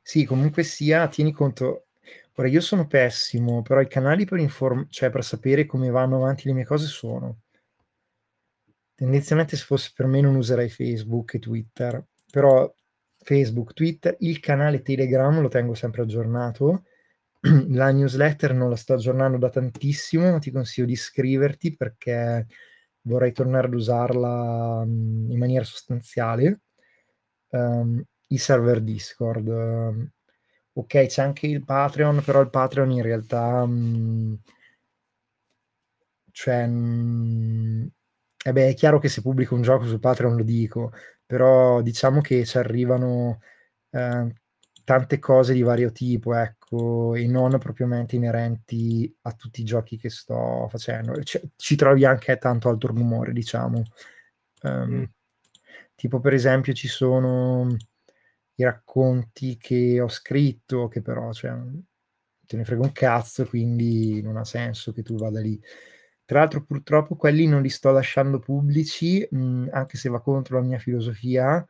Sì, comunque sia, tieni conto. Ora, io sono pessimo, però i canali per, inform- cioè per sapere come vanno avanti le mie cose sono tendenzialmente se fosse per me non userei Facebook e Twitter, però Facebook, Twitter, il canale Telegram lo tengo sempre aggiornato, la newsletter non la sto aggiornando da tantissimo, ma ti consiglio di iscriverti perché vorrei tornare ad usarla um, in maniera sostanziale. Um, I server Discord. Ok, c'è anche il Patreon, però il Patreon in realtà... Um, cioè... Eh beh, è chiaro che se pubblico un gioco su Patreon lo dico, però diciamo che ci arrivano eh, tante cose di vario tipo, ecco. e non propriamente inerenti a tutti i giochi che sto facendo. C- ci trovi anche tanto alto rumore, diciamo. Um, mm. Tipo, per esempio, ci sono i racconti che ho scritto, che però cioè, te ne frega un cazzo, quindi non ha senso che tu vada lì. Tra l'altro, purtroppo, quelli non li sto lasciando pubblici, mh, anche se va contro la mia filosofia,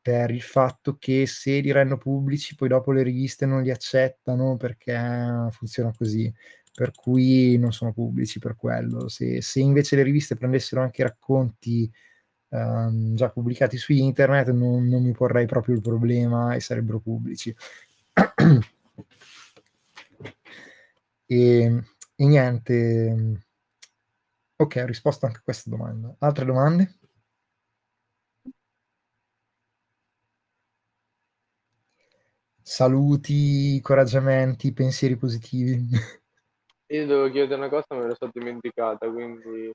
per il fatto che se li rendo pubblici, poi dopo le riviste non li accettano perché funziona così. Per cui non sono pubblici per quello. Se, se invece le riviste prendessero anche racconti um, già pubblicati su internet, non, non mi porrei proprio il problema e sarebbero pubblici. e, e niente. Ok, ho risposto anche a questa domanda. Altre domande? Saluti, incoraggiamenti, pensieri positivi. Io devo chiedere una cosa, me la sono dimenticata, quindi...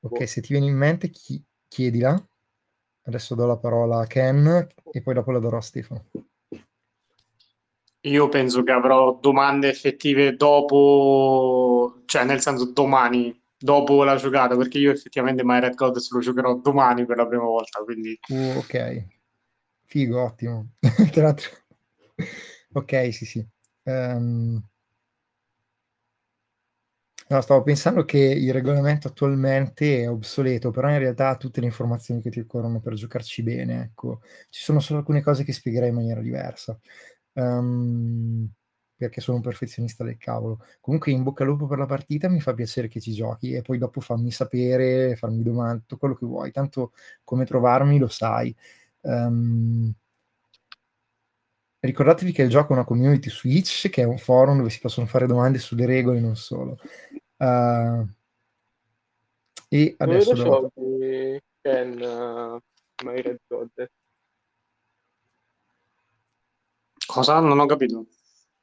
Ok, boh. se ti viene in mente, chi- chiedila. Adesso do la parola a Ken e poi dopo la darò a Stefano. Io penso che avrò domande effettive dopo, cioè nel senso domani, dopo la giocata, perché io effettivamente My Red Goddess lo giocherò domani per la prima volta, quindi... Uh, ok, figo, ottimo. Tra l'altro... ok, sì, sì. Um... No, stavo pensando che il regolamento attualmente è obsoleto, però in realtà tutte le informazioni che ti occorrono per giocarci bene, ecco. Ci sono solo alcune cose che spiegherei in maniera diversa. Um, perché sono un perfezionista del cavolo. Comunque in bocca al lupo per la partita, mi fa piacere che ci giochi e poi dopo fammi sapere, farmi domande, tutto quello che vuoi, tanto come trovarmi lo sai. Um, ricordatevi che il gioco è una community Switch, che è un forum dove si possono fare domande sulle regole e non solo. Uh, e adesso... Dove lo giochi, Ken, uh, My Red Goddess? Cosa? Non ho capito.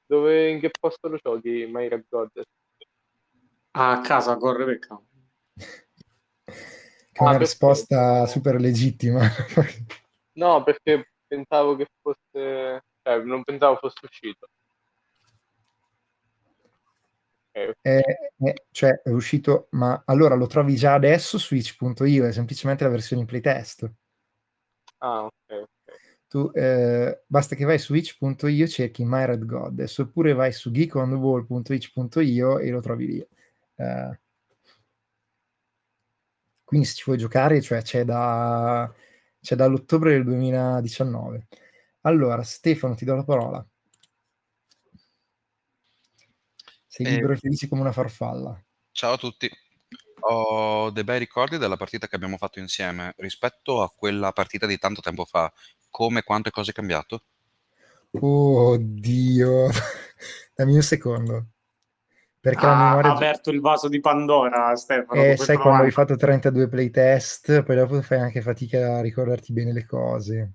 Dove, in che posto lo giochi, My Red Goddess? A casa con Rebecca. Che è una ah, risposta super legittima. no, perché pensavo che fosse... Cioè, non pensavo fosse uscito. Eh, eh, cioè, è uscito... Ma allora lo trovi già adesso su itch.io, è semplicemente la versione in playtest. Ah, ok tu eh, basta che vai su itch.io cerchi My Red Goddess oppure vai su geekonthewall.itch.io e lo trovi lì. Eh, quindi se ci vuoi giocare cioè c'è, da, c'è dall'ottobre del 2019 allora Stefano ti do la parola. Sei eh, libero e felice come una farfalla. Ciao a tutti. Ho dei bei ricordi della partita che abbiamo fatto insieme rispetto a quella partita di tanto tempo fa come, quanto e cosa è cambiato? Oddio, dammi un secondo. Perché ah, la memoria... Ha aperto il vaso di Pandora, Stefano. Eh, sai quando hai fatto 32 playtest, poi dopo fai anche fatica a ricordarti bene le cose.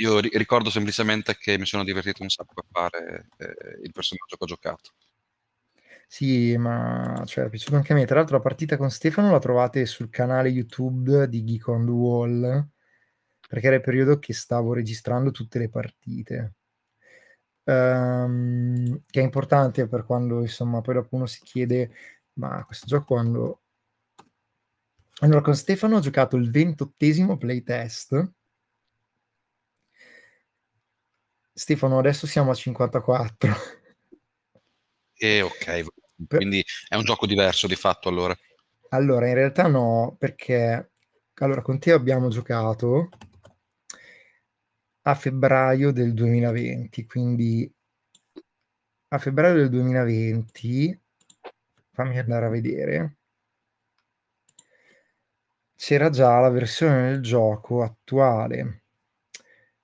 Io ri- ricordo semplicemente che mi sono divertito un sacco a fare eh, il personaggio che ho giocato. Sì, ma cioè, è piaciuto anche a me. Tra l'altro la partita con Stefano la trovate sul canale YouTube di Geek on the Wall perché era il periodo che stavo registrando tutte le partite. Um, che è importante per quando insomma poi dopo uno si chiede ma questo gioco quando allora con Stefano ho giocato il ventottesimo playtest. Stefano adesso siamo a 54 e ok quindi è un gioco diverso di fatto allora. Allora in realtà no perché allora con te abbiamo giocato a febbraio del 2020, quindi a febbraio del 2020, fammi andare a vedere, c'era già la versione del gioco attuale,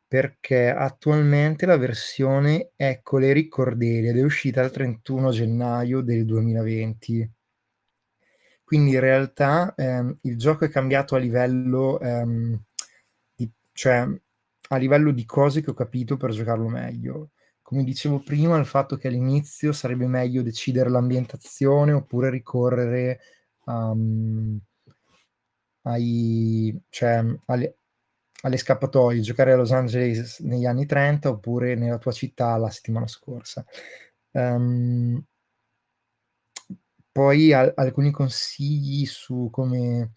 perché attualmente la versione è Coleri Cordelia ed è uscita il 31 gennaio del 2020. Quindi in realtà ehm, il gioco è cambiato a livello, ehm, di, cioè a livello di cose che ho capito per giocarlo meglio. Come dicevo prima, il fatto che all'inizio sarebbe meglio decidere l'ambientazione oppure ricorrere um, ai, cioè, alle, alle scappatoie, giocare a Los Angeles negli anni 30 oppure nella tua città la settimana scorsa. Um, poi al- alcuni consigli su come...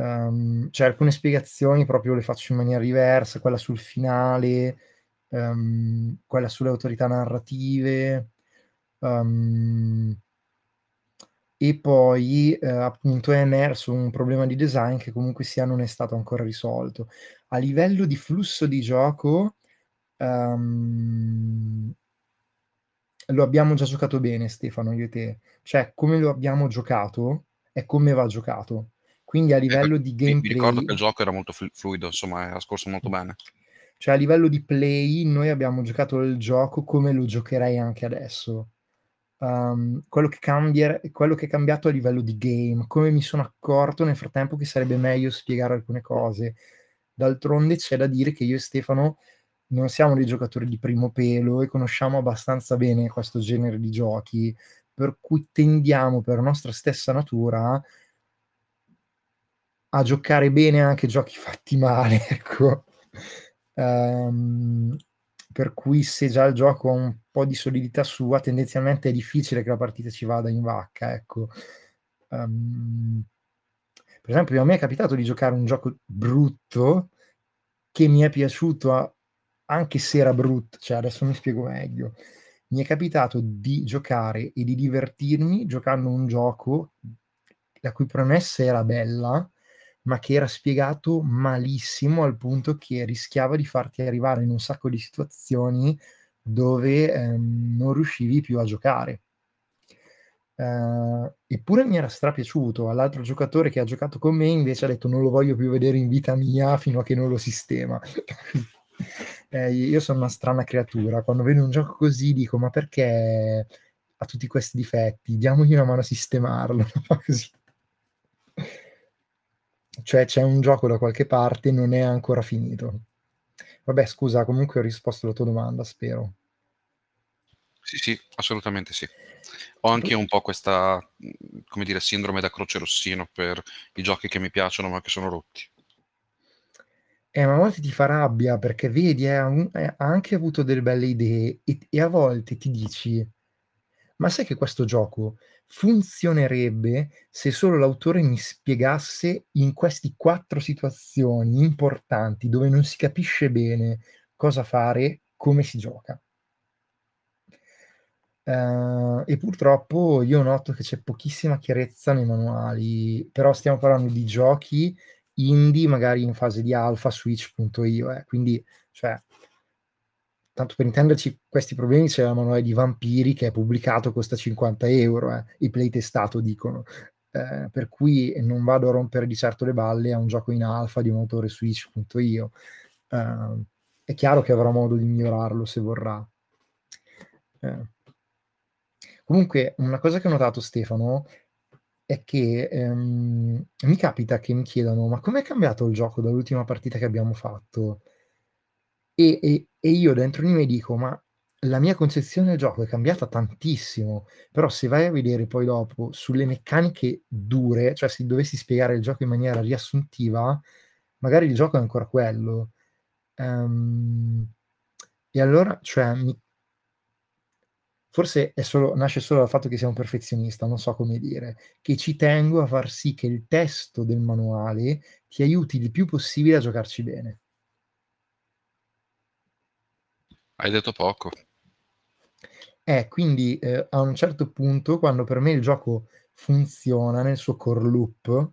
Um, cioè alcune spiegazioni proprio le faccio in maniera diversa, quella sul finale, um, quella sulle autorità narrative, um, e poi eh, appunto è emerso un problema di design che comunque sia non è stato ancora risolto. A livello di flusso di gioco um, lo abbiamo già giocato bene Stefano, io e te. Cioè come lo abbiamo giocato è come va giocato. Quindi a eh, livello eh, di gameplay... Mi ricordo che il gioco era molto fluido, insomma, era scorso molto bene. Cioè a livello di play noi abbiamo giocato il gioco come lo giocherei anche adesso um, quello, che cambia, quello che è cambiato a livello di game, come mi sono accorto nel frattempo che sarebbe meglio spiegare alcune cose. D'altronde c'è da dire che io e Stefano non siamo dei giocatori di primo pelo e conosciamo abbastanza bene questo genere di giochi, per cui tendiamo per nostra stessa natura a giocare bene anche giochi fatti male, ecco. Um, per cui se già il gioco ha un po' di solidità sua, tendenzialmente è difficile che la partita ci vada in vacca, ecco. Um, per esempio, a me è capitato di giocare un gioco brutto che mi è piaciuto a, anche se era brutto, cioè adesso mi spiego meglio. Mi è capitato di giocare e di divertirmi giocando un gioco la cui premessa era bella, ma che era spiegato malissimo al punto che rischiava di farti arrivare in un sacco di situazioni dove ehm, non riuscivi più a giocare. Uh, eppure mi era strapiaciuto. All'altro giocatore che ha giocato con me invece ha detto non lo voglio più vedere in vita mia fino a che non lo sistema. eh, io sono una strana creatura. Quando vedo un gioco così dico ma perché ha tutti questi difetti? Diamogli una mano a sistemarlo. così cioè c'è un gioco da qualche parte non è ancora finito. Vabbè, scusa, comunque ho risposto alla tua domanda, spero. Sì, sì, assolutamente sì. Ho anche un po' questa, come dire, sindrome da croce rossino per i giochi che mi piacciono ma che sono rotti. Eh, ma a volte ti fa rabbia perché vedi, eh, ha anche avuto delle belle idee e, e a volte ti dici, ma sai che questo gioco funzionerebbe se solo l'autore mi spiegasse in queste quattro situazioni importanti dove non si capisce bene cosa fare, come si gioca. Uh, e purtroppo io noto che c'è pochissima chiarezza nei manuali, però stiamo parlando di giochi indie, magari in fase di alfa su itch.io, eh. quindi cioè, tanto per intenderci, questi problemi c'è la manuale di Vampiri che è pubblicato, costa 50 euro, eh, i play testato dicono. Eh, per cui non vado a rompere di certo le balle a un gioco in alfa di un autore switch.io. Eh, è chiaro che avrà modo di migliorarlo se vorrà. Eh. Comunque, una cosa che ho notato, Stefano, è che ehm, mi capita che mi chiedano: ma com'è cambiato il gioco dall'ultima partita che abbiamo fatto? E, e, e io dentro di me dico, ma la mia concezione del gioco è cambiata tantissimo, però se vai a vedere poi dopo sulle meccaniche dure, cioè se dovessi spiegare il gioco in maniera riassuntiva, magari il gioco è ancora quello. Um, e allora, cioè, mi... forse solo, nasce solo dal fatto che sia un perfezionista, non so come dire, che ci tengo a far sì che il testo del manuale ti aiuti il più possibile a giocarci bene. Hai detto poco. Eh, quindi eh, a un certo punto, quando per me il gioco funziona nel suo core loop,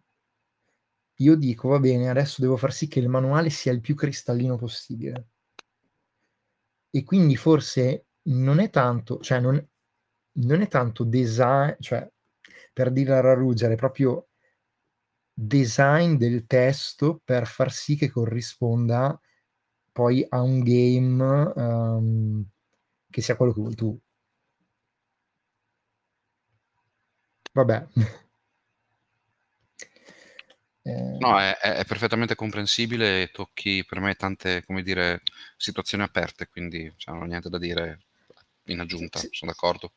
io dico, va bene, adesso devo far sì che il manuale sia il più cristallino possibile. E quindi forse non è tanto, cioè non, non è tanto design, cioè per dire a raggiungere proprio design del testo per far sì che corrisponda poi a un game um, che sia quello che vuoi tu. Vabbè. eh... No, è, è, perfettamente comprensibile e tocchi per me tante, come dire, situazioni aperte, quindi cioè, non ho niente da dire in aggiunta, sì. sono d'accordo.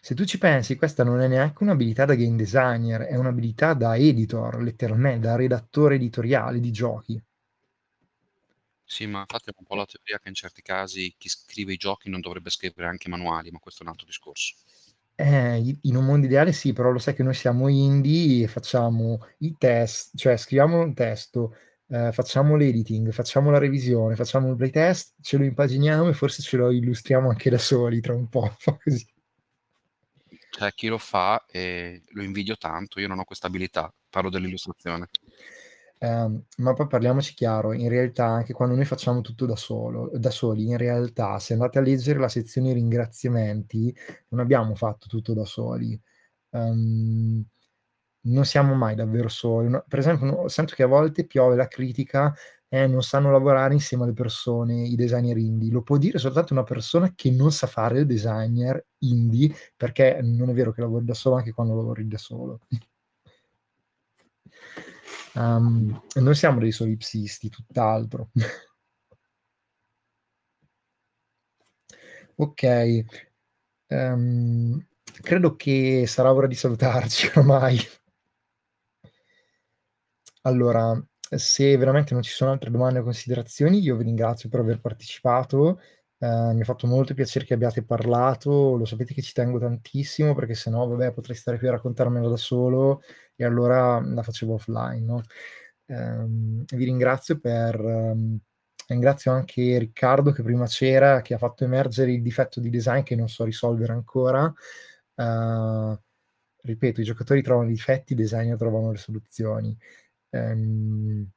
Se tu ci pensi, questa non è neanche un'abilità da game designer, è un'abilità da editor, letteralmente, da redattore editoriale di giochi. Sì, ma infatti è un po' la teoria che in certi casi chi scrive i giochi non dovrebbe scrivere anche manuali, ma questo è un altro discorso. Eh, in un mondo ideale sì, però lo sai che noi siamo indie e facciamo i test, cioè scriviamo un testo, ehm, facciamo l'editing, facciamo la revisione, facciamo il playtest, ce lo impaginiamo e forse ce lo illustriamo anche da soli tra un po', fa così. C'è chi lo fa e lo invidio tanto, io non ho questa abilità, parlo dell'illustrazione. Ehm, ma poi parliamoci chiaro, in realtà anche quando noi facciamo tutto da solo da soli, in realtà se andate a leggere la sezione ringraziamenti, non abbiamo fatto tutto da soli. Ehm, non siamo mai davvero soli. No per esempio, no sento che a volte piove la critica: "Eh, non sanno lavorare insieme alle persone, i designer indie." Lo può dire soltanto una persona che non sa fare il designer indie, perché non è vero che lavori da solo anche quando lavori da solo. Um, noi siamo dei solipsisti, tutt'altro. Okay. Ehm, credo che sarà ora di salutarci ormai. Allora, se veramente non ci sono altre domande o considerazioni, io vi ringrazio per aver partecipato. Ehm, mi ha fatto molto piacere che abbiate parlato, lo sapete che ci tengo tantissimo perché se no, vabbè, potrei stare qui a raccontarmela da solo e allora la facevo offline, no? Ehm, vi ringrazio per mhmm, ringrazio anche Riccardo che prima c'era, che ha fatto emergere il difetto di design che non so risolvere ancora. Ehm, ripeto, i giocatori trovano i difetti, i designer trovano le soluzioni. Ehm,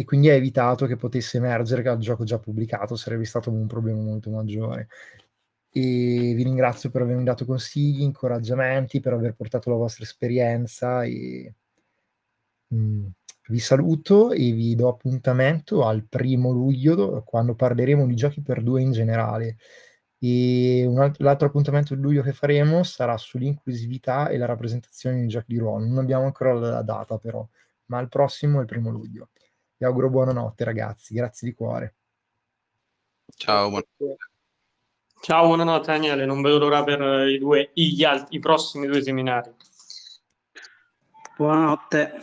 e quindi ha evitato che potesse emergere che al gioco già pubblicato sarebbe stato un problema molto maggiore. E vi ringrazio per avermi dato consigli, incoraggiamenti, per aver portato la vostra esperienza e mhmm, vi saluto e vi do appuntamento al primo luglio, quando parleremo di giochi per 2 in generale. E un alt l'altro appuntamento di luglio che faremo sarà sull'inclusività e la rappresentazione nei giochi di ruolo. Non abbiamo ancora la data però, ma il prossimo è il primo luglio. Vi auguro buonanotte ragazzi, grazie di cuore. Ciao, buon Ciao, buonanotte Daniele, non vedo l'ora per i due, gli alt- i prossimi due seminari. Buonanotte.